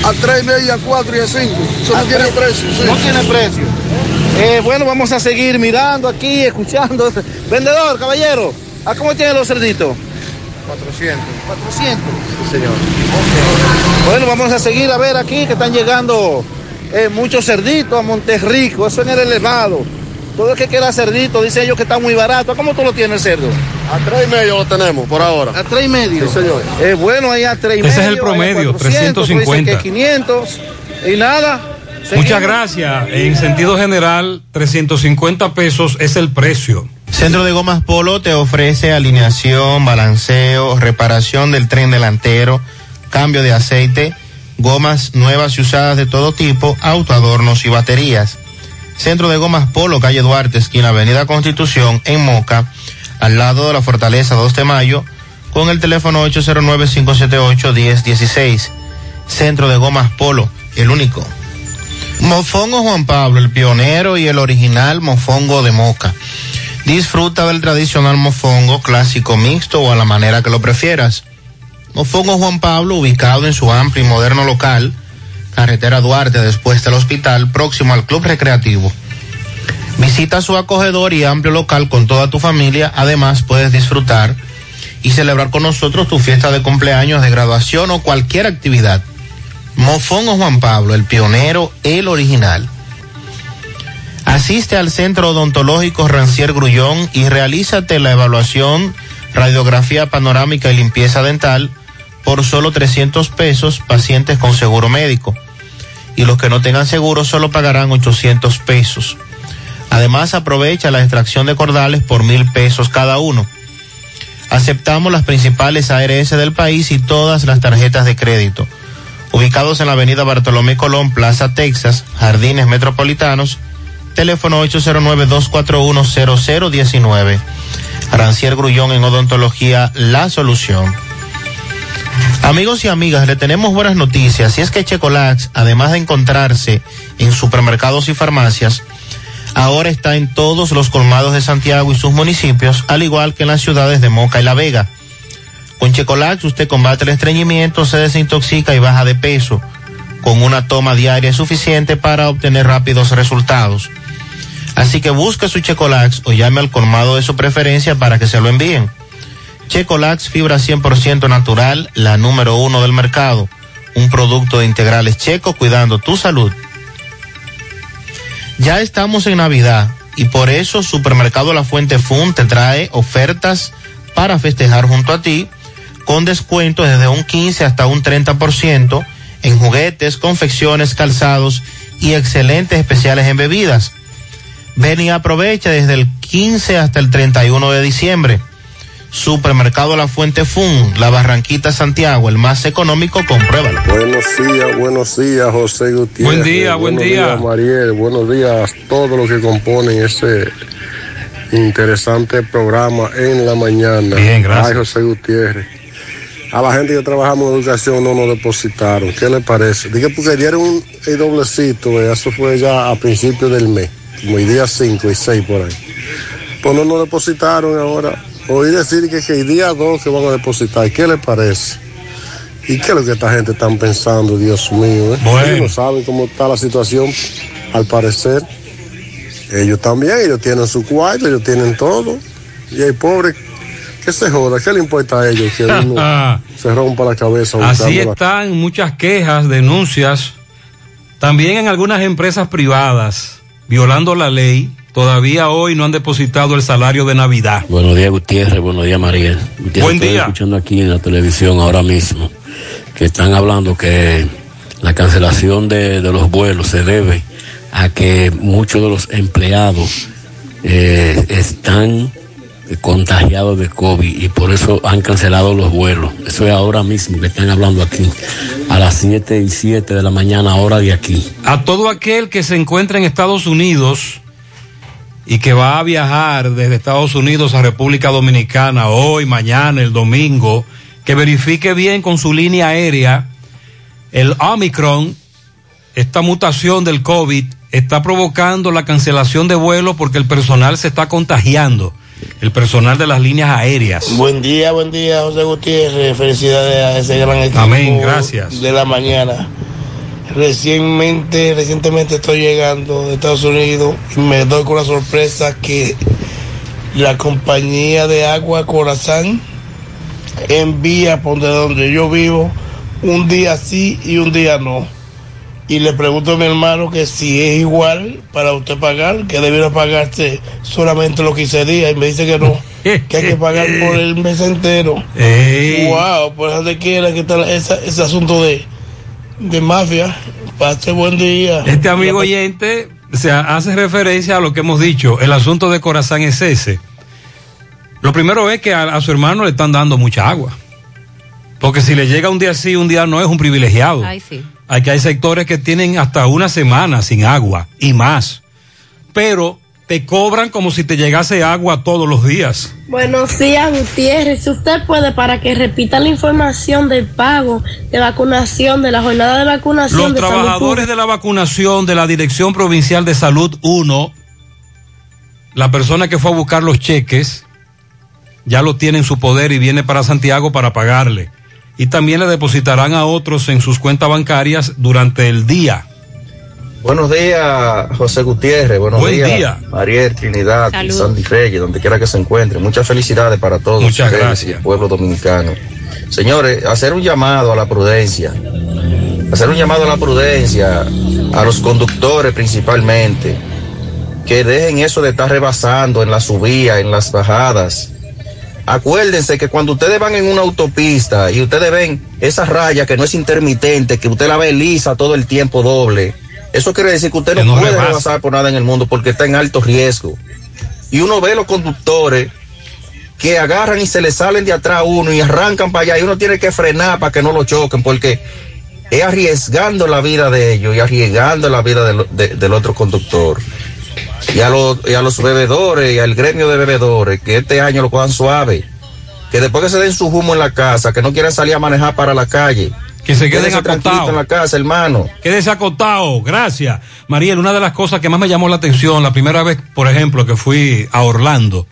A tres y media, a cuatro y a cinco. Eso no tiene precio. Sí. No tiene precio. Eh, bueno, vamos a seguir mirando aquí, escuchando. Vendedor, caballero, ¿a cómo tienen los cerditos? 400. 400. Sí, señor. Bueno, vamos a seguir a ver aquí que están llegando eh, muchos cerditos a Monterrico, eso en el elevado. Todo el que quiera cerdito, dice ellos que está muy barato. ¿Cómo tú lo tienes el cerdo? A tres y medio lo tenemos por ahora. A tres y medio. Sí, señor. Eh, bueno, ahí a tres y Ese medio. es el promedio, 350. Que 500 y nada. Muchas gracias. En sentido general, 350 pesos es el precio. Centro de Gomas Polo te ofrece alineación, balanceo, reparación del tren delantero, cambio de aceite, gomas nuevas y usadas de todo tipo, autoadornos y baterías. Centro de Gomas Polo, calle Duarte, esquina Avenida Constitución, en Moca, al lado de la Fortaleza 2 de Mayo, con el teléfono 809-578-1016. Centro de Gomas Polo, el único. Mofongo Juan Pablo, el pionero y el original mofongo de Moca. Disfruta del tradicional mofongo clásico mixto o a la manera que lo prefieras. Mofongo Juan Pablo, ubicado en su amplio y moderno local, carretera Duarte después del hospital, próximo al Club Recreativo. Visita su acogedor y amplio local con toda tu familia. Además, puedes disfrutar y celebrar con nosotros tu fiesta de cumpleaños, de graduación o cualquier actividad. Mofón o Juan Pablo, el pionero, el original. Asiste al Centro Odontológico Rancier Grullón y realízate la evaluación, radiografía panorámica y limpieza dental por solo 300 pesos, pacientes con seguro médico. Y los que no tengan seguro solo pagarán 800 pesos. Además, aprovecha la extracción de cordales por mil pesos cada uno. Aceptamos las principales ARS del país y todas las tarjetas de crédito. Ubicados en la avenida Bartolomé Colón, Plaza Texas, Jardines Metropolitanos, teléfono 809-241-0019. Arancier Grullón en Odontología, la solución. Amigos y amigas, le tenemos buenas noticias. Si es que Checolax, además de encontrarse en supermercados y farmacias, ahora está en todos los colmados de Santiago y sus municipios, al igual que en las ciudades de Moca y La Vega. Con Checolax usted combate el estreñimiento, se desintoxica y baja de peso. Con una toma diaria suficiente para obtener rápidos resultados. Así que busque su Checolax o llame al colmado de su preferencia para que se lo envíen. Checolax, fibra 100% natural, la número uno del mercado. Un producto de integrales checo cuidando tu salud. Ya estamos en Navidad y por eso Supermercado La Fuente Fun te trae ofertas para festejar junto a ti con descuentos desde un 15 hasta un 30% en juguetes, confecciones, calzados y excelentes especiales en bebidas. Ven y aprovecha desde el 15 hasta el 31 de diciembre. Supermercado La Fuente Fun, La Barranquita Santiago, el más económico, compruébalo. Buenos días, buenos días, José Gutiérrez. Buen día, buen buenos día. días, Mariel. Buenos días a todos los que componen ese interesante programa en la mañana. Bien, gracias. Ay, José Gutiérrez. A la gente que trabajamos en educación no nos depositaron. ¿Qué le parece? Dije porque dieron un el doblecito, eh, eso fue ya a principios del mes, como el día 5 y 6 por ahí. Pues no nos depositaron ahora. Oí decir que, que el día 2 que van a depositar. ¿Qué le parece? ¿Y qué es lo que esta gente está pensando, Dios mío? eh? Bueno. Ellos no saben cómo está la situación, al parecer. Ellos también, ellos tienen su cuarto, ellos tienen todo. Y el pobre, que se joda, ¿qué le importa a ellos que uno se rompa la cabeza? Así están muchas quejas, denuncias, también en algunas empresas privadas, violando la ley. Todavía hoy no han depositado el salario de Navidad. Buenos días, Gutiérrez. Buenos días. Gutiérrez, Buen estoy día. escuchando aquí en la televisión ahora mismo que están hablando que la cancelación de, de los vuelos se debe a que muchos de los empleados eh, están contagiados de COVID y por eso han cancelado los vuelos. Eso es ahora mismo que están hablando aquí, a las 7 y 7 de la mañana, hora de aquí. A todo aquel que se encuentra en Estados Unidos y que va a viajar desde Estados Unidos a República Dominicana hoy, mañana, el domingo, que verifique bien con su línea aérea el Omicron, esta mutación del COVID está provocando la cancelación de vuelos porque el personal se está contagiando, el personal de las líneas aéreas. Buen día, buen día, José Gutiérrez. Felicidades a ese gran equipo. Amén, gracias. De la mañana. Recientemente, recientemente estoy llegando de Estados Unidos y me doy con la sorpresa que la compañía de agua Corazán envía por de donde yo vivo un día sí y un día no. Y le pregunto a mi hermano que si es igual para usted pagar, que debiera pagarse solamente los 15 días. Y me dice que no, que hay que pagar por el mes entero. Ey. Wow, por donde quiera que está esa- ese asunto de, de mafia. Pase buen día. Este amigo oyente se hace referencia a lo que hemos dicho, el asunto de Corazán es ese. Lo primero es que a, a su hermano le están dando mucha agua. Porque si le llega un día sí, un día no, es un privilegiado. Ay, sí. Hay que hay sectores que tienen hasta una semana sin agua y más. Pero te cobran como si te llegase agua todos los días. Buenos días, Gutiérrez. Si usted puede, para que repita la información del pago de vacunación, de la jornada de vacunación Los de salud trabajadores de la vacunación de la Dirección Provincial de Salud 1, la persona que fue a buscar los cheques, ya lo tiene en su poder y viene para Santiago para pagarle. y también le depositarán a otros en sus cuentas bancarias durante el día. Buenos días, José Gutiérrez. Buenos Buen días, día. Mariel, Trinidad, Salud. Sandy Reyes, donde quiera que se encuentre. Muchas felicidades para todos. Muchas ustedes gracias. el pueblo dominicano. Señores, hacer un llamado a la prudencia. Hacer un llamado a la prudencia, a los conductores principalmente. Que dejen eso de estar rebasando en la subida, en las bajadas. Acuérdense que cuando ustedes van en una autopista y ustedes ven esa raya que no es intermitente, que usted la ve lisa todo el tiempo doble, eso quiere decir que usted no, no puede rebasa. rebasar por nada en el mundo porque está en alto riesgo. Y uno ve los conductores que agarran y se le salen de atrás a uno y arrancan para allá y uno tiene que frenar para que no lo choquen porque es arriesgando la vida de ellos y arriesgando la vida del, de- del otro conductor. Y a, los, y a los bebedores y al gremio de bebedores que este año lo cojan suave. Que después que se den su humo en la casa, que no quieran salir a manejar para la calle. Que se queden acotados. en la casa, hermano. Quédese acotado, gracias. Mariel, una de las cosas que más me llamó la atención, la primera vez, por ejemplo, que fui a Orlando,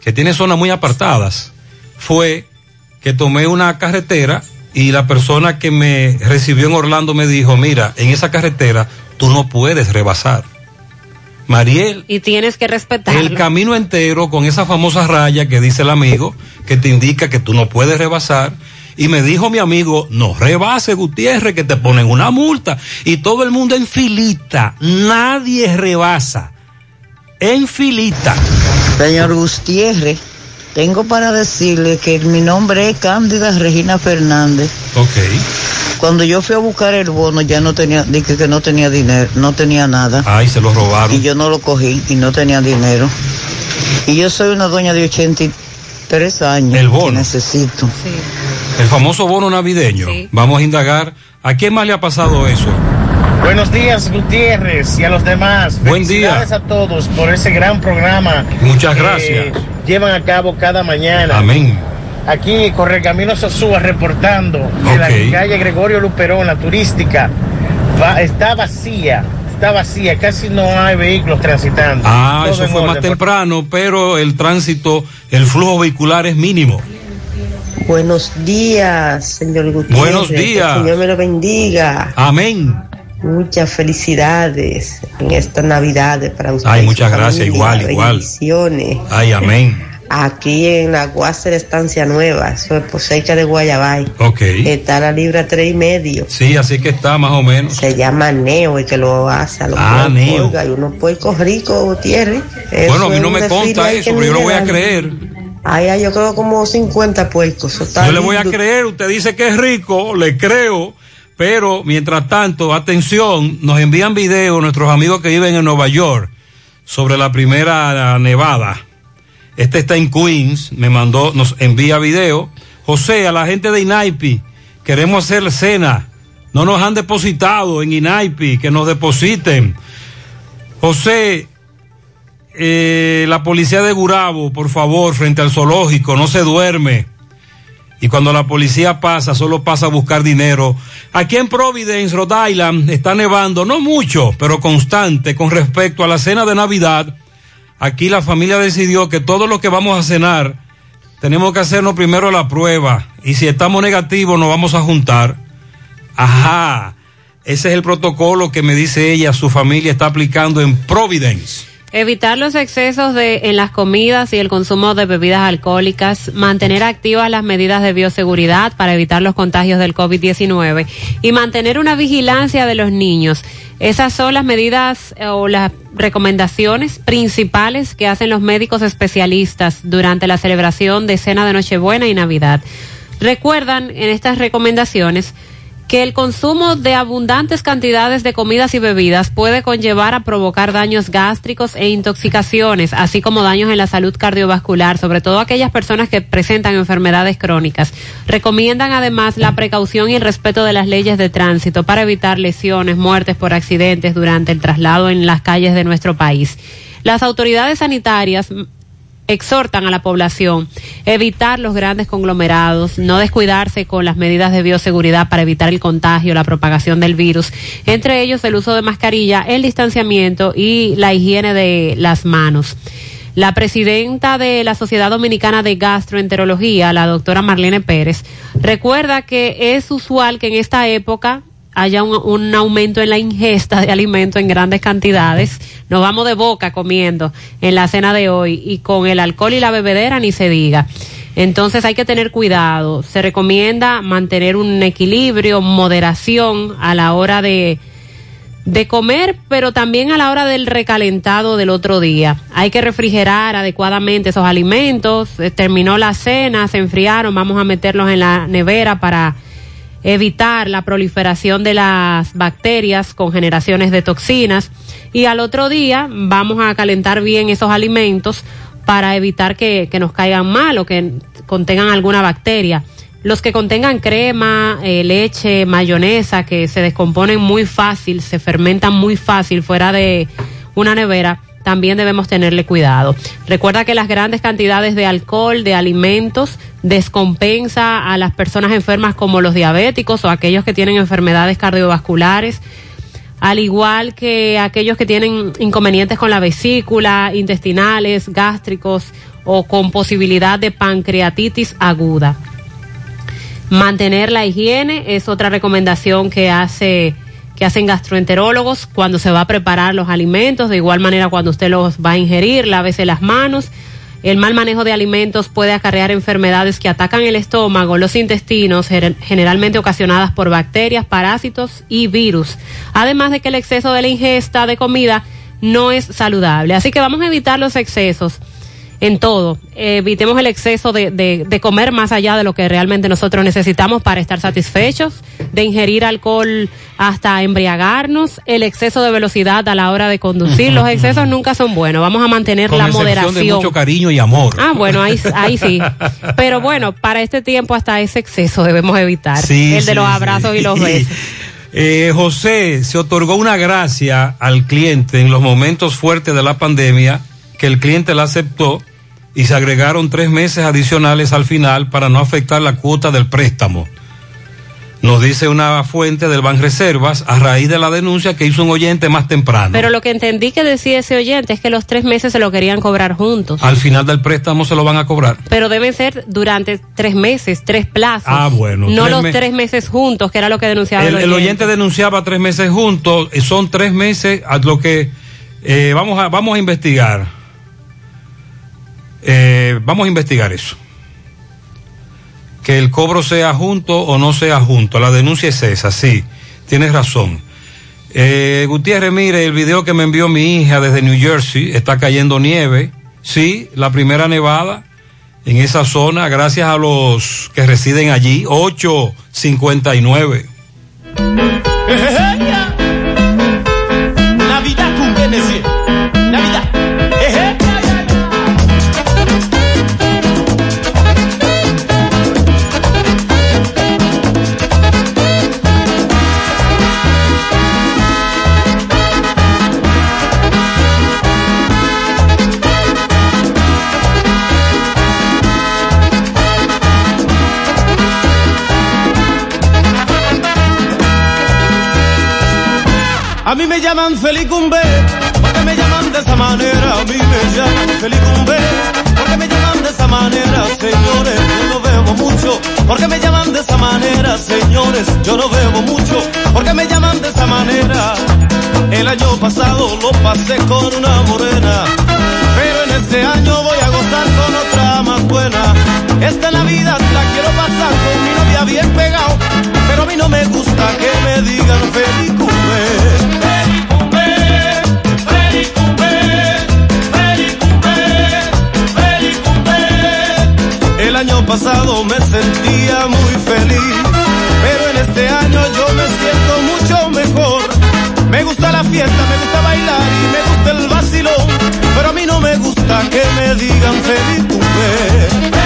que tiene zonas muy apartadas, fue que tomé una carretera y la persona que me recibió en Orlando me dijo, mira, en esa carretera tú no puedes rebasar. Mariel, Y tienes que respetar. el camino entero con esa famosa raya que dice el amigo, que te indica que tú no puedes rebasar. Y me dijo mi amigo, no rebase Gutiérrez, que te ponen una multa. Y todo el mundo en filita, nadie rebasa. En filita. Señor Gutiérrez, tengo para decirle que mi nombre es Cándida Regina Fernández. Ok. Cuando yo fui a buscar el bono ya no tenía, dije que no tenía dinero, no tenía nada. Ay, se lo robaron. Y yo no lo cogí y no tenía dinero. Y yo soy una doña de 83 años. El bono. Que necesito. El famoso bono navideño. Vamos a indagar. ¿A quién más le ha pasado eso? Buenos días, Gutiérrez, y a los demás. Buen día. Felicidades a todos por ese gran programa. Muchas que gracias. llevan a cabo cada mañana. Amén. Aquí, Correcamino Sosúa, reportando que la calle Gregorio Luperón, la turística, va- está vacía. Está vacía, casi no hay vehículos transitando. Ah, Todo eso fue más temprano, pero el tránsito, el flujo vehicular es mínimo. Buenos días, señor Gutiérrez. Buenos días. Que el Señor me lo bendiga. Amén. Muchas felicidades en esta Navidad para usted. Ay, y muchas gracias, igual, igual. Bendiciones. Ay, amén. Aquí en la de Estancia Nueva, eso es por cerca de Guayabay. Ok. Está la libra tres y medio. Sí, así que está más o menos. Se llama Neo el que lo hace a los Ah, Neo. oiga, y unos puercos ricos, Gutiérrez. Bueno, a mí no me consta eso, pero yo lo voy a creer. Ay, ay, yo creo como 50 puercos. está Yo le voy a creer, usted dice que es rico, le creo, pero mientras tanto, atención, nos envían videos nuestros amigos que viven en Nueva York sobre la primera nevada. Este está en Queens, me mandó, nos envía video. José, a la gente de Inaipi, queremos hacer cena. No nos han depositado en Inaipi, que nos depositen. José, eh, la policía de Gurabo, por favor, frente al zoológico, no se duerme. Y cuando la policía pasa, solo pasa a buscar dinero. Aquí en Providence, Rhode Island, está nevando, no mucho, pero constante con respecto a la cena de Navidad. Aquí la familia decidió que todo lo que vamos a cenar, tenemos que hacernos primero la prueba. Y si estamos negativos, nos vamos a juntar. Ajá. Ese es el protocolo que me dice ella, su familia está aplicando en Providence. Evitar los excesos de, en las comidas y el consumo de bebidas alcohólicas, mantener activas las medidas de bioseguridad para evitar los contagios del COVID-19 y mantener una vigilancia de los niños. Esas son las medidas eh, o las recomendaciones principales que hacen los médicos especialistas durante la celebración de cena de Nochebuena y Navidad. Recuerdan en estas recomendaciones que el consumo de abundantes cantidades de comidas y bebidas puede conllevar a provocar daños gástricos e intoxicaciones, así como daños en la salud cardiovascular, sobre todo aquellas personas que presentan enfermedades crónicas. Recomiendan además la precaución y el respeto de las leyes de tránsito para evitar lesiones, muertes por accidentes durante el traslado en las calles de nuestro país. Las autoridades sanitarias exhortan a la población evitar los grandes conglomerados, no descuidarse con las medidas de bioseguridad para evitar el contagio, la propagación del virus, entre ellos el uso de mascarilla, el distanciamiento y la higiene de las manos. La presidenta de la Sociedad Dominicana de Gastroenterología, la doctora Marlene Pérez, recuerda que es usual que en esta época haya un, aumento en la ingesta de alimentos en grandes cantidades. Nos vamos de boca comiendo en la cena de hoy y con el alcohol y la bebedera ni se diga. Entonces hay que tener cuidado. Se recomienda mantener un equilibrio, moderación a la hora de, de comer, pero también a la hora del recalentado del otro día. Hay que refrigerar adecuadamente esos alimentos. Eh, Terminó la cena, se enfriaron, vamos a meterlos en la nevera para evitar la proliferación de las bacterias con generaciones de toxinas. Y al otro día vamos a calentar bien esos alimentos para evitar que, que nos caigan mal o que contengan alguna bacteria. Los que contengan crema, eh, leche, mayonesa, que se descomponen muy fácil, se fermentan muy fácil fuera de una nevera, también debemos tenerle cuidado. Recuerda que las grandes cantidades de alcohol, de alimentos, descompensa a las personas enfermas como los diabéticos o aquellos que tienen enfermedades cardiovasculares, al igual que aquellos que tienen inconvenientes con la vesícula, intestinales, gástricos o con posibilidad de pancreatitis aguda. Mantener la higiene es otra recomendación que hace que hacen gastroenterólogos cuando se va a preparar los alimentos, de igual manera cuando usted los va a ingerir, lávese las manos. El mal manejo de alimentos puede acarrear enfermedades que atacan el estómago, los intestinos, generalmente ocasionadas por bacterias, parásitos y virus. Además de que el exceso de la ingesta de comida no es saludable. Así que vamos a evitar los excesos en todo. Evitemos el exceso de, de, de comer más allá de lo que realmente nosotros necesitamos para estar satisfechos, de ingerir alcohol hasta embriagarnos, el exceso de velocidad a la hora de conducir. Los excesos nunca son buenos. Vamos a mantener Con la moderación. de mucho cariño y amor. Ah, bueno, ahí, ahí sí. Pero bueno, para este tiempo hasta ese exceso debemos evitar. Sí, el de sí, los sí. abrazos y los besos. Eh, José, se otorgó una gracia al cliente en los momentos fuertes de la pandemia que el cliente la aceptó y se agregaron tres meses adicionales al final para no afectar la cuota del préstamo. Nos dice una fuente del Banreservas a raíz de la denuncia que hizo un oyente más temprano. Pero lo que entendí que decía ese oyente es que los tres meses se lo querían cobrar juntos. Al final del préstamo se lo van a cobrar. Pero deben ser durante tres meses, tres plazos. Ah, bueno, No tres los tres meses juntos, que era lo que denunciaba El, el, el oyente denunciaba tres meses juntos, eh, son tres meses a lo que eh, vamos, a, vamos a investigar. Eh, vamos a investigar eso. Que el cobro sea junto o no sea junto. La denuncia es esa, sí. Tienes razón. Eh, Gutiérrez, mire, el video que me envió mi hija desde New Jersey, está cayendo nieve. Sí, la primera nevada en esa zona, gracias a los que residen allí. 859. Llaman Felicumbe, porque me llaman de esa manera. A mí me llaman Felicumbe, porque me llaman de esa manera. Señores, yo no bebo mucho, porque me llaman de esa manera. Señores, yo no bebo mucho, porque me llaman de esa manera. El año pasado lo pasé con una morena, pero en este año voy a gozar con otra más buena. Esta Navidad la quiero pasar con mi novia bien pegado, pero a mí no me gusta que me digan Felicumbe. Pasado me sentía muy feliz, pero en este año yo me siento mucho mejor. Me gusta la fiesta, me gusta bailar y me gusta el vacilón, pero a mí no me gusta que me digan feliz cumple.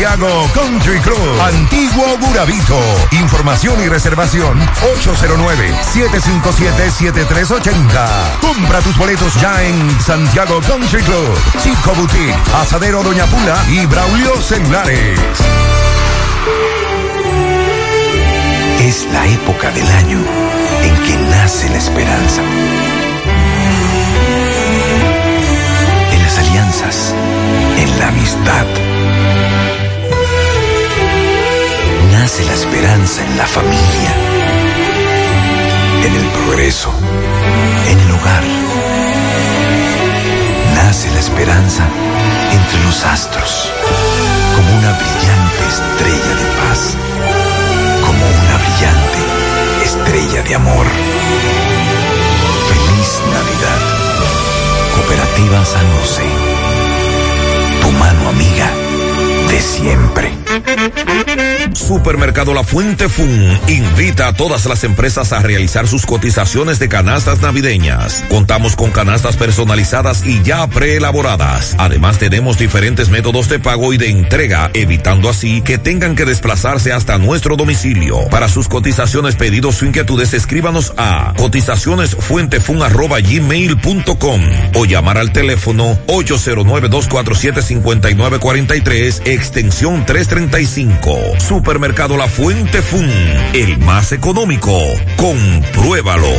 Santiago Country Club. Antiguo Burabito. Información y reservación 809-757-7380. Compra tus boletos ya en Santiago Country Club, Chico Boutique, Asadero Doña Pula y Braulio Celulares. Es la época del año en que nace la esperanza. En las alianzas, en la amistad. Nace la esperanza en la familia, en el progreso, en el hogar. Nace la esperanza entre los astros, como una brillante estrella de paz como una brillante estrella de amor. Feliz Navidad. Cooperativa San José. Tu mano amiga de siempre. Supermercado La Fuente Fun invita a todas las empresas a realizar sus cotizaciones de canastas navideñas. Contamos con canastas personalizadas y ya preelaboradas. Además tenemos diferentes métodos de pago y de entrega, evitando así que tengan que desplazarse hasta nuestro domicilio. Para sus cotizaciones, pedidos o inquietudes, escríbanos a cotizacionesfuentefun@gmail.com o llamar al teléfono 809-247-5943, extensión 335. Supermercado La Fuente Fun, el más económico. Compruébalo.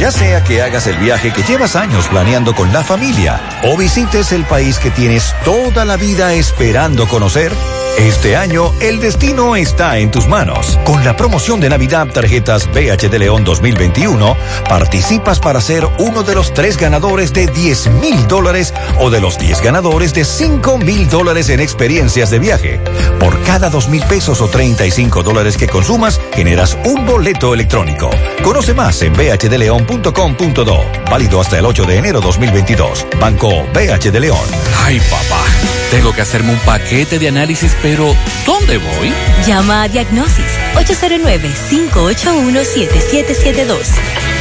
Ya sea que hagas el viaje que llevas años planeando con la familia o visites el país que tienes toda la vida esperando conocer, este año el destino está en tus manos. Con la promoción de Navidad Tarjetas BH de León 2021, participas para ser uno de los tres ganadores de 10 mil dólares o de los 10 ganadores de 5 mil dólares en experiencias de viaje. Por cada 2 mil pesos o 35 dólares que consumas, generas un boleto electrónico. Conoce más en bhdeleon.com.do. Válido hasta el 8 de enero 2022. Banco BH de León. Ay, papá. Tengo que hacerme un paquete de análisis, pero ¿dónde voy? Llama a Diagnosis 809-581-7772.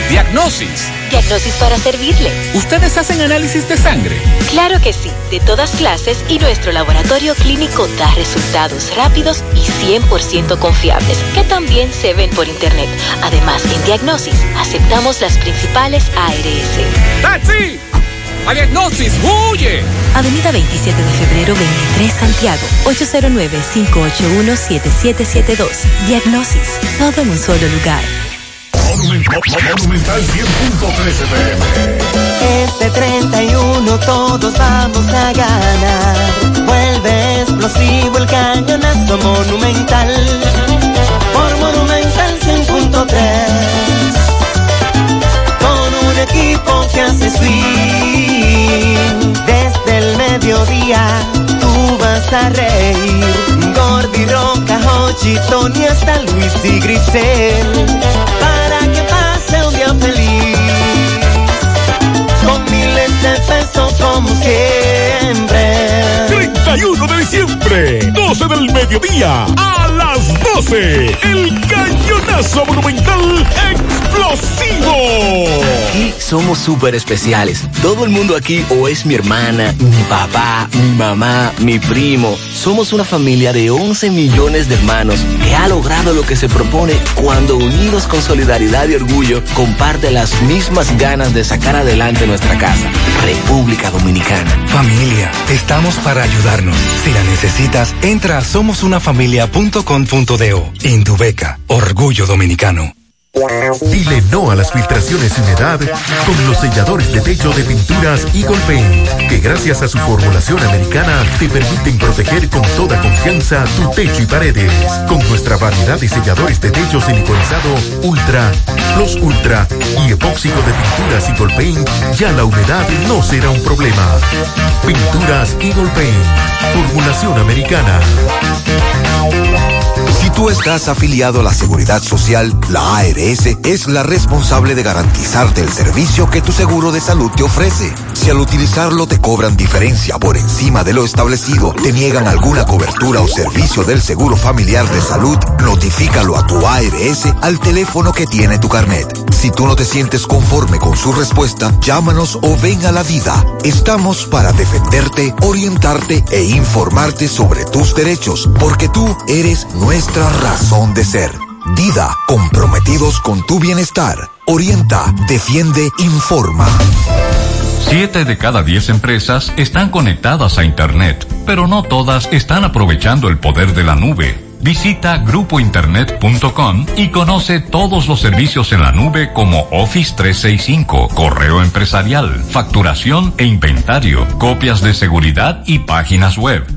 Diagnosis. Diagnosis para servirle. ¿Ustedes hacen análisis de sangre? Claro que sí, de todas clases y nuestro laboratorio clínico da resultados rápidos y 100% confiables, que también se ven por internet. Además, en Diagnosis aceptamos las principales ARS. ¡Taxi! ¡A Diagnosis! ¡Huye! Avenida 27 de febrero 23 Santiago, 809-581-7772. Diagnosis, todo en un solo lugar. Monumental 100.13 pm. Este 31 todos vamos a ganar. Vuelve explosivo el cañonazo monumental. Por Monumental 100.3. Con un equipo que hace swing. Mediodía tú vas a reír. Gordi, Roca, Hochi, Tony, hasta Luis y Grisel. Para que pase un día feliz. Con miles de pesos como siempre. 31 de diciembre, 12 del mediodía, a las 12, el cañonazo monumental explosivo. Aquí somos súper especiales. Todo el mundo aquí o es mi hermana, mi papá, mi mamá, mi primo. Somos una familia de 11 millones de hermanos que ha logrado lo que se propone cuando unidos con solidaridad y orgullo comparte las mismas ganas de sacar adelante nuestra casa. República Dominicana. Familia, estamos para ayudarnos. Si la necesitas, entra a somosunafamilia.com.do. Indubeca, orgullo dominicano. Dile no a las filtraciones y humedad con los selladores de techo de pinturas Eagle Paint, que gracias a su formulación americana te permiten proteger con toda confianza tu techo y paredes. Con nuestra variedad de selladores de techo siliconizado Ultra, Plus Ultra y epóxico de pinturas Eagle Paint, ya la humedad no será un problema. Pinturas Eagle Paint, formulación americana. Si tú estás afiliado a la Seguridad Social, la ARS es la responsable de garantizarte el servicio que tu seguro de salud te ofrece. Si al utilizarlo te cobran diferencia por encima de lo establecido, te niegan alguna cobertura o servicio del Seguro Familiar de Salud, notifícalo a tu ARS al teléfono que tiene tu carnet. Si tú no te sientes conforme con su respuesta, llámanos o ven a la vida. Estamos para defenderte, orientarte e informarte sobre tus derechos, porque tú eres nuestra razón de ser. Dida, comprometidos con tu bienestar. Orienta, defiende, informa. Siete de cada diez empresas están conectadas a Internet, pero no todas están aprovechando el poder de la nube. Visita grupointernet.com y conoce todos los servicios en la nube como Office 365, correo empresarial, facturación e inventario, copias de seguridad y páginas web.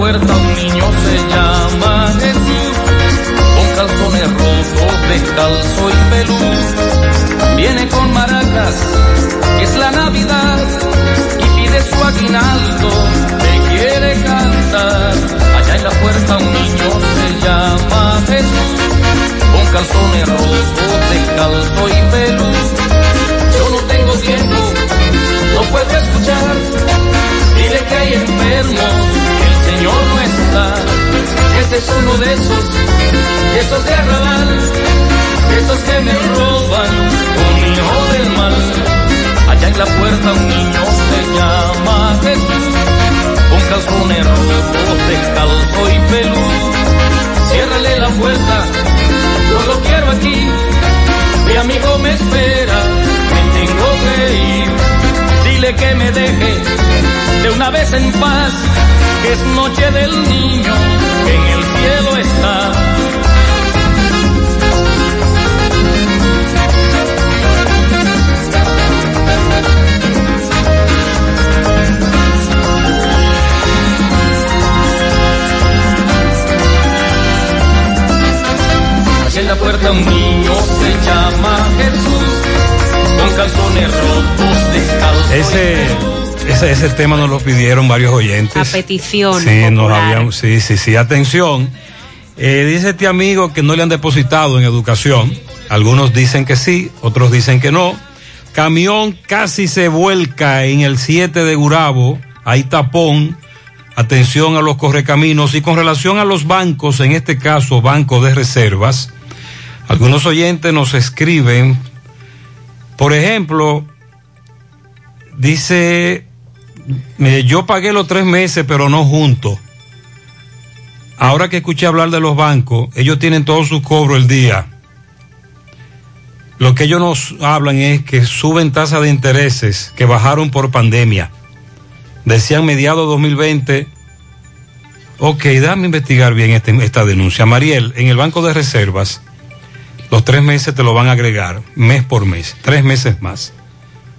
Puerta Es uno de esos, esos de arrabal, esos que me roban, un hijo del mal. Allá en la puerta un niño se llama Jesús, con calzones rojos, descalzo y peludo. Ciérrale la puerta, no lo quiero aquí, mi amigo me espera, me tengo que ir. Dile que me deje de una vez en paz, que es noche del niño, que en el cielo está. En la puerta un niño se llama Jesús, con calzones rotos, descalzo. Ese, ese, ese tema nos lo pidieron varios A oyentes. petición. Sí, nos habían, sí, sí, sí, atención. Eh, dice este amigo que no le han depositado en educación. Algunos dicen que sí, otros dicen que no. Camión casi se vuelca en el 7 de Gurabo. Hay tapón. Atención a los correcaminos. Y con relación a los bancos, en este caso, Banco de Reservas, algunos oyentes nos escriben, por ejemplo, dice, yo pagué los tres meses, pero no juntos. Ahora que escuché hablar de los bancos, ellos tienen todos sus cobros el día. Lo que ellos nos hablan es que suben tasas de intereses que bajaron por pandemia. Decían mediados 2020. Ok, déjame investigar bien este- esta denuncia. Mariel, en el Banco de Reservas, los tres meses te lo van a agregar, mes por mes, tres meses más.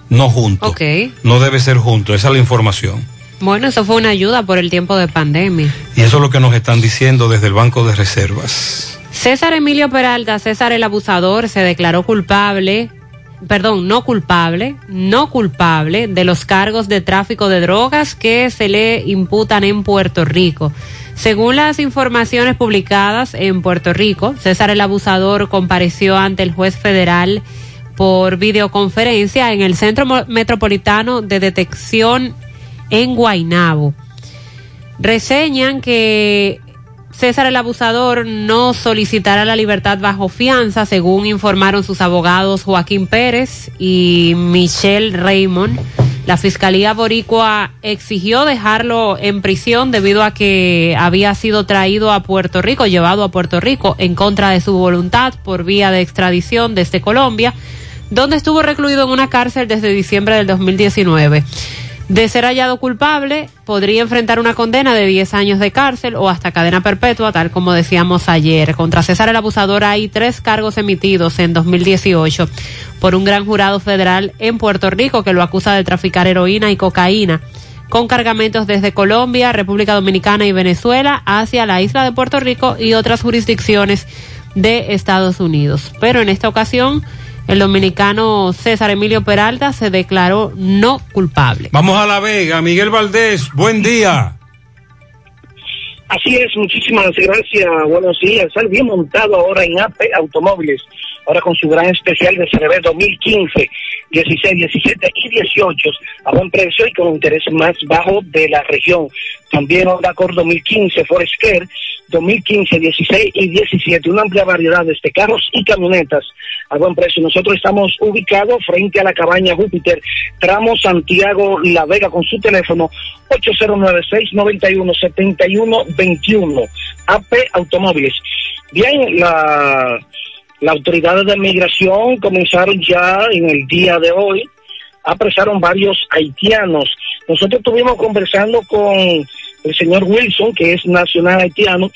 No juntos. No debe ser junto, esa es la información. Bueno, eso fue una ayuda por el tiempo de pandemia. Y eso es lo que nos están diciendo desde el Banco de Reservas. César Emilio Peralta, César el abusador, se declaró culpable, perdón, no culpable, no culpable de los cargos de tráfico de drogas que se le imputan en Puerto Rico. Según las informaciones publicadas en Puerto Rico, César el abusador compareció ante el juez federal por videoconferencia en el Centro Metropolitano de Detección en Guaynabo. Reseñan que César el abusador no solicitará la libertad bajo fianza, según informaron sus abogados Joaquín Pérez y Michelle Raymond. La Fiscalía Boricua exigió dejarlo en prisión debido a que había sido traído a Puerto Rico, llevado a Puerto Rico en contra de su voluntad por vía de extradición desde Colombia, donde estuvo recluido en una cárcel desde diciembre del 2019. De ser hallado culpable, podría enfrentar una condena de 10 años de cárcel o hasta cadena perpetua, tal como decíamos ayer. Contra César el Abusador hay tres cargos emitidos en 2018 por un gran jurado federal en Puerto Rico que lo acusa de traficar heroína y cocaína con cargamentos desde Colombia, República Dominicana y Venezuela hacia la isla de Puerto Rico y otras jurisdicciones de Estados Unidos. Pero en esta ocasión, el dominicano César Emilio Peralta se declaró no culpable. Vamos a La Vega, Miguel Valdés, buen día. Así es, muchísimas gracias. Buenos días. Sal bien montado ahora en AP Automóviles. Ahora con su gran especial de CRB 2015, 16, 17 y 18 a buen precio y con un interés más bajo de la región. También Honda Accord 2015, Forest Care 2015, 16 y 17. Una amplia variedad de este carros y camionetas a buen precio. Nosotros estamos ubicados frente a la cabaña Júpiter, tramo Santiago La Vega, con su teléfono 8096-917121. AP Automóviles. Bien, la, las autoridades de migración comenzaron ya en el día de hoy, apresaron varios haitianos. Nosotros estuvimos conversando con el señor Wilson, que es nacional haitiano,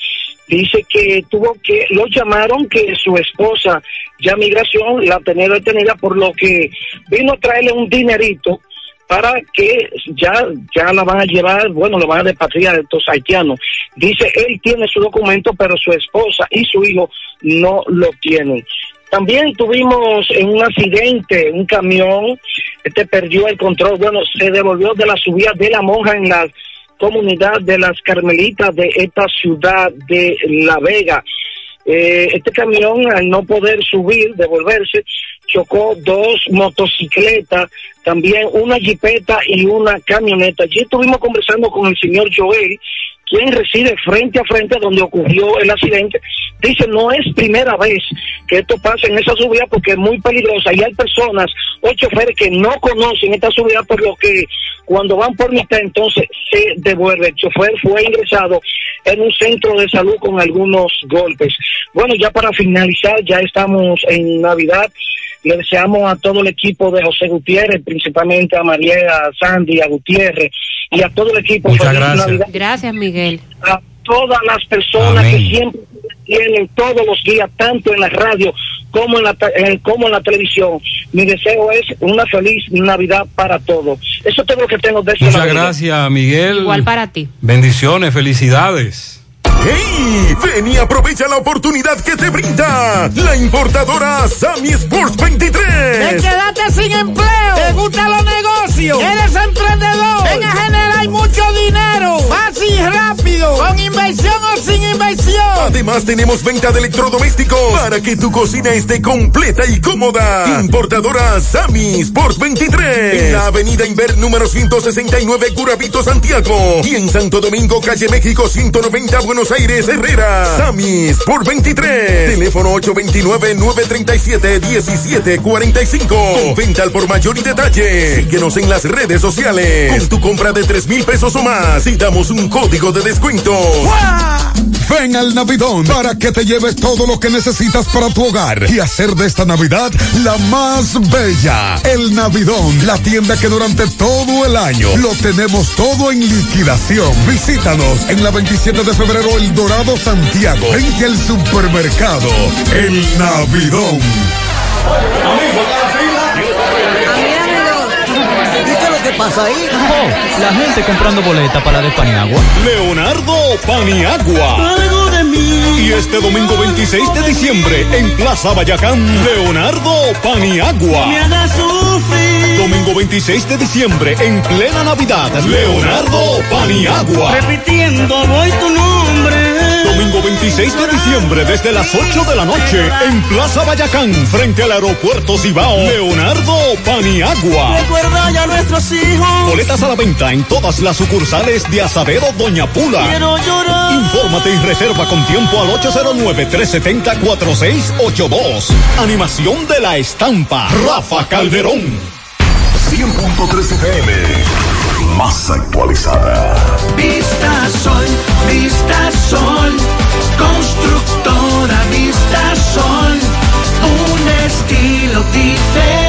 dice que tuvo que, lo llamaron que su esposa, ya migración, la tenía detenida por lo que vino a traerle un dinerito para que ya, ya la van a llevar, bueno, lo van a despatriar estos haitianos. Dice, él tiene su documento, pero su esposa y su hijo no lo tienen. También tuvimos en un accidente, un camión, este perdió el control, bueno, se devolvió de la subida de la monja en la comunidad de las Carmelitas de esta ciudad de La Vega. Eh, este camión, al no poder subir, devolverse, chocó dos motocicletas, también una jipeta y una camioneta. Allí estuvimos conversando con el señor Joel, quien reside frente a frente donde ocurrió el accidente. Dice, no es primera vez que esto pasa en esa subida porque es muy peligrosa y hay personas o choferes que no conocen esta subida por lo que cuando van por mitad entonces se devuelve. El chofer fue ingresado en un centro de salud con algunos golpes. Bueno, ya para finalizar, ya estamos en Navidad. Le deseamos a todo el equipo de José Gutiérrez, principalmente a María, a Sandy, a Gutiérrez y a todo el equipo. Muchas Feliz gracias. Navidad. Gracias, Miguel. A todas las personas Amén. que siempre tienen todos los días, tanto en la radio como en la, ta- en- como en la televisión. Mi deseo es una feliz Navidad para todos. Eso es todo lo que tengo de Muchas Navidad. gracias, Miguel. Igual para ti. Bendiciones, felicidades. ¡Hey! Ven y aprovecha la oportunidad que te brinda la importadora Sammy Sports 23. ¿Te quedaste sin empleo? ¿Te gustan los negocios? ¿Eres emprendedor? Ven a generar mucho dinero. Fácil y rápido. Con inversión o sin inversión. Además tenemos venta de electrodomésticos para que tu cocina esté completa y cómoda. Importadora Sammy Sport 23. En la avenida Inver número 169 Curabito Santiago. Y en Santo Domingo, calle México 190 Buenos Aires Herrera. Sammy Sport 23. Teléfono 829-937-1745. Con venta al por mayor y detalle. Síguenos en las redes sociales. Con tu compra de 3 mil pesos o más y damos un código de descuento. Ven al Navidón para que te lleves todo lo que necesitas para tu hogar y hacer de esta Navidad la más bella. El Navidón, la tienda que durante todo el año lo tenemos todo en liquidación. Visítanos en la 27 de febrero El Dorado Santiago, frente al supermercado El Navidón. ¿Y qué es lo que pasa ahí? Oh, la gente comprando boleta para la de Paniagua. Leonardo Paniagua. Algo de mí. Y este domingo 26 de diciembre en Plaza Bayacán, Leonardo Paniagua. Me hagas sufrir. Domingo 26 de diciembre en plena Navidad, Leonardo Paniagua. Repitiendo voy tu nombre. Domingo 26 de diciembre desde las 8 de la noche en Plaza Bayacán, frente al aeropuerto Cibao, Leonardo Paniagua. Recuerda ya nuestros hijos. Boletas a la venta en todas las sucursales de Asadero Doña Pula. Quiero llorar. Infórmate y reserva con tiempo al 809-370-4682. Animación de la estampa. Rafa Calderón. 100.3 FM. Más actualizada. Vista Sol, Vista Sol, constructora Vista Sol, un estilo diferente,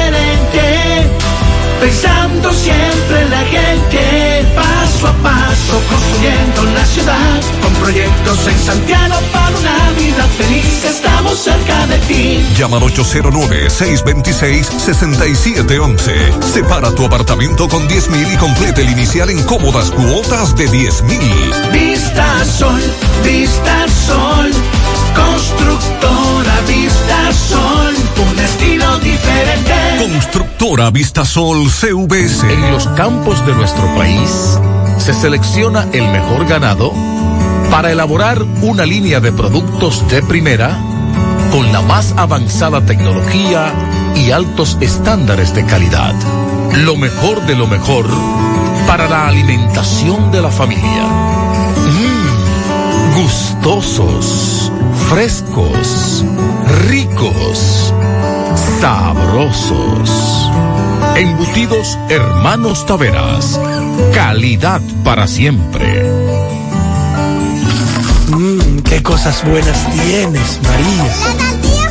pensando siempre en la gente, paso a paso construyendo la ciudad, con proyectos en Santiago para una vida feliz, estamos cerca de ti. Llama al 809-626-6711. Separa tu apartamento con 10 mil y complete el inicial en cómodas cuotas de 10 mil. Vista Sol, Vista Sol, constructora Vista Sol, un estilo diferente. Constructora Vistasol CVS. En los campos de nuestro país se selecciona el mejor ganado para elaborar una línea de productos de primera con la más avanzada tecnología y altos estándares de calidad. Lo mejor de lo mejor para la alimentación de la familia. Mm, gustosos, frescos, ricos, sabrosos. Embutidos Hermanos Taveras. Calidad para siempre. Mmm, qué cosas buenas tienes, María. La tortilla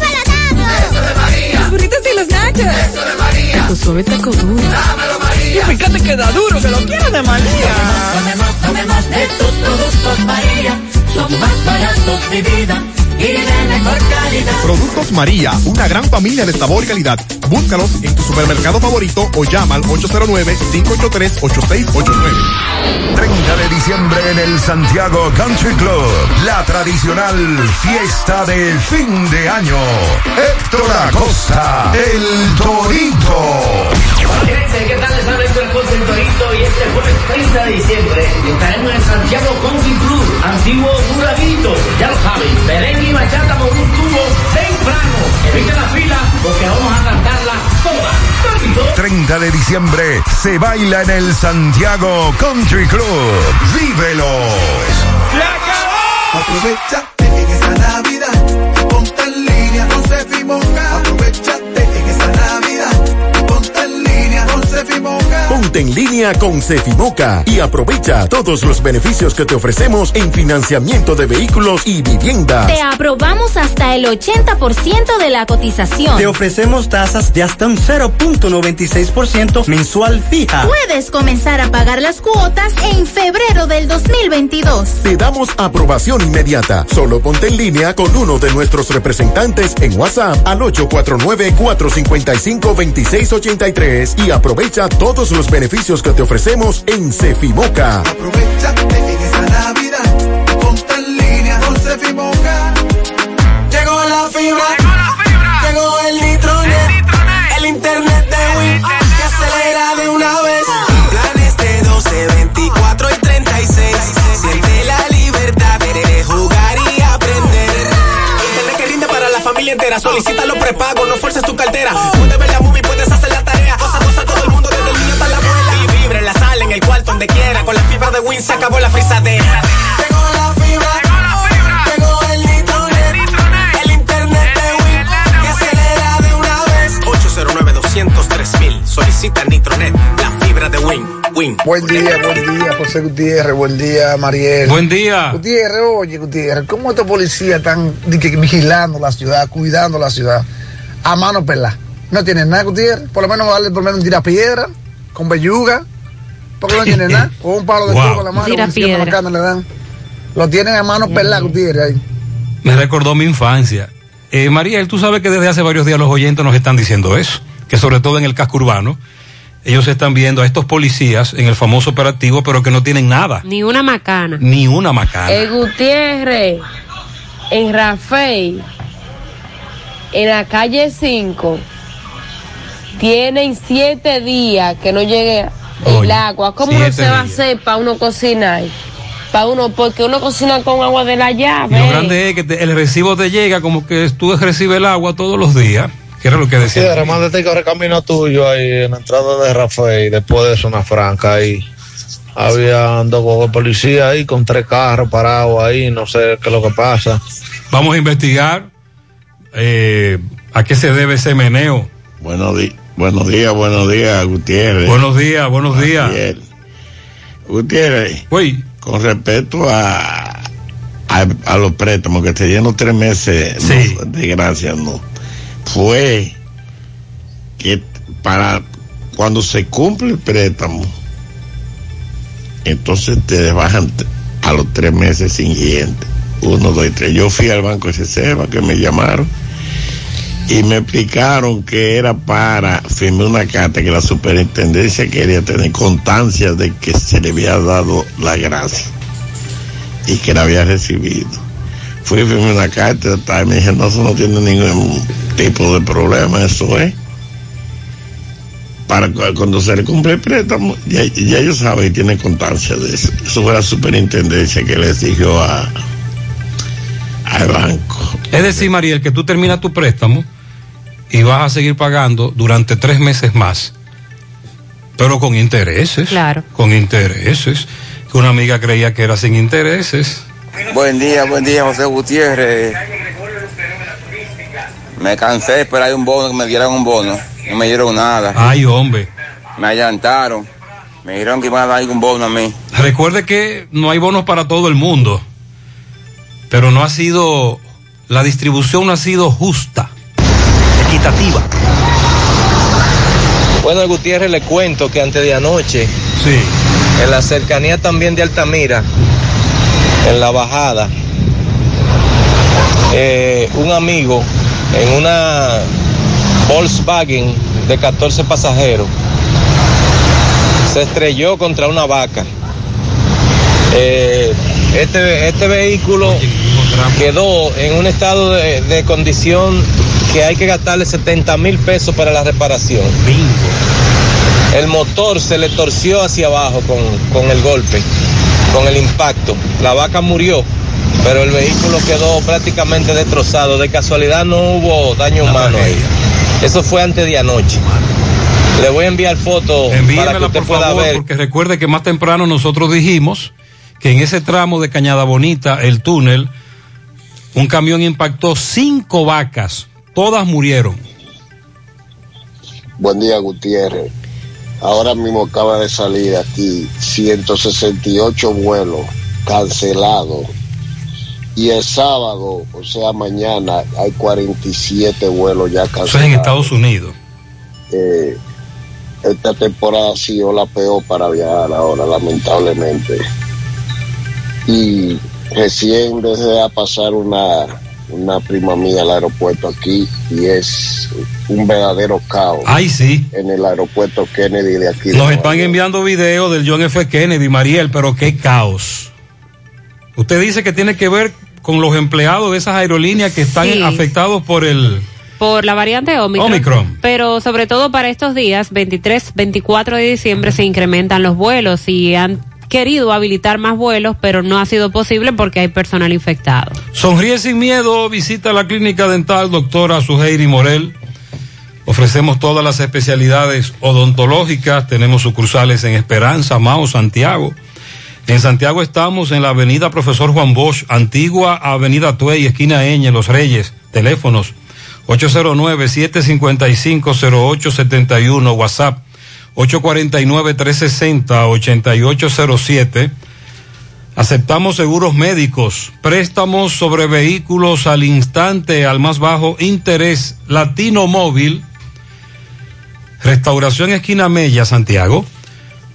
para Eso de María. Los burritos y los nachos. Eso de María. Tu suave taco duro. Dámelo, María. Y fíjate que da duro, que lo quiero de María. Tomemos, tomemos de tus productos, María. Son más baratos de vida y de mejor calidad. Productos María, una gran familia de sabor y calidad. Búscalos en tu supermercado favorito o llama al 809-583-8689. 30 de diciembre en el Santiago Country Club. La tradicional fiesta de fin de año. Héctor Acosta, el Torito. ¿qué tal? Les habla Héctor Acosta, el Torito y este jueves 30 de diciembre estaremos en Santiago Country Club, antiguo Duradito. Ya lo saben, merengue y bachata con un tubo temprano. Evita la fila porque vamos a cantarla toda. Torito. 30 de diciembre se baila en el Santiago Country Club. ¡Vívelos! Aprovechate en esta Navidad, ponte en línea con Cefimoca. Aprovechate en esta Navidad, ponte en línea con Cefimoca. Ponte en línea con Cefimoca y aprovecha todos los beneficios que te ofrecemos en financiamiento de vehículos y viviendas. Te aprobamos hasta el 80% de la cotización. Te ofrecemos tasas de hasta un 0.96% mensual fija. Puedes comenzar a pagar las cuotas en febrero del 2022. Te damos aprobación inmediata. Solo ponte en línea con uno de nuestros representantes en WhatsApp al 849-455-2683 y aprovecha todos los beneficios que te ofrecemos en Cefimoca. Aprovechate en esta Navidad, ponte en línea con Cefimoca. Llegó la fibra, llegó el nitronet, el internet de Win que acelera de una vez. Planes de 12, 24 y 36. Siente la libertad de jugar y aprender. Internet que rinde para la familia entera. Solicita los prepagos, no fuerces tu cartera. Win se acabó la frisadera. Llegó la fibra. Llegó el nitronet. El internet de Win que acelera de una vez. 809 203 mil. Solicita Nitronet, la fibra de Win. Win. Buen día, buen día, José Gutiérrez, buen día, Mariel. Buen día. Gutiérrez, oye, Gutiérrez, ¿cómo estos policías están vigilando la ciudad, cuidando la ciudad? A mano pelada. No tienen nada, Gutiérrez. Por lo menos darle por lo menos un tirapiedra, con belluga, porque no tienen nada. Con un palo de Wow. fuego con la mano, como siempre Tirapiedra. bacano le dan. Lo tienen a mano pelada, Gutiérrez, ahí. Me recordó mi infancia. Eh, Mariel, tú sabes que desde hace varios días los oyentes nos están diciendo eso, que sobre todo en el casco urbano, ellos están viendo a estos policías en el famoso operativo, pero que no tienen nada, Ni una macana. ni una macana. En Gutiérrez, en Rafael, en la calle 5, tienen siete días que no llegue el Oye, agua. ¿Cómo no siete se va a días. hacer para uno cocinar? Para uno, porque uno cocina con agua de la Y llave. lo grande es que te- el recibo te llega como que tú recibes el agua todos los días, que era lo que Sí, decía. mándate corre camino tuyo ahí en la entrada de Rafael, después de Zona Franca ahí. Había dos policías ahí con tres carros parados ahí, no sé qué es lo que pasa. Vamos a investigar eh, a qué se debe ese meneo. Buenos, di- Buenos días, buenos días, Gutiérrez. Buenos días, buenos días. Gutiérrez. Gutiérrez, Uy. con respecto a, a, a los préstamos que te dieron tres meses no, de gracia, no. Fue que para cuando se cumple el préstamo, entonces te bajan a los tres meses siguientes. Uno, dos y tres. Yo fui al banco de Reserva que me llamaron y me explicaron que era para firmar una carta que la superintendencia quería tener constancia de que se le había dado la gracia y que la había recibido. Fui a firmar una carta y me dije, no, eso no tiene ningún tipo de problema, eso es. Para cu- cuando se le cumple el préstamo, ya, ya ellos saben y tienen constancia de eso. Eso fue la superintendencia que le exigió a, al banco. Es decir, Mariel, que tú terminas tu préstamo y vas a seguir pagando durante tres meses más, pero con intereses. Claro. Con intereses. Que una amiga creía que era sin intereses. Buen día, buen día, José Gutiérrez. Me cansé de esperar un bono, que me dieran un bono. No me dieron nada. Ay, hombre. Me allantaron. Me dijeron que iban a dar un bono a mí. Recuerde que no hay bonos para todo el mundo, pero no ha sido, la distribución no ha sido justa, equitativa. Bueno, Gutiérrez le cuento que antes de anoche, sí. en la cercanía también de Altamira, en la bajada, eh, un amigo en una Volkswagen de 14 pasajeros se estrelló contra una vaca. Eh, este, este vehículo quedó en un estado de, de condición que hay que gastarle 70 mil pesos para la reparación. El motor se le torció hacia abajo con, con el golpe, con el impacto. La vaca murió, pero el vehículo quedó prácticamente destrozado. De casualidad no hubo daño humano ahí. Eso fue antes de anoche. Le voy a enviar fotos para que usted por pueda favor, ver. porque recuerde que más temprano nosotros dijimos que en ese tramo de Cañada Bonita, el túnel, un camión impactó cinco vacas, todas murieron. Buen día, Gutiérrez. Ahora mismo acaba de salir aquí 168 vuelos cancelados. Y el sábado, o sea, mañana, hay 47 vuelos ya cancelados. Eso es en Estados Unidos. Eh, esta temporada ha sido la peor para viajar ahora, lamentablemente. Y recién desde a pasar una, una prima mía al aeropuerto aquí y es un verdadero caos. Ay, sí. En el aeropuerto Kennedy de aquí. Nos están enviando videos del John F. Kennedy, Mariel, pero qué caos. Usted dice que tiene que ver con los empleados de esas aerolíneas que están Sí. afectados por el... Por la variante Omicron. Omicron. Pero sobre todo para estos días, 23, 24 de diciembre, se incrementan los vuelos y han querido habilitar más vuelos, pero no ha sido posible porque hay personal infectado. Sonríe sin miedo, visita la clínica dental doctora Suheiri Morel. Ofrecemos todas las especialidades odontológicas, tenemos sucursales en Esperanza, Mao, Santiago. En Santiago estamos en la avenida Profesor Juan Bosch, antigua avenida Tuey, esquina Eñe, Los Reyes, teléfonos 809-755-0871, WhatsApp 849-360-8807. Aceptamos seguros médicos, préstamos sobre vehículos al instante, al más bajo interés, Latino Móvil, Restauración Esquina Mella, Santiago.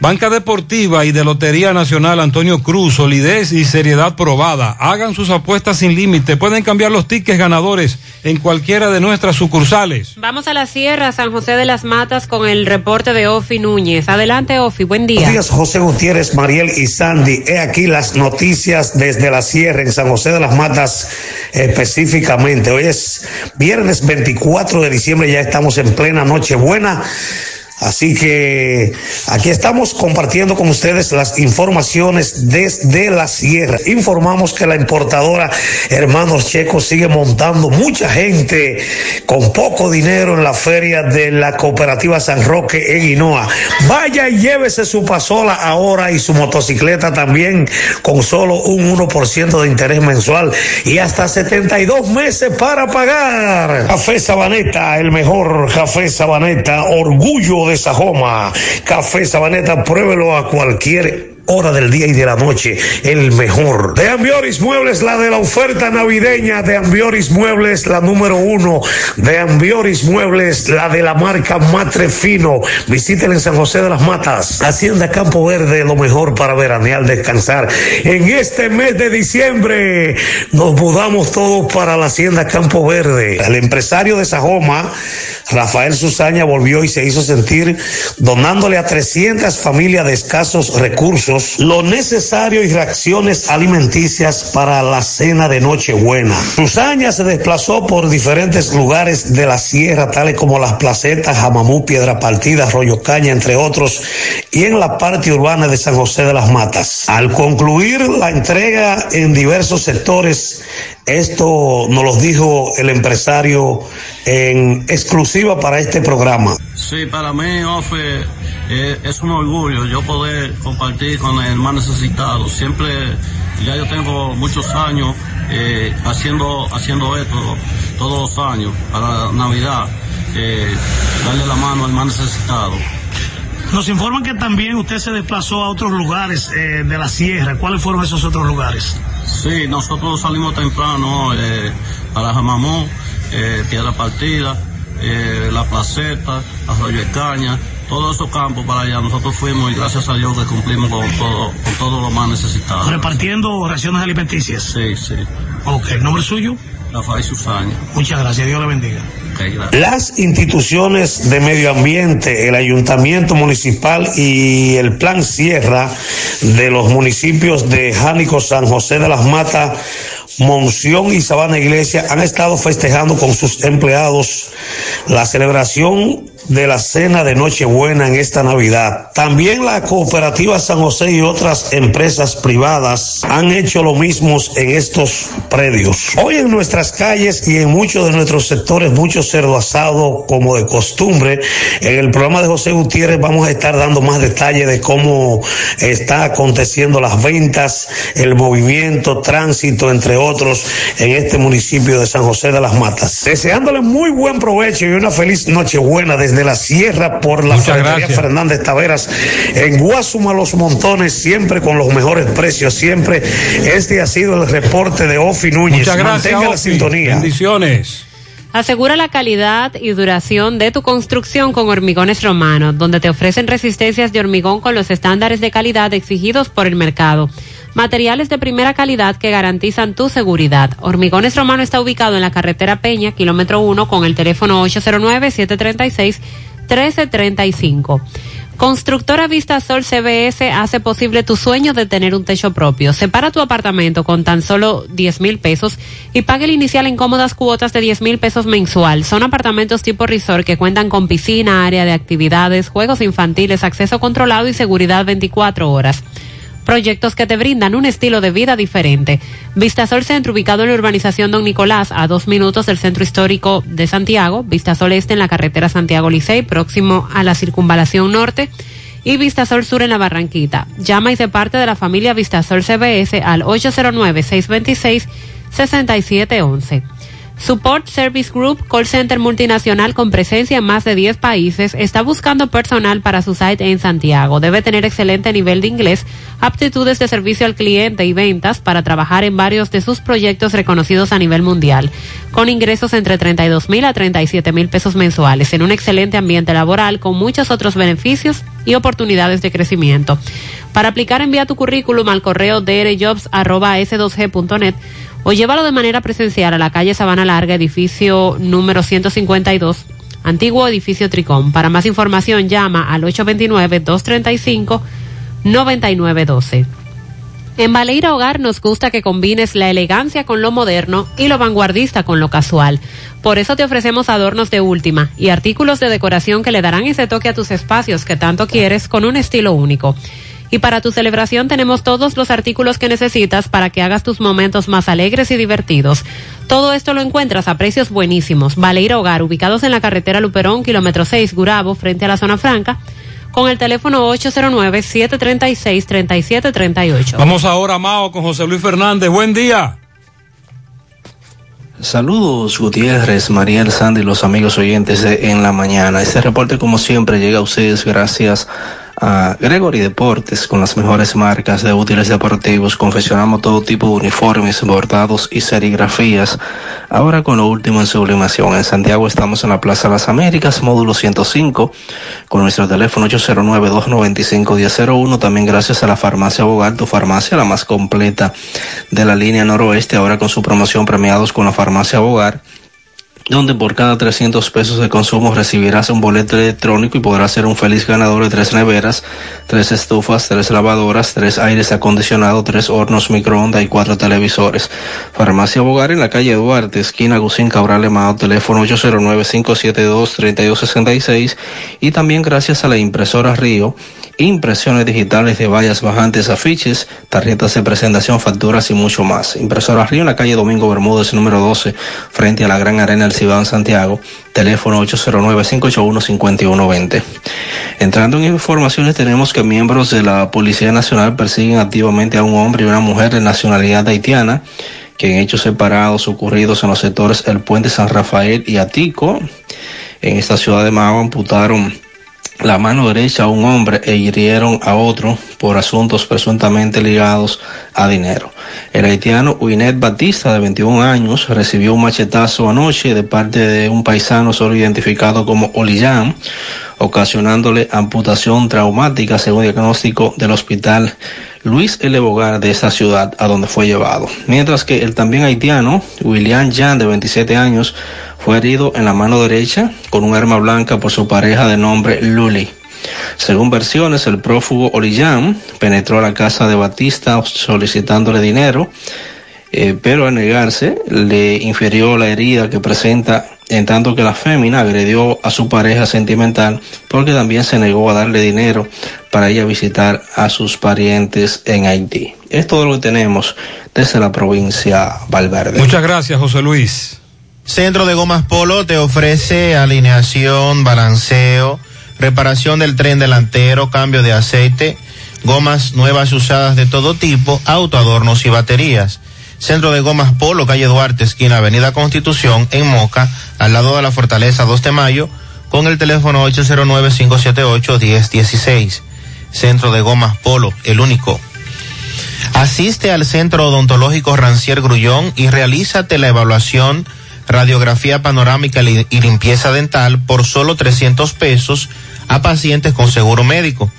Banca Deportiva y de Lotería Nacional Antonio Cruz, solidez y seriedad probada. Hagan sus apuestas sin límite. Pueden cambiar los tickets ganadores en cualquiera de nuestras sucursales. Vamos a la Sierra, San José de las Matas, con el reporte de Ofi Núñez. Adelante, Ofi, buen día. Buenos días, José Gutiérrez, Mariel y Sandy. He aquí las noticias desde la Sierra, en San José de las Matas específicamente. Hoy es viernes 24 de diciembre, ya estamos en plena Nochebuena. Así que aquí estamos compartiendo con ustedes las informaciones desde la sierra. Informamos que la importadora Hermanos Checos sigue montando mucha gente con poco dinero en la feria de la cooperativa San Roque en Hinoa. Vaya y llévese su pasola ahora y su motocicleta también con solo un 1% de interés mensual y hasta 72 meses para pagar. Café Sabaneta, el mejor café Sabaneta, orgullo de Sajoma. Café Sabaneta, pruébelo a cualquier hora del día y de la noche, el mejor. De Ambioris Muebles, la de la oferta navideña. De Ambioris Muebles, la número uno. De Ambioris Muebles, la de la marca Matre Fino. En San José de las Matas. Hacienda Campo Verde, lo mejor para veranear, descansar. En este mes de diciembre nos mudamos todos para la Hacienda Campo Verde. El empresario de Sajoma, Rafael Susaña, volvió y se hizo sentir donándole a 300 familias de escasos recursos lo necesario y reacciones alimenticias para la cena de Nochebuena. Susaña se desplazó por diferentes lugares de la sierra, tales como las placetas, Jamamú, Piedra Partida, Arroyo Caña, entre otros, y en la parte urbana de San José de las Matas. Al concluir la entrega en diversos sectores, esto nos lo dijo el empresario en exclusiva para este programa. Sí, para mí, Ofe, eh, es un orgullo yo poder compartir con el más necesitado. Siempre, ya yo tengo muchos años eh, haciendo, haciendo esto, todos los años, para Navidad, eh, darle la mano al más necesitado. Nos informan que también usted se desplazó a otros lugares eh, de la sierra. ¿Cuáles fueron esos otros lugares? Sí, nosotros salimos temprano eh, para Jamamón, eh, Piedra Partida, La Placeta, Arroyo de Caña, todos esos campos para allá. Nosotros fuimos y gracias a Dios que cumplimos con todo, con todo lo más necesitado. Repartiendo raciones alimenticias. Sí, sí. Ok, ¿nombre suyo? Rafael Susaña. Muchas gracias, Dios le bendiga. Okay. Las instituciones de medio ambiente, el ayuntamiento municipal y el plan Sierra de los municipios de Jánico, San José de las Matas, Monción y Sabana Iglesia han estado festejando con sus empleados la celebración de la cena de Nochebuena en esta Navidad. También la cooperativa San José y otras empresas privadas han hecho lo mismo en estos predios. Hoy en nuestras calles y en muchos de nuestros sectores, mucho cerdo asado como de costumbre. En el programa de José Gutiérrez vamos a estar dando más detalles de cómo está aconteciendo las ventas, el movimiento, tránsito, entre otros, en este municipio de San José de las Matas. Deseándole muy buen provecho y una feliz Nochebuena desde la sierra por la gracias. Fernández Taveras en Guasuma Los Montones, siempre con los mejores precios, siempre. Este ha sido el reporte de Ofi Núñez. Muchas gracias, Mantenga la sintonía. Bendiciones. Asegura la calidad y duración de tu construcción con Hormigones Romano, donde te ofrecen resistencias de hormigón con los estándares de calidad exigidos por el mercado. Materiales de primera calidad que garantizan tu seguridad. Hormigones Romano está ubicado en la carretera Peña, kilómetro 1, con el teléfono 809-736-1335. Constructora Vista Sol CBS hace posible tu sueño de tener un techo propio. Separa tu apartamento con tan solo 10 mil pesos y pague el inicial en cómodas cuotas de 10 mil pesos mensual. Son apartamentos tipo resort que cuentan con piscina, área de actividades, juegos infantiles, acceso controlado y seguridad 24 horas. Proyectos que te brindan un estilo de vida diferente. Vistasol Centro, ubicado en la urbanización Don Nicolás, a dos minutos del centro histórico de Santiago. Vistasol Este en la carretera Santiago Licey, próximo a la circunvalación norte. Y Vistasol Sur en la Barranquita. Llama y se parte de la familia Vistasol CBS al 809-626-6711. Support Service Group, call center multinacional con presencia en más de 10 países, está buscando personal para su site en Santiago. Debe tener excelente nivel de inglés, aptitudes de servicio al cliente y ventas para trabajar en varios de sus proyectos reconocidos a nivel mundial, con ingresos entre 32 mil a 37 mil pesos mensuales, en un excelente ambiente laboral con muchos otros beneficios y oportunidades de crecimiento. Para aplicar envía tu currículum al correo drjobs.s2g.net o llévalo de manera presencial a la calle Sabana Larga, edificio número 152, antiguo edificio Tricón. Para más información llama al 829-235-9912. En Baleira Hogar nos gusta que combines la elegancia con lo moderno y lo vanguardista con lo casual. Por eso te ofrecemos adornos de última y artículos de decoración que le darán ese toque a tus espacios que tanto quieres con un estilo único. Y para tu celebración tenemos todos los artículos que necesitas para que hagas tus momentos más alegres y divertidos. Todo esto lo encuentras a precios buenísimos. Baleira Hogar, ubicados en la carretera Luperón, kilómetro 6, Gurabo, frente a la zona franca, con el teléfono 809-736-3738. Vamos ahora, Mao, con José Luis Fernández. Buen día. Saludos Gutiérrez, Mariel Sandy y los amigos oyentes de En la Mañana. Este reporte como siempre llega a ustedes gracias a Gregory Deportes con las mejores marcas de útiles deportivos. Confeccionamos todo tipo de uniformes, bordados y serigrafías. Ahora con lo último en sublimación. En Santiago estamos en la Plaza Las Américas, módulo 105, con nuestro teléfono 809-295-1001. También gracias a la farmacia Bogar, tu farmacia la más completa de la línea noroeste. Ahora con su promoción premiados con la farmacia Bogar donde por cada 300 pesos de consumo recibirás un boleto electrónico y podrás ser un feliz ganador de tres neveras, tres estufas, tres lavadoras, tres aires acondicionados, tres hornos microondas y cuatro televisores. Farmacia Bogar en la calle Duarte, esquina Gusín Cabral Emao, teléfono 809-572-3266 y también gracias a la impresora Río, impresiones digitales de vallas bajantes, afiches, tarjetas de presentación, facturas y mucho más. Impresora Río en la calle Domingo Bermúdez, número 12, frente a la Gran Arena del Cibao en Santiago, teléfono 809-581-5120. Entrando en informaciones, tenemos que miembros de la Policía Nacional persiguen activamente a un hombre y una mujer de nacionalidad haitiana que en hechos separados ocurridos en los sectores El Puente San Rafael y Atico, en esta ciudad de Mago, amputaron la mano derecha a un hombre e hirieron a otro por asuntos presuntamente ligados a dinero. El haitiano Winet Batista, de 21 años, recibió un machetazo anoche de parte de un paisano solo identificado como Olillán, ocasionándole amputación traumática según diagnóstico del hospital Luis L. Bogar de esa ciudad a donde fue llevado. Mientras que el también haitiano William Jan, de 27 años, fue herido en la mano derecha con un arma blanca por su pareja de nombre Luli. Según versiones, el prófugo Orillán penetró a la casa de Batista solicitándole dinero, eh, pero al negarse le infirió la herida que presenta en tanto que la fémina agredió a su pareja sentimental porque también se negó a darle dinero para ir a visitar a sus parientes en Haití. Es todo lo que tenemos desde la provincia Valverde. Muchas gracias, José Luis. Centro de Gomas Polo te ofrece alineación, balanceo, reparación del tren delantero, cambio de aceite, gomas nuevas y usadas de todo tipo, autoadornos y baterías. Centro de Gomas Polo, calle Duarte, esquina Avenida Constitución, en Moca, al lado de la Fortaleza 2 de Mayo, con el teléfono 809-578-1016. Centro de Gomas Polo, el único. Asiste al Centro Odontológico Rancier Grullón y realízate la evaluación radiografía panorámica y limpieza dental por solo 300 pesos a pacientes con seguro médico.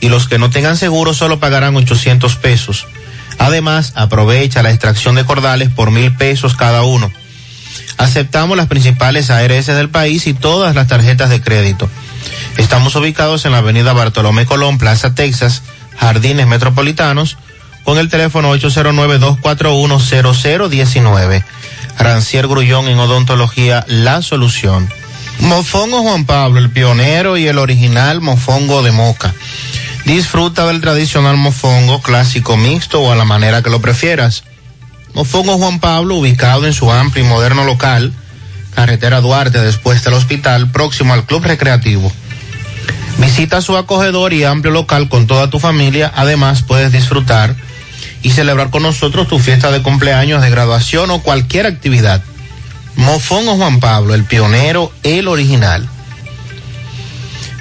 Y los que no tengan seguro solo pagarán 800 pesos. Además, aprovecha la extracción de cordales por mil pesos cada uno. Aceptamos las principales ARS del país y todas las tarjetas de crédito. Estamos ubicados en la avenida Bartolomé Colón, Plaza Texas, Jardines Metropolitanos, con el teléfono 809-241-0019. Rancier Grullón en odontología, la solución. Mofongo Juan Pablo, el pionero y el original mofongo de moca. Disfruta del tradicional mofongo clásico mixto o a la manera que lo prefieras. Mofongo Juan Pablo, ubicado en su amplio y moderno local, carretera Duarte, después del hospital, próximo al Club Recreativo. Visita su acogedor y amplio local con toda tu familia. Además, puedes disfrutar y celebrar con nosotros tu fiesta de cumpleaños, de graduación o cualquier actividad. Mofongo Juan Pablo, el pionero, el original.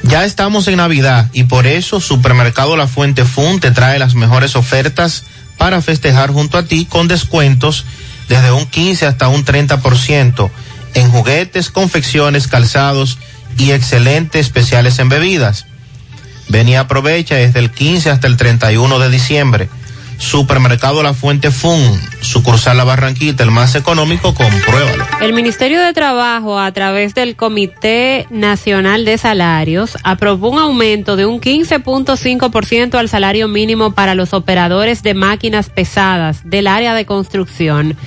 Ya estamos en Navidad y por eso Supermercado La Fuente Fun te trae las mejores ofertas para festejar junto a ti con descuentos desde un 15 hasta un 30% en juguetes, confecciones, calzados y excelentes especiales en bebidas. Ven y aprovecha desde el 15 hasta el 31 de diciembre. Supermercado La Fuente Fun, sucursal La Barranquita, el más económico, compruébalo. El Ministerio de Trabajo, a través del Comité Nacional de Salarios, aprobó un aumento de un 15.5% al salario mínimo para los operadores de máquinas pesadas del área de construcción.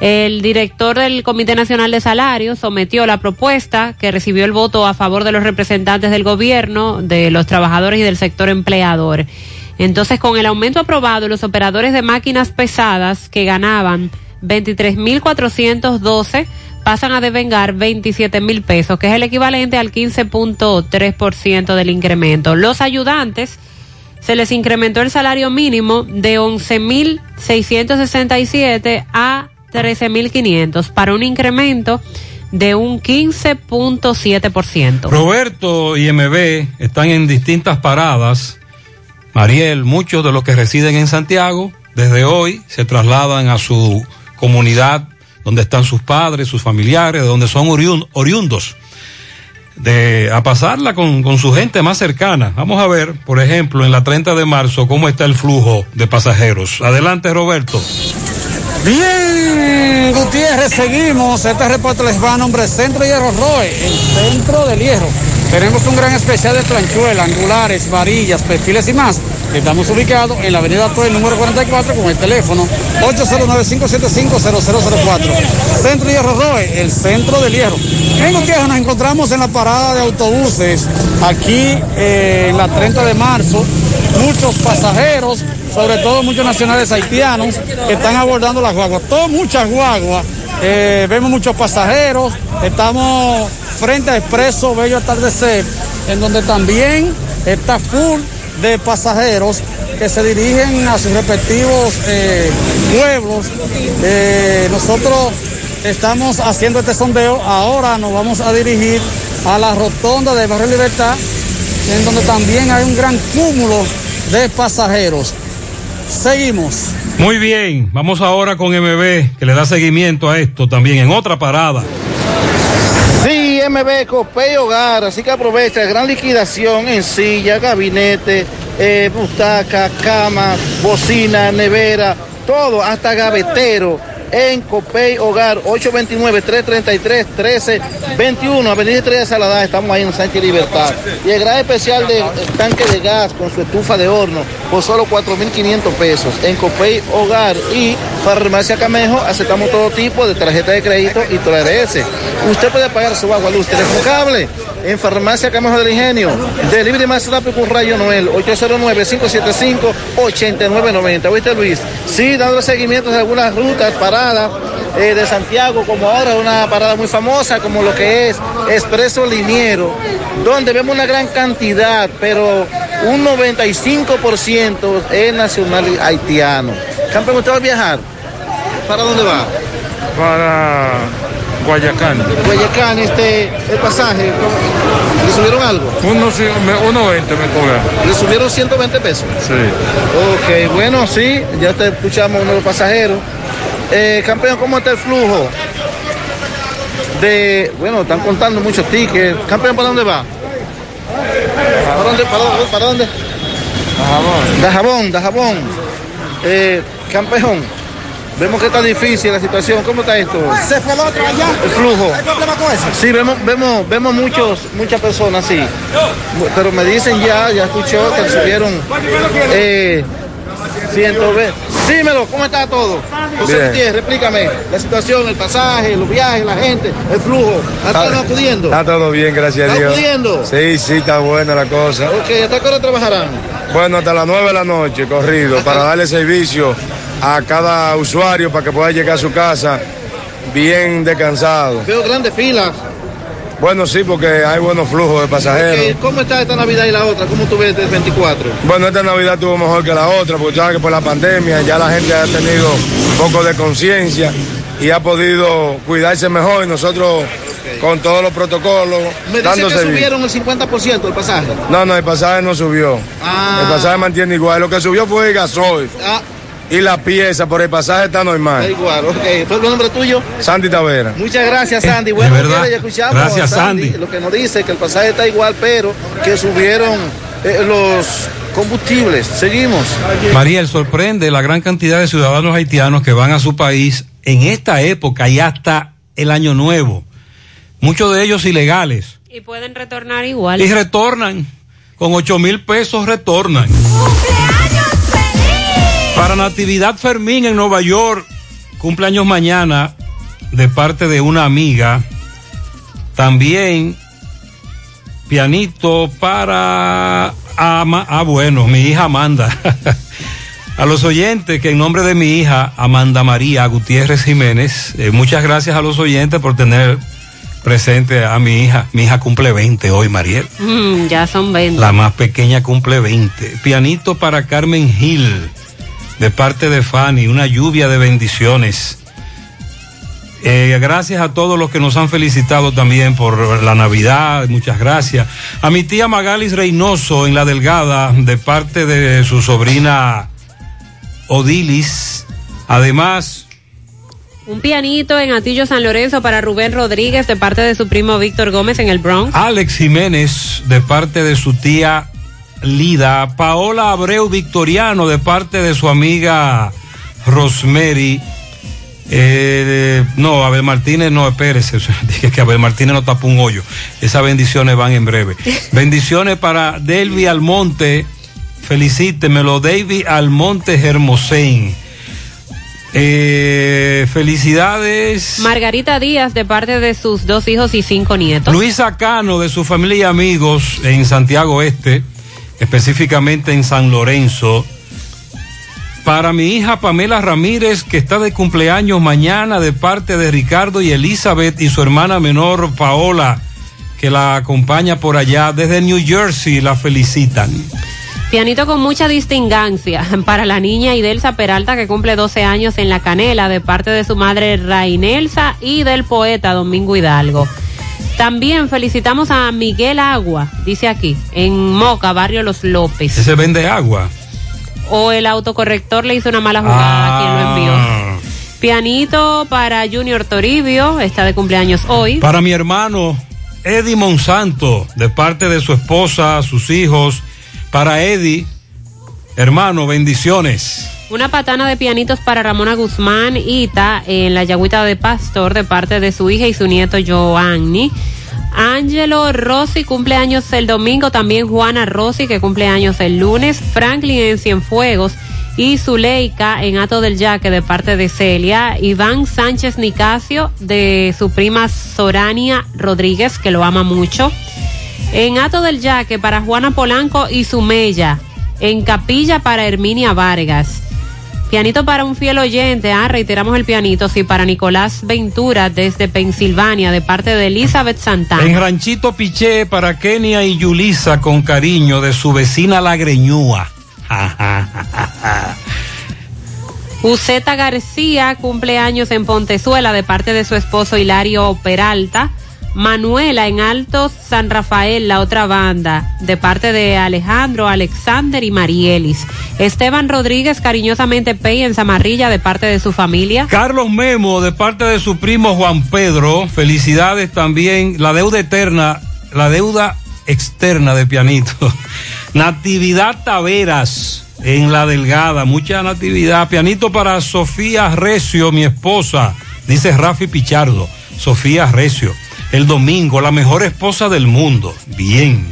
El director del Comité Nacional de Salarios sometió la propuesta que recibió el voto a favor de los representantes del gobierno, de los trabajadores y del sector empleador. Entonces, con el aumento aprobado, los operadores de máquinas pesadas que ganaban 23.412 pasan a devengar 27 mil pesos, que es el equivalente al 15.3% del incremento. Los ayudantes se les incrementó el salario mínimo de 11.667 a 13.500 para un incremento de un 15.7%. Roberto y MB están en distintas paradas. Mariel, muchos de los que residen en Santiago, desde hoy se trasladan a su comunidad donde están sus padres, sus familiares, de donde son oriun- oriundos, de, a pasarla con, su gente más cercana. Vamos a ver, por ejemplo, en la 30 de marzo, cómo está el flujo de pasajeros. Adelante, Roberto. Bien, Gutiérrez, seguimos. Este reporte les va a nombre Centro Hierro Roe, el centro del hierro. Tenemos un gran especial de planchuelas, angulares, varillas, perfiles y más. Estamos ubicados en la avenida Torre, número 44, con el teléfono 809-575-0004. Centro Hierro Roe, el centro del hierro. En Gutiérrez nos encontramos en la parada de autobuses, aquí eh, en la 30 de marzo. Muchos pasajeros, sobre todo muchos nacionales haitianos, que están abordando las guaguas. Todo, muchas guaguas. Eh, vemos muchos pasajeros. Estamos frente a Expreso Bello Atardecer, en donde también está full de pasajeros que se dirigen a sus respectivos eh, pueblos. Eh, nosotros estamos haciendo este sondeo. Ahora nos vamos a dirigir a la rotonda de Barrio Libertad, en donde también hay un gran cúmulo de pasajeros. Seguimos. Muy bien, vamos ahora con MB, que le da seguimiento a esto también en otra parada. MB Copey Hogar, así que aprovecha gran liquidación en silla, gabinete, eh, butaca, cama, bocina, nevera, todo, hasta gavetero en Copey Hogar, 829-333-1321, Avenida Estrella Salada, estamos ahí en Sánchez Libertad. Y el gran especial de tanque de gas con su estufa de horno por solo 4.500 pesos en Copey Hogar y Farmacia Camejo aceptamos todo tipo de tarjeta de crédito y TRS. Usted puede pagar su agua, luz, teléfono cable en Farmacia Camejo del Ingenio. Delivery más rápido con Rayo Noel, 809-575-8990. ¿Viste Luis? Sí, dando seguimiento a algunas rutas, paradas eh, de Santiago, como ahora una parada muy famosa, como lo que es Expreso Liniero, donde vemos una gran cantidad, pero un 95% es nacional haitiano. Campeón, ¿usted va a viajar? ¿Para dónde va? Para Guayacán. Guayacán, este, el pasaje. ¿le subieron algo? Uno, sí, me- uno 20 me cobra. ¿Le subieron 120 pesos? Sí. Ok, bueno, sí, ya te escuchamos uno de los pasajeros. Eh, campeón, ¿cómo está el flujo? De, bueno, están contando muchos tickets. Campeón, ¿para dónde va? ¿Para dónde? ¿Para dónde? ¿Para dónde? Dajabón, Dajabón. Eh, campeón, vemos que está difícil la situación. ¿Cómo está esto? Se fue el otro allá. El flujo. ¿Hay problema con eso? Sí, vemos, vemos, vemos muchos, muchas personas, sí. Pero me dicen ya, ya escuchó que subieron eh, 120. Dímelo, ¿cómo está todo? José. Gutiérrez, explícame la situación, el pasaje, los viajes, la gente, el flujo. ¿Están acudiendo? Está todo bien, gracias a ¿Está Dios. acudiendo? Sí, sí, está buena la cosa. Ok, ¿hasta qué hora trabajarán? Bueno, hasta las 9 de la noche, corrido, para darle servicio a cada usuario para que pueda llegar a su casa bien descansado. Veo grandes filas. Bueno, sí, porque hay buenos flujos de pasajeros. Ok, ¿Cómo está esta Navidad y la otra? ¿Cómo tú ves el 24? Bueno, esta Navidad estuvo mejor que la otra, porque sabes que por la pandemia ya la gente ha tenido un poco de conciencia y ha podido cuidarse mejor y nosotros con todos los protocolos Me dicen que subieron el 50% del pasaje. No, no, el pasaje no subió. Ah. El pasaje mantiene igual. Lo que subió fue el gasoil Ah, y la pieza, pero el pasaje está está normal. igual, ok. ¿Fue el nombre tuyo? Santi Tavera. Muchas gracias, Sandy. Bueno, verdad. Ya escuchamos Gracias, a Sandy. Lo que nos dice que el pasaje está igual, pero que subieron eh, los combustibles. Seguimos. Mariel, sorprende la gran cantidad de ciudadanos haitianos que van a su país en esta época y hasta el año nuevo. Muchos de ellos ilegales. Y pueden retornar igual. Y retornan. Con ocho mil pesos retornan. Para Natividad Fermín en Nueva York, cumpleaños mañana de parte de una amiga. También pianito para Ama, ah bueno, mi hija Amanda. a los oyentes que en nombre de mi hija Amanda María Gutiérrez Jiménez, eh, muchas gracias a los oyentes por tener presente a mi hija. Mi hija cumple 20 hoy, Mariel. Mm, ya son 20. La más pequeña cumple 20. Pianito para Carmen Gil, de parte de Fanny, una lluvia de bendiciones. Eh, gracias a todos los que nos han felicitado también por la Navidad, muchas gracias. A mi tía Magalis Reynoso en La Delgada, de parte de su sobrina Odilis. Además, Un pianito en Atillo San Lorenzo para Rubén Rodríguez de parte de su primo Víctor Gómez en el Bronx. Alex Jiménez de parte de su tía Lida. Paola Abreu Victoriano de parte de su amiga Rosemary. Eh, no, Abel Martínez no, espérese. Dije que Abel Martínez no tapó un hoyo. Esas bendiciones van en breve. bendiciones para Delvi Almonte. Felicítemelo, David Almonte Hermosén. Eh, felicidades. Margarita Díaz de parte de sus dos hijos y cinco nietos. Luisa Cano de su familia y amigos en Santiago Este, específicamente en San Lorenzo. Para mi hija Pamela Ramírez, que está de cumpleaños mañana de parte de Ricardo y Elizabeth y su hermana menor Paola, que la acompaña por allá desde New Jersey, la felicitan. Pianito con mucha distingancia para la niña Idelsa Peralta que cumple 12 años en La Canela de parte de su madre Rainelsa y del poeta Domingo Hidalgo. También felicitamos a Miguel Agua, dice aquí, en Moca, barrio Los López. Ese vende agua. O el autocorrector le hizo una mala jugada a quien lo envió. Pianito para Junior Toribio, está de cumpleaños hoy. Para mi hermano Eddie Monsanto, de parte de su esposa, sus hijos. Para Eddie, hermano, bendiciones. Una patana de pianitos para Ramona Guzmán Ita en la Yagüita de Pastor de parte de su hija y su nieto Joanny. Angelo Rossi cumple años el domingo, también Juana Rossi que cumple años el lunes, Franklin en Cienfuegos y Zuleika en Ato del Yaque de parte de Celia, Iván Sánchez Nicasio de su prima Sorania Rodríguez que lo ama mucho. En Ato del Yaque para Juana Polanco y Sumella. En Capilla para Herminia Vargas. Pianito para un fiel oyente, ah, reiteramos el pianito, sí, para Nicolás Ventura desde Pensilvania, de parte de Elizabeth Santana. En Ranchito Piché para Kenia y Yulisa con cariño de su vecina La Greñúa. Uceta García cumple años en Pontezuela de parte de su esposo Hilario Peralta. Manuela en Altos San Rafael, la otra banda, de parte de Alejandro, Alexander y Marielis. Esteban Rodríguez, cariñosamente Pey en Zamarrilla, de parte de su familia. Carlos Memo, de parte de su primo Juan Pedro. Felicidades también. La deuda eterna, la deuda externa de pianito. Natividad Taveras en La Delgada. Mucha natividad. Pianito para Sofía Recio, mi esposa. Dice Rafi Pichardo. Sofía Recio. El domingo, la mejor esposa del mundo. Bien.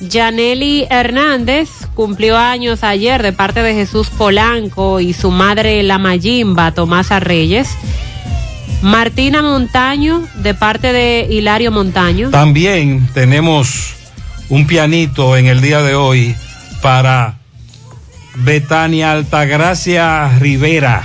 Yaneli Hernández cumplió años ayer de parte de Jesús Polanco y su madre La Mayimba, Tomasa Reyes. Martina Montaño de parte de Hilario Montaño. También tenemos un pianito en el día de hoy para Betania Altagracia Rivera.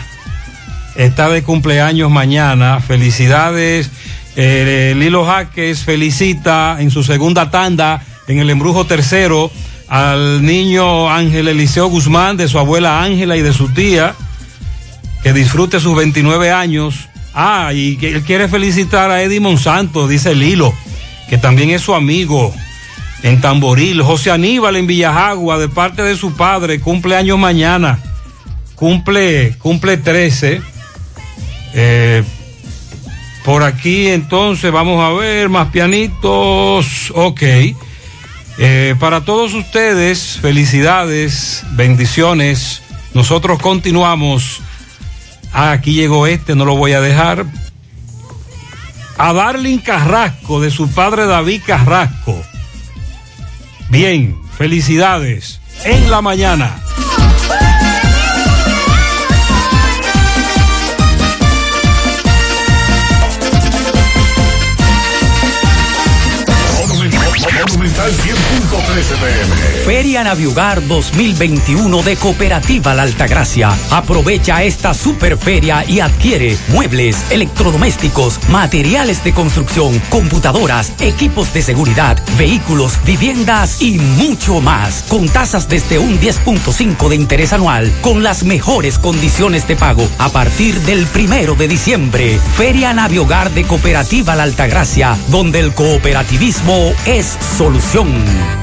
Está de cumpleaños mañana. Felicidades. Eh, Lilo Jaques felicita en su segunda tanda en el embrujo tercero al niño Ángel Eliseo Guzmán de su abuela Ángela y de su tía que disfrute sus 29 años. Ah, y que él quiere felicitar a Eddie Monsanto, dice Lilo, que también es su amigo en Tamboril. José Aníbal en Villajagua, de parte de su padre, cumple años mañana. Cumple, cumple 13. Eh, por aquí entonces vamos a ver más pianitos. Ok. Eh, para todos ustedes, felicidades, bendiciones. Nosotros continuamos. Ah, aquí llegó este, no lo voy a dejar. A Darlin Carrasco, de su padre David Carrasco. Bien, felicidades. En la mañana. Feria Naviugar 2021 de Cooperativa La Altagracia. Aprovecha esta superferia y adquiere muebles, electrodomésticos, materiales de construcción, computadoras, equipos de seguridad, vehículos, viviendas y mucho más. Con tasas desde un 10.5 de interés anual, con las mejores condiciones de pago a partir del primero de diciembre. Feria Naviogar de Cooperativa La Altagracia, donde el cooperativismo es solución.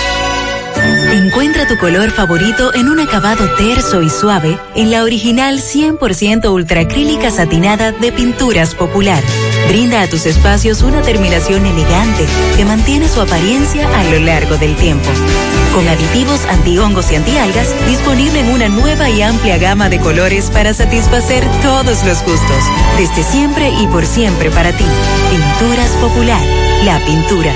Encuentra tu color favorito en un acabado terso y suave en la original 100% ultracrílica satinada de Pinturas Popular. Brinda a tus espacios una terminación elegante que mantiene su apariencia a lo largo del tiempo. Con aditivos antihongos y antialgas, disponible en una nueva y amplia gama de colores para satisfacer todos los gustos. Desde siempre y por siempre para ti. Pinturas Popular. La pintura.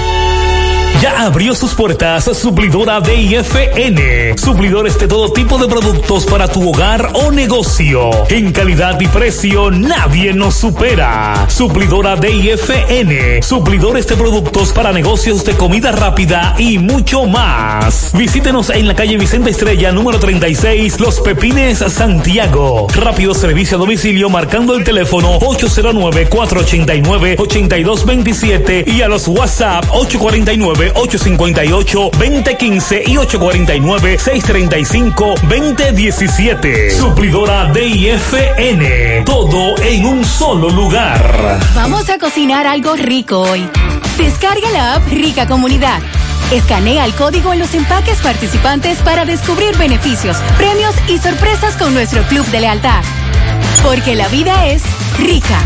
Ya abrió sus puertas Suplidora DIFN. Suplidores de todo tipo de productos para tu hogar o negocio. En calidad y precio nadie nos supera. Suplidora DIFN. Suplidores de productos para negocios de comida rápida y mucho más. Visítenos en la calle Vicente Estrella número 36 Los Pepines Santiago. Rápido servicio a domicilio marcando el teléfono 809-489-8227 y a los WhatsApp 849 858-2015 y 849-635-2017. Suplidora DIFN. Todo en un solo lugar. Vamos a cocinar algo rico hoy. Descarga la app Rica Comunidad. Escanea el código en los empaques participantes para descubrir beneficios, premios y sorpresas con nuestro club de lealtad. Porque la vida es rica.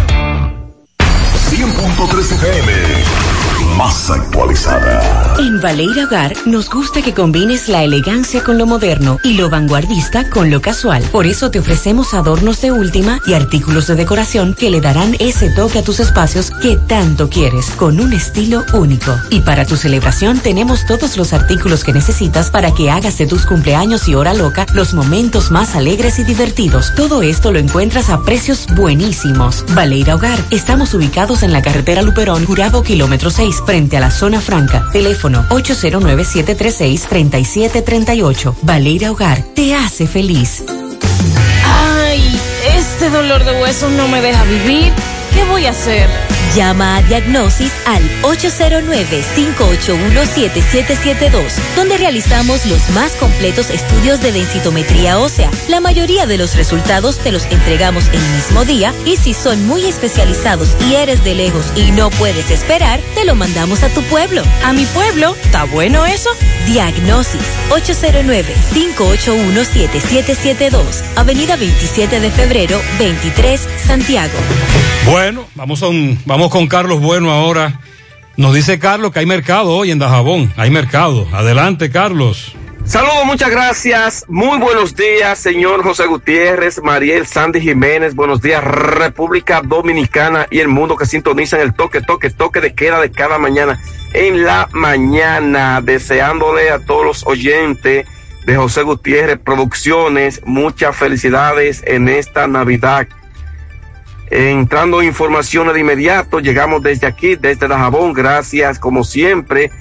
100.13 FM. Más actualizada. En Valeira Hogar nos gusta que combines la elegancia con lo moderno y lo vanguardista con lo casual. Por eso te ofrecemos adornos de última y artículos de decoración que le darán ese toque a tus espacios que tanto quieres, con un estilo único. Y para tu celebración tenemos todos los artículos que necesitas para que hagas de tus cumpleaños y hora loca los momentos más alegres y divertidos. Todo esto lo encuentras a precios buenísimos. Valeira Hogar, estamos ubicados en la carretera Luperón, Jurado Kilómetro 6, frente a la zona franca. Teléfono 809-736-3738. Valeira Hogar te hace feliz. Ay, este dolor de huesos no me deja vivir. ¿Qué voy a hacer? Llama a Diagnosis al 809-581-7772, donde realizamos los más completos estudios de densitometría ósea. La mayoría de los resultados te los entregamos el mismo día y si son muy especializados y eres de lejos y no puedes esperar, te lo mandamos a tu pueblo. ¿A mi pueblo? ¿Está bueno eso? Diagnosis 809-581-7772, Avenida 27 de febrero, 23, Santiago. Bueno, vamos, a un- vamos con Carlos Bueno ahora. Nos dice Carlos que hay mercado hoy en Dajabón. Hay mercado. Adelante, Carlos. Saludos, muchas gracias. Muy buenos días, señor José Gutiérrez, Mariel Sandy Jiménez. Buenos días, República Dominicana y el mundo que sintonizan el toque, toque, toque de queda de cada mañana en la mañana. Deseándole a todos los oyentes de José Gutiérrez Producciones muchas felicidades en esta Navidad. Entrando informaciones de inmediato, llegamos desde aquí, desde Dajabón, gracias como siempre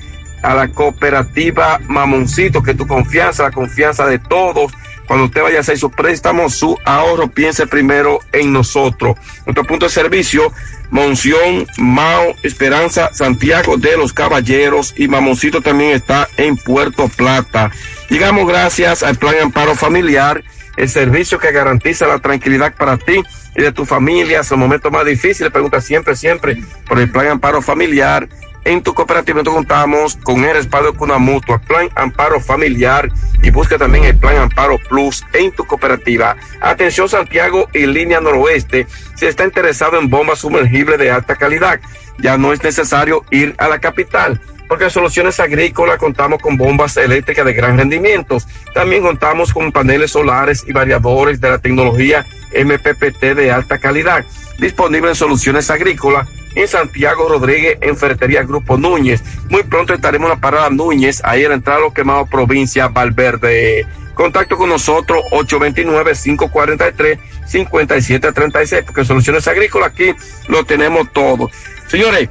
a la cooperativa Mamoncito, que tu confianza, la confianza de todos, cuando usted vaya a hacer su préstamo, su ahorro, piense primero en nosotros. Nuestro punto de servicio, Monción, Mao, Esperanza, Santiago de los Caballeros y Mamoncito también está en Puerto Plata. Llegamos gracias al Plan Amparo Familiar, el servicio que garantiza la tranquilidad para ti y de tu familia. Es el momento más difícil. Pregunta siempre, siempre por el plan amparo familiar. En tu cooperativa nosotros contamos con el respaldo de una mutua, plan amparo familiar y busca también el plan amparo plus en tu cooperativa. Atención Santiago y línea noroeste, si está interesado en bombas sumergibles de alta calidad, ya no es necesario ir a la capital porque en Soluciones Agrícolas contamos con bombas eléctricas de gran rendimiento. También contamos con paneles solares y variadores de la tecnología MPPT de alta calidad. Disponible en Soluciones Agrícolas en Santiago Rodríguez, en Ferretería Grupo Núñez. Muy pronto estaremos en la parada Núñez, ahí en la entrada a los quemados, provincia Valverde. Contacto con nosotros, 829-543-5736, porque Soluciones Agrícolas aquí lo tenemos todo. Señores,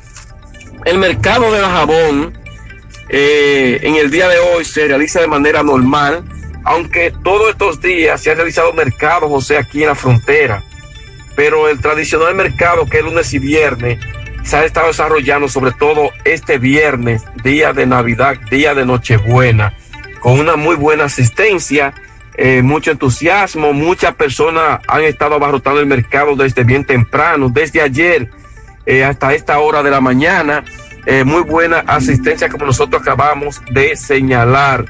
el mercado de la jabón eh, en el día de hoy se realiza de manera normal, aunque todos estos días se ha realizado mercado, José, aquí en la frontera. Pero el tradicional mercado que es lunes y viernes se ha estado desarrollando, sobre todo este viernes, día de Navidad, día de Nochebuena, con una muy buena asistencia, eh, mucho entusiasmo, muchas personas han estado abarrotando el mercado desde bien temprano, desde ayer eh, hasta esta hora de la mañana. Eh, muy buena asistencia como nosotros acabamos de señalar,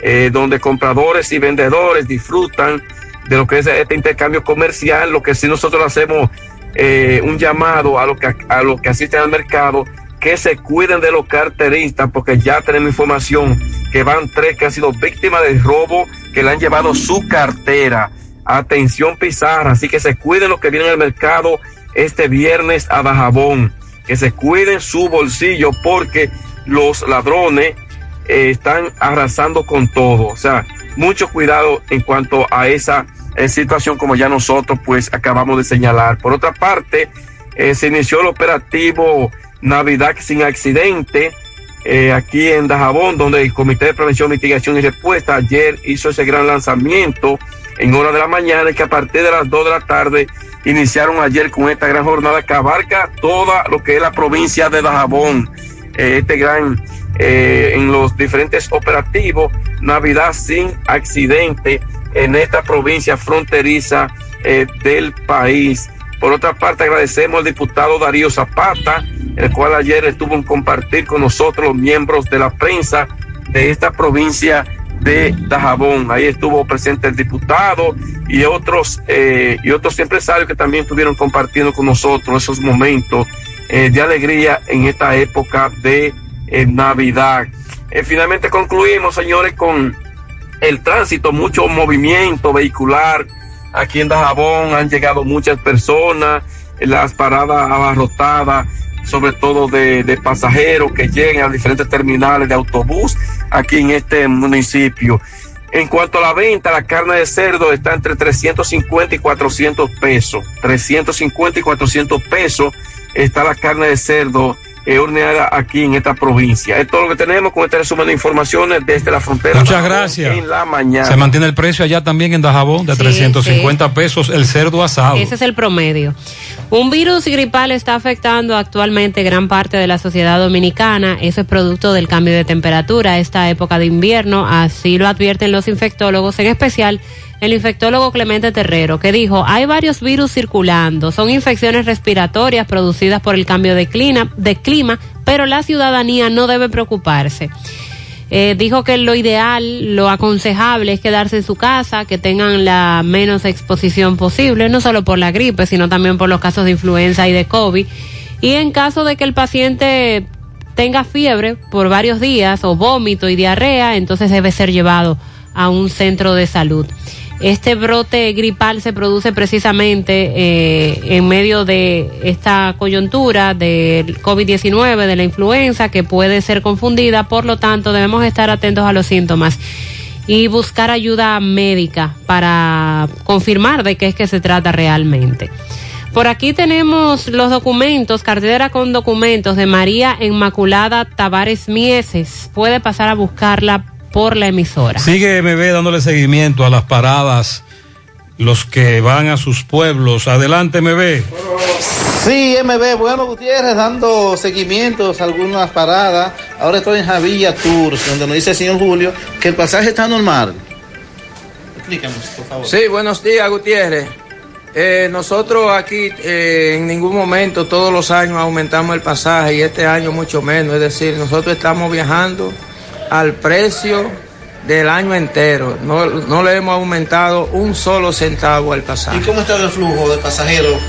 eh, donde compradores y vendedores disfrutan de lo que es este intercambio comercial, lo que sí nosotros hacemos un llamado a los que a los que asisten al mercado que se cuiden de los carteristas porque ya tenemos información que van tres que han sido víctimas del robo que le han llevado su cartera. Atención Pizarra, así que se cuiden los que vienen al mercado este viernes a Bajabón. Que se cuiden su bolsillo porque los ladrones eh, están arrasando con todo. O sea, mucho cuidado en cuanto a esa eh, situación como ya nosotros pues acabamos de señalar. Por otra parte, eh, se inició el operativo Navidad sin accidente aquí en Dajabón, donde el Comité de Prevención, Mitigación y Respuesta ayer hizo ese gran lanzamiento en hora de la mañana y que a partir de las 2 de la tarde iniciaron ayer con esta gran jornada que abarca toda lo que es la provincia de Dajabón. Eh, este gran, eh, en los diferentes operativos, Navidad sin accidente en esta provincia fronteriza eh, del país. Por otra parte, agradecemos al diputado Darío Zapata, el cual ayer estuvo en compartir con nosotros los miembros de la prensa de esta provincia de Dajabón. Ahí estuvo presente el diputado y otros eh, y otros empresarios que también estuvieron compartiendo con nosotros esos momentos eh, de alegría en esta época de eh, Navidad. finalmente concluimos, señores, con el tránsito, mucho movimiento vehicular aquí en Dajabón. Han llegado muchas personas, las paradas abarrotadas sobre todo de, de, pasajeros que lleguen a diferentes terminales de autobús aquí en este municipio. En cuanto a la venta, la carne de cerdo está entre 350 y 400 pesos. 350 y 400 pesos está la carne de cerdo eh, horneada aquí en esta provincia. Es todo lo que tenemos con este resumen de informaciones desde la frontera. Muchas gracias. En la mañana. Se mantiene el precio allá también en Dajabón de Sí, 350 sí. pesos el cerdo asado. Ese es el promedio. Un virus gripal está afectando actualmente gran parte de la sociedad dominicana. Eso es producto del cambio de temperatura, esta época de invierno. Así lo advierten los infectólogos, en especial el infectólogo Clemente Terrero, que dijo, hay varios virus circulando, son infecciones respiratorias producidas por el cambio de clima, de clima pero la ciudadanía no debe preocuparse. Eh, dijo que lo ideal, lo aconsejable es quedarse en su casa, que tengan la menos exposición posible, no solo por la gripe, sino también por los casos de influenza y de COVID. Y en caso de que el paciente tenga fiebre por varios días o vómito y diarrea, entonces debe ser llevado a un centro de salud. Este brote gripal se produce precisamente eh, en medio de esta coyuntura del COVID-19, de la influenza, que puede ser confundida, por lo tanto debemos estar atentos a los síntomas y buscar ayuda médica para confirmar de qué es que se trata realmente. Por aquí tenemos los documentos, cartera con documentos de María Inmaculada Tavares Mieses. Puede pasar a buscarla por la emisora. Sigue MB dándole seguimiento a las paradas, los que van a sus pueblos. Adelante, MB. Sí, MB, bueno, Gutiérrez, dando seguimientos a algunas paradas. Ahora estoy en Javilla Tours, donde nos dice el señor Julio que el pasaje está normal. Explícanos, por favor. Sí, buenos días, Gutiérrez. Eh, nosotros aquí eh, en ningún momento, todos los años aumentamos el pasaje y este año mucho menos. Es decir, nosotros estamos viajando al precio del año entero. No, no le hemos aumentado un solo centavo al pasaje. ¿Y cómo está el flujo de pasajeros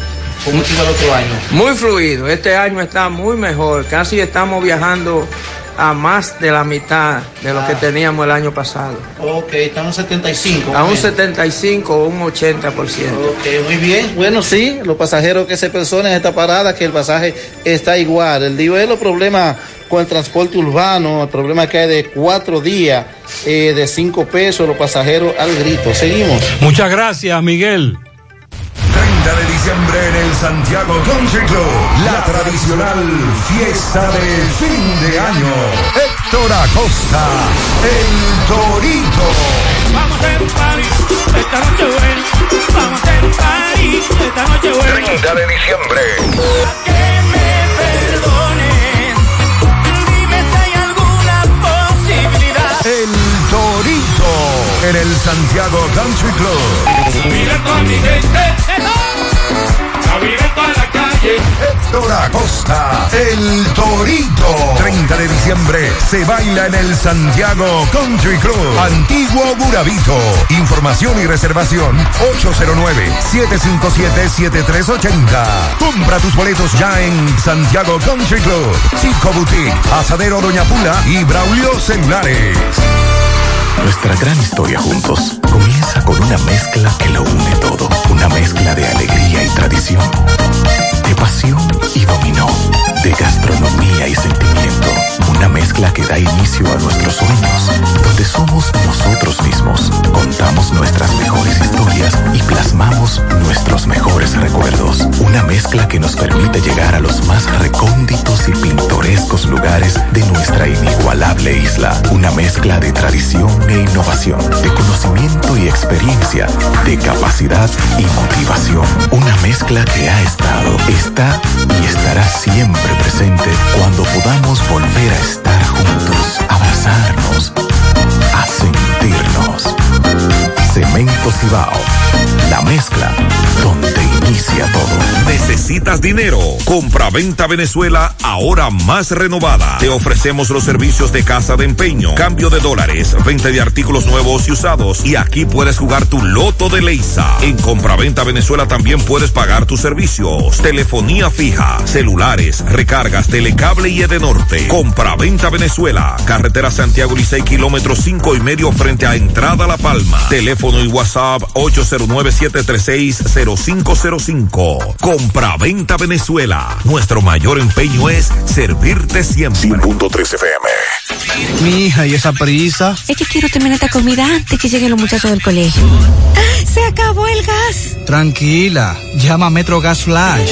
como el otro año? Muy fluido. Este año está muy mejor. Casi estamos viajando a más de la mitad de lo que teníamos el año pasado. Ok, estamos 75. A un más o menos. 75 o un 80%. Ok, muy bien. Bueno, sí, los pasajeros que se personen en esta parada, que el pasaje está igual. El digo es los problemas con el transporte urbano, el problema que hay de cuatro días, eh, de cinco pesos, los pasajeros al grito. Seguimos. Muchas gracias, Miguel. 30 de diciembre en el Santiago Country Club. La tradicional fiesta de fin de año. Héctor Acosta, el Torito. Vamos a party esta noche buena. Vamos a party esta noche buena. 30 de diciembre. Que me perdonen. Dime si hay alguna posibilidad. El Torito en el Santiago Country Club. Mira con mi gente. Héctor Acosta, el Torito. 30 de diciembre se baila en el Santiago Country Club. Antiguo Burabito. Información y reservación 809-757-7380. Compra tus boletos ya en Santiago Country Club. Chico Boutique, Asadero Doña Pula y Braulio Celulares. Nuestra gran historia juntos comienza con una mezcla que lo une todo. Una mezcla de alegría y tradición, de pasión y dominó, de gastronomía y sentimiento. Una mezcla que da inicio a nuestros sueños, donde somos nosotros mismos, contamos nuestras mejores historias y plasmamos nuestros mejores recuerdos. Una mezcla que nos permite llegar a los más recónditos y pintorescos lugares de nuestra inigualable isla. Una mezcla de tradición e innovación, de conocimiento y experiencia, de capacidad y motivación. Una mezcla que ha estado, está y estará siempre presente cuando podamos volver a estar juntos, abrazarnos, a sentirnos. Cemento Cibao, la mezcla donde inicia todo. ¿Necesitas dinero? Compra-venta Venezuela ahora más renovada. Te ofrecemos los servicios de casa de empeño, cambio de dólares, venta de artículos nuevos y usados. Y aquí puedes jugar tu loto de Leisa. En Compra-venta Venezuela también puedes pagar tus servicios. Telefonía fija, celulares, recargas, telecable y Edenorte. Compra-venta Venezuela. Carretera Santiago Licey, kilómetro cinco y medio frente a Entrada La Palma. Teléfono y WhatsApp 809-736-0505. Compra-venta Venezuela. Nuestro mayor empeño es servirte siempre. 100.3 FM. Mi hija, ¿y esa prisa? Es que quiero terminar esta comida antes que lleguen los muchachos del colegio. ¡Se acabó el gas! Tranquila, llama a Metro Gas Flash.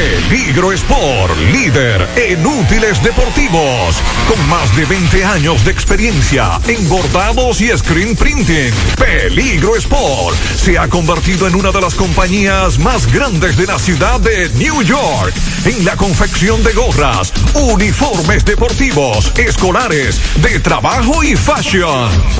Peligro Sport, líder en útiles deportivos, con más de 20 años de experiencia en bordados y screen printing. Peligro Sport se ha convertido en una de las compañías más grandes de la ciudad de New York en la confección de gorras, uniformes deportivos, escolares, de trabajo y fashion.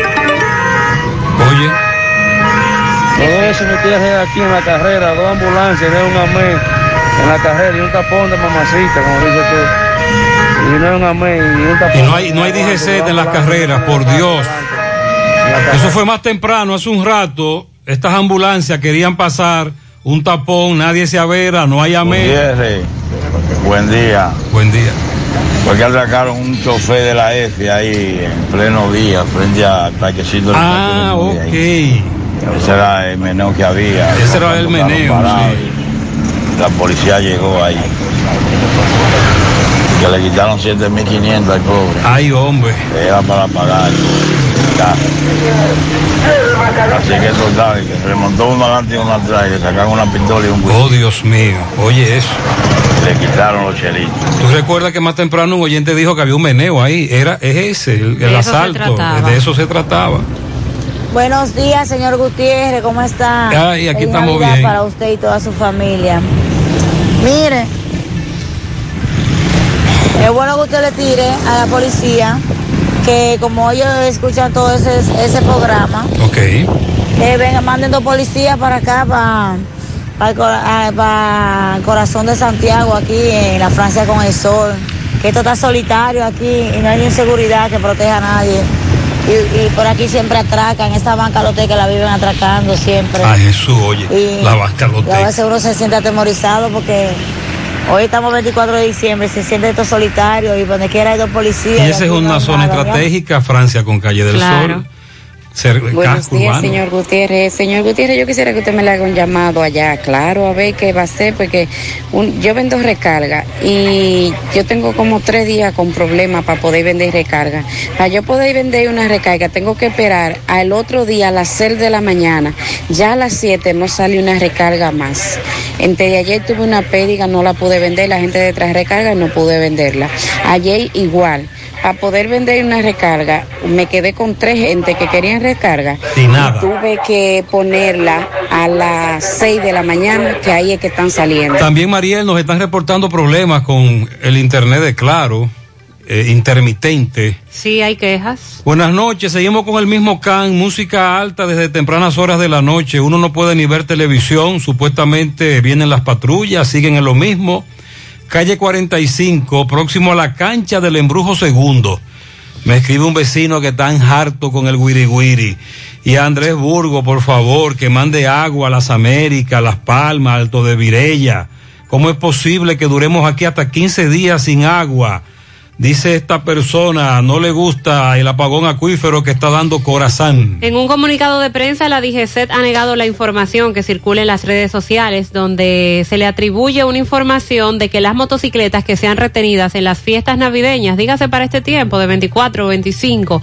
Oye. Todo eso me tiene aquí en la carrera, dos ambulancias de un amén en la carrera y un tapón de mamacita, como dices tú. Y no es un amén y un tapón. Y no hay, no hay DGC en las carreras, por Dios. Eso fue más temprano, hace un rato. Estas ambulancias querían pasar un tapón, nadie se avera, no hay amén. Buen día. Buen día. Porque atracaron un chofer de la F ahí en pleno día, frente al parquecito Ah, ok. ahí. Ese era el meneo que había. Ese era el meneo, y La policía llegó ahí. Que le quitaron 7.500 al pobre. Ay, hombre. Era para pagar Así que total, que se le montó uno adelante y uno atrás y le sacaron una pistola y un Oh, Dios mío. Oye, eso. Le quitaron los chelitos. ¿Tú recuerdas que más temprano un oyente dijo que había un meneo ahí? Era, es ese, el, el De eso se asalto. De eso se trataba. Buenos días, señor Gutiérrez, ¿cómo está? Ay, aquí Feliz estamos Navidad bien. para usted y toda su familia. Mire, es bueno que usted le tire a la policía que como ellos escuchan todo ese, ese programa, Ok. que vengan, manden dos policías para acá, para, para, el ah, para el corazón de Santiago, aquí en la Francia con el sol. Que esto está solitario aquí y no hay ni seguridad que proteja a nadie. Y, y por aquí siempre atracan, esta banca loteca la viven atracando siempre. Ay, Jesús, oye. Y- La vaca lo Y a veces uno se siente atemorizado porque hoy estamos 24 de diciembre, se siente esto solitario y donde quiera hay dos policías. Y esa es una zona estratégica, Francia con Calle del Claro. Sol. Buenos días, urbano. señor Gutiérrez. Señor Gutiérrez, yo quisiera que usted me le haga un llamado allá, claro, a ver qué va a hacer, porque un- yo vendo recarga y yo tengo como tres días con problemas para poder vender recarga. Para yo poder vender una recarga, tengo que esperar al otro día a las 6 de la mañana. Ya a las 7 no sale una recarga más. Entre ayer tuve una pérdida, no la pude vender, la gente detrás recarga no pude venderla. Ayer igual. Para poder vender una recarga, me quedé con tres gente que querían recarga. Y nada. tuve que ponerla a las 6 de la mañana, que ahí es que están saliendo. También, Mariel, nos están reportando problemas con el internet de Claro, eh, intermitente. Sí, hay quejas. Buenas noches, seguimos con el mismo can, música alta desde tempranas horas de la noche. Uno no puede ni ver televisión, supuestamente vienen las patrullas, siguen en lo mismo. Calle 45, próximo a la cancha del embrujo segundo. Me escribe un vecino que está harto con el guiri guiri. Y Andrés Burgo, por favor, que mande agua a las Américas, Las Palmas, Alto de Virella. ¿Cómo es posible que duremos aquí hasta 15 días sin agua? Dice esta persona, no le gusta el apagón acuífero que está dando Corazán. En un comunicado de prensa, la DGCET ha negado la información que circula en las redes sociales, donde se le atribuye una información de que las motocicletas que sean retenidas en las fiestas navideñas, dígase para este tiempo, de 24 o 25,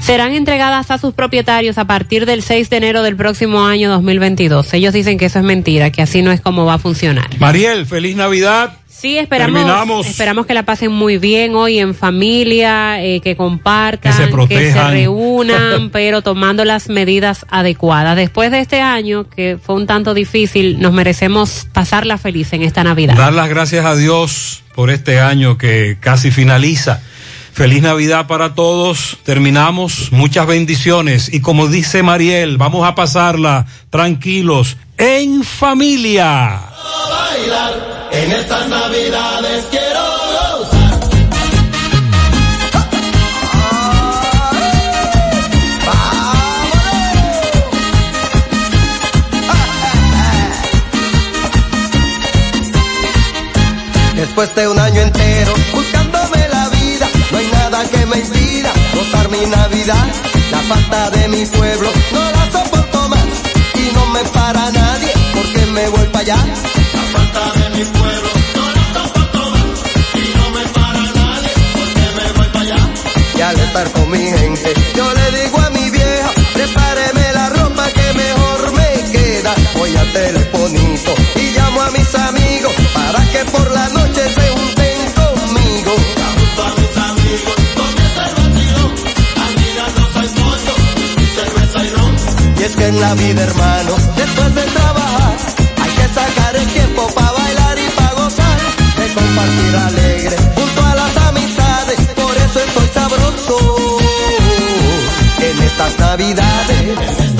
serán entregadas a sus propietarios a partir del 6 de enero del próximo año 2022. Ellos dicen que eso es mentira, que así no es como va a funcionar. Mariel, feliz Navidad. Sí, esperamos, Terminamos. esperamos que la pasen muy bien hoy en familia, eh, que compartan, Que se protejan. reúnan, pero tomando las medidas adecuadas. Después de este año, que fue un tanto difícil, nos merecemos pasarla feliz en esta Navidad. Dar las gracias a Dios por este año que casi finaliza. Feliz Navidad para todos. Terminamos. Muchas bendiciones. Y como dice Mariel, vamos a pasarla tranquilos en familia. en estas navidades quiero gozar. Después de un año entero pasar mi Navidad. La falta de mi pueblo no la soporto más y no me para nadie porque me voy para allá. La falta de mi pueblo. no la soporto más y no me para nadie porque me voy para allá. Y al estar con mi gente, yo le digo a mi vieja, prepáreme la ropa que mejor me queda. Voy al telefonito y llamo a mis amigos para que por la noche se es que en la vida, hermano, después de trabajar, hay que sacar el tiempo para bailar y para gozar, de compartir alegre junto a las amistades, por eso estoy sabroso en estas navidades.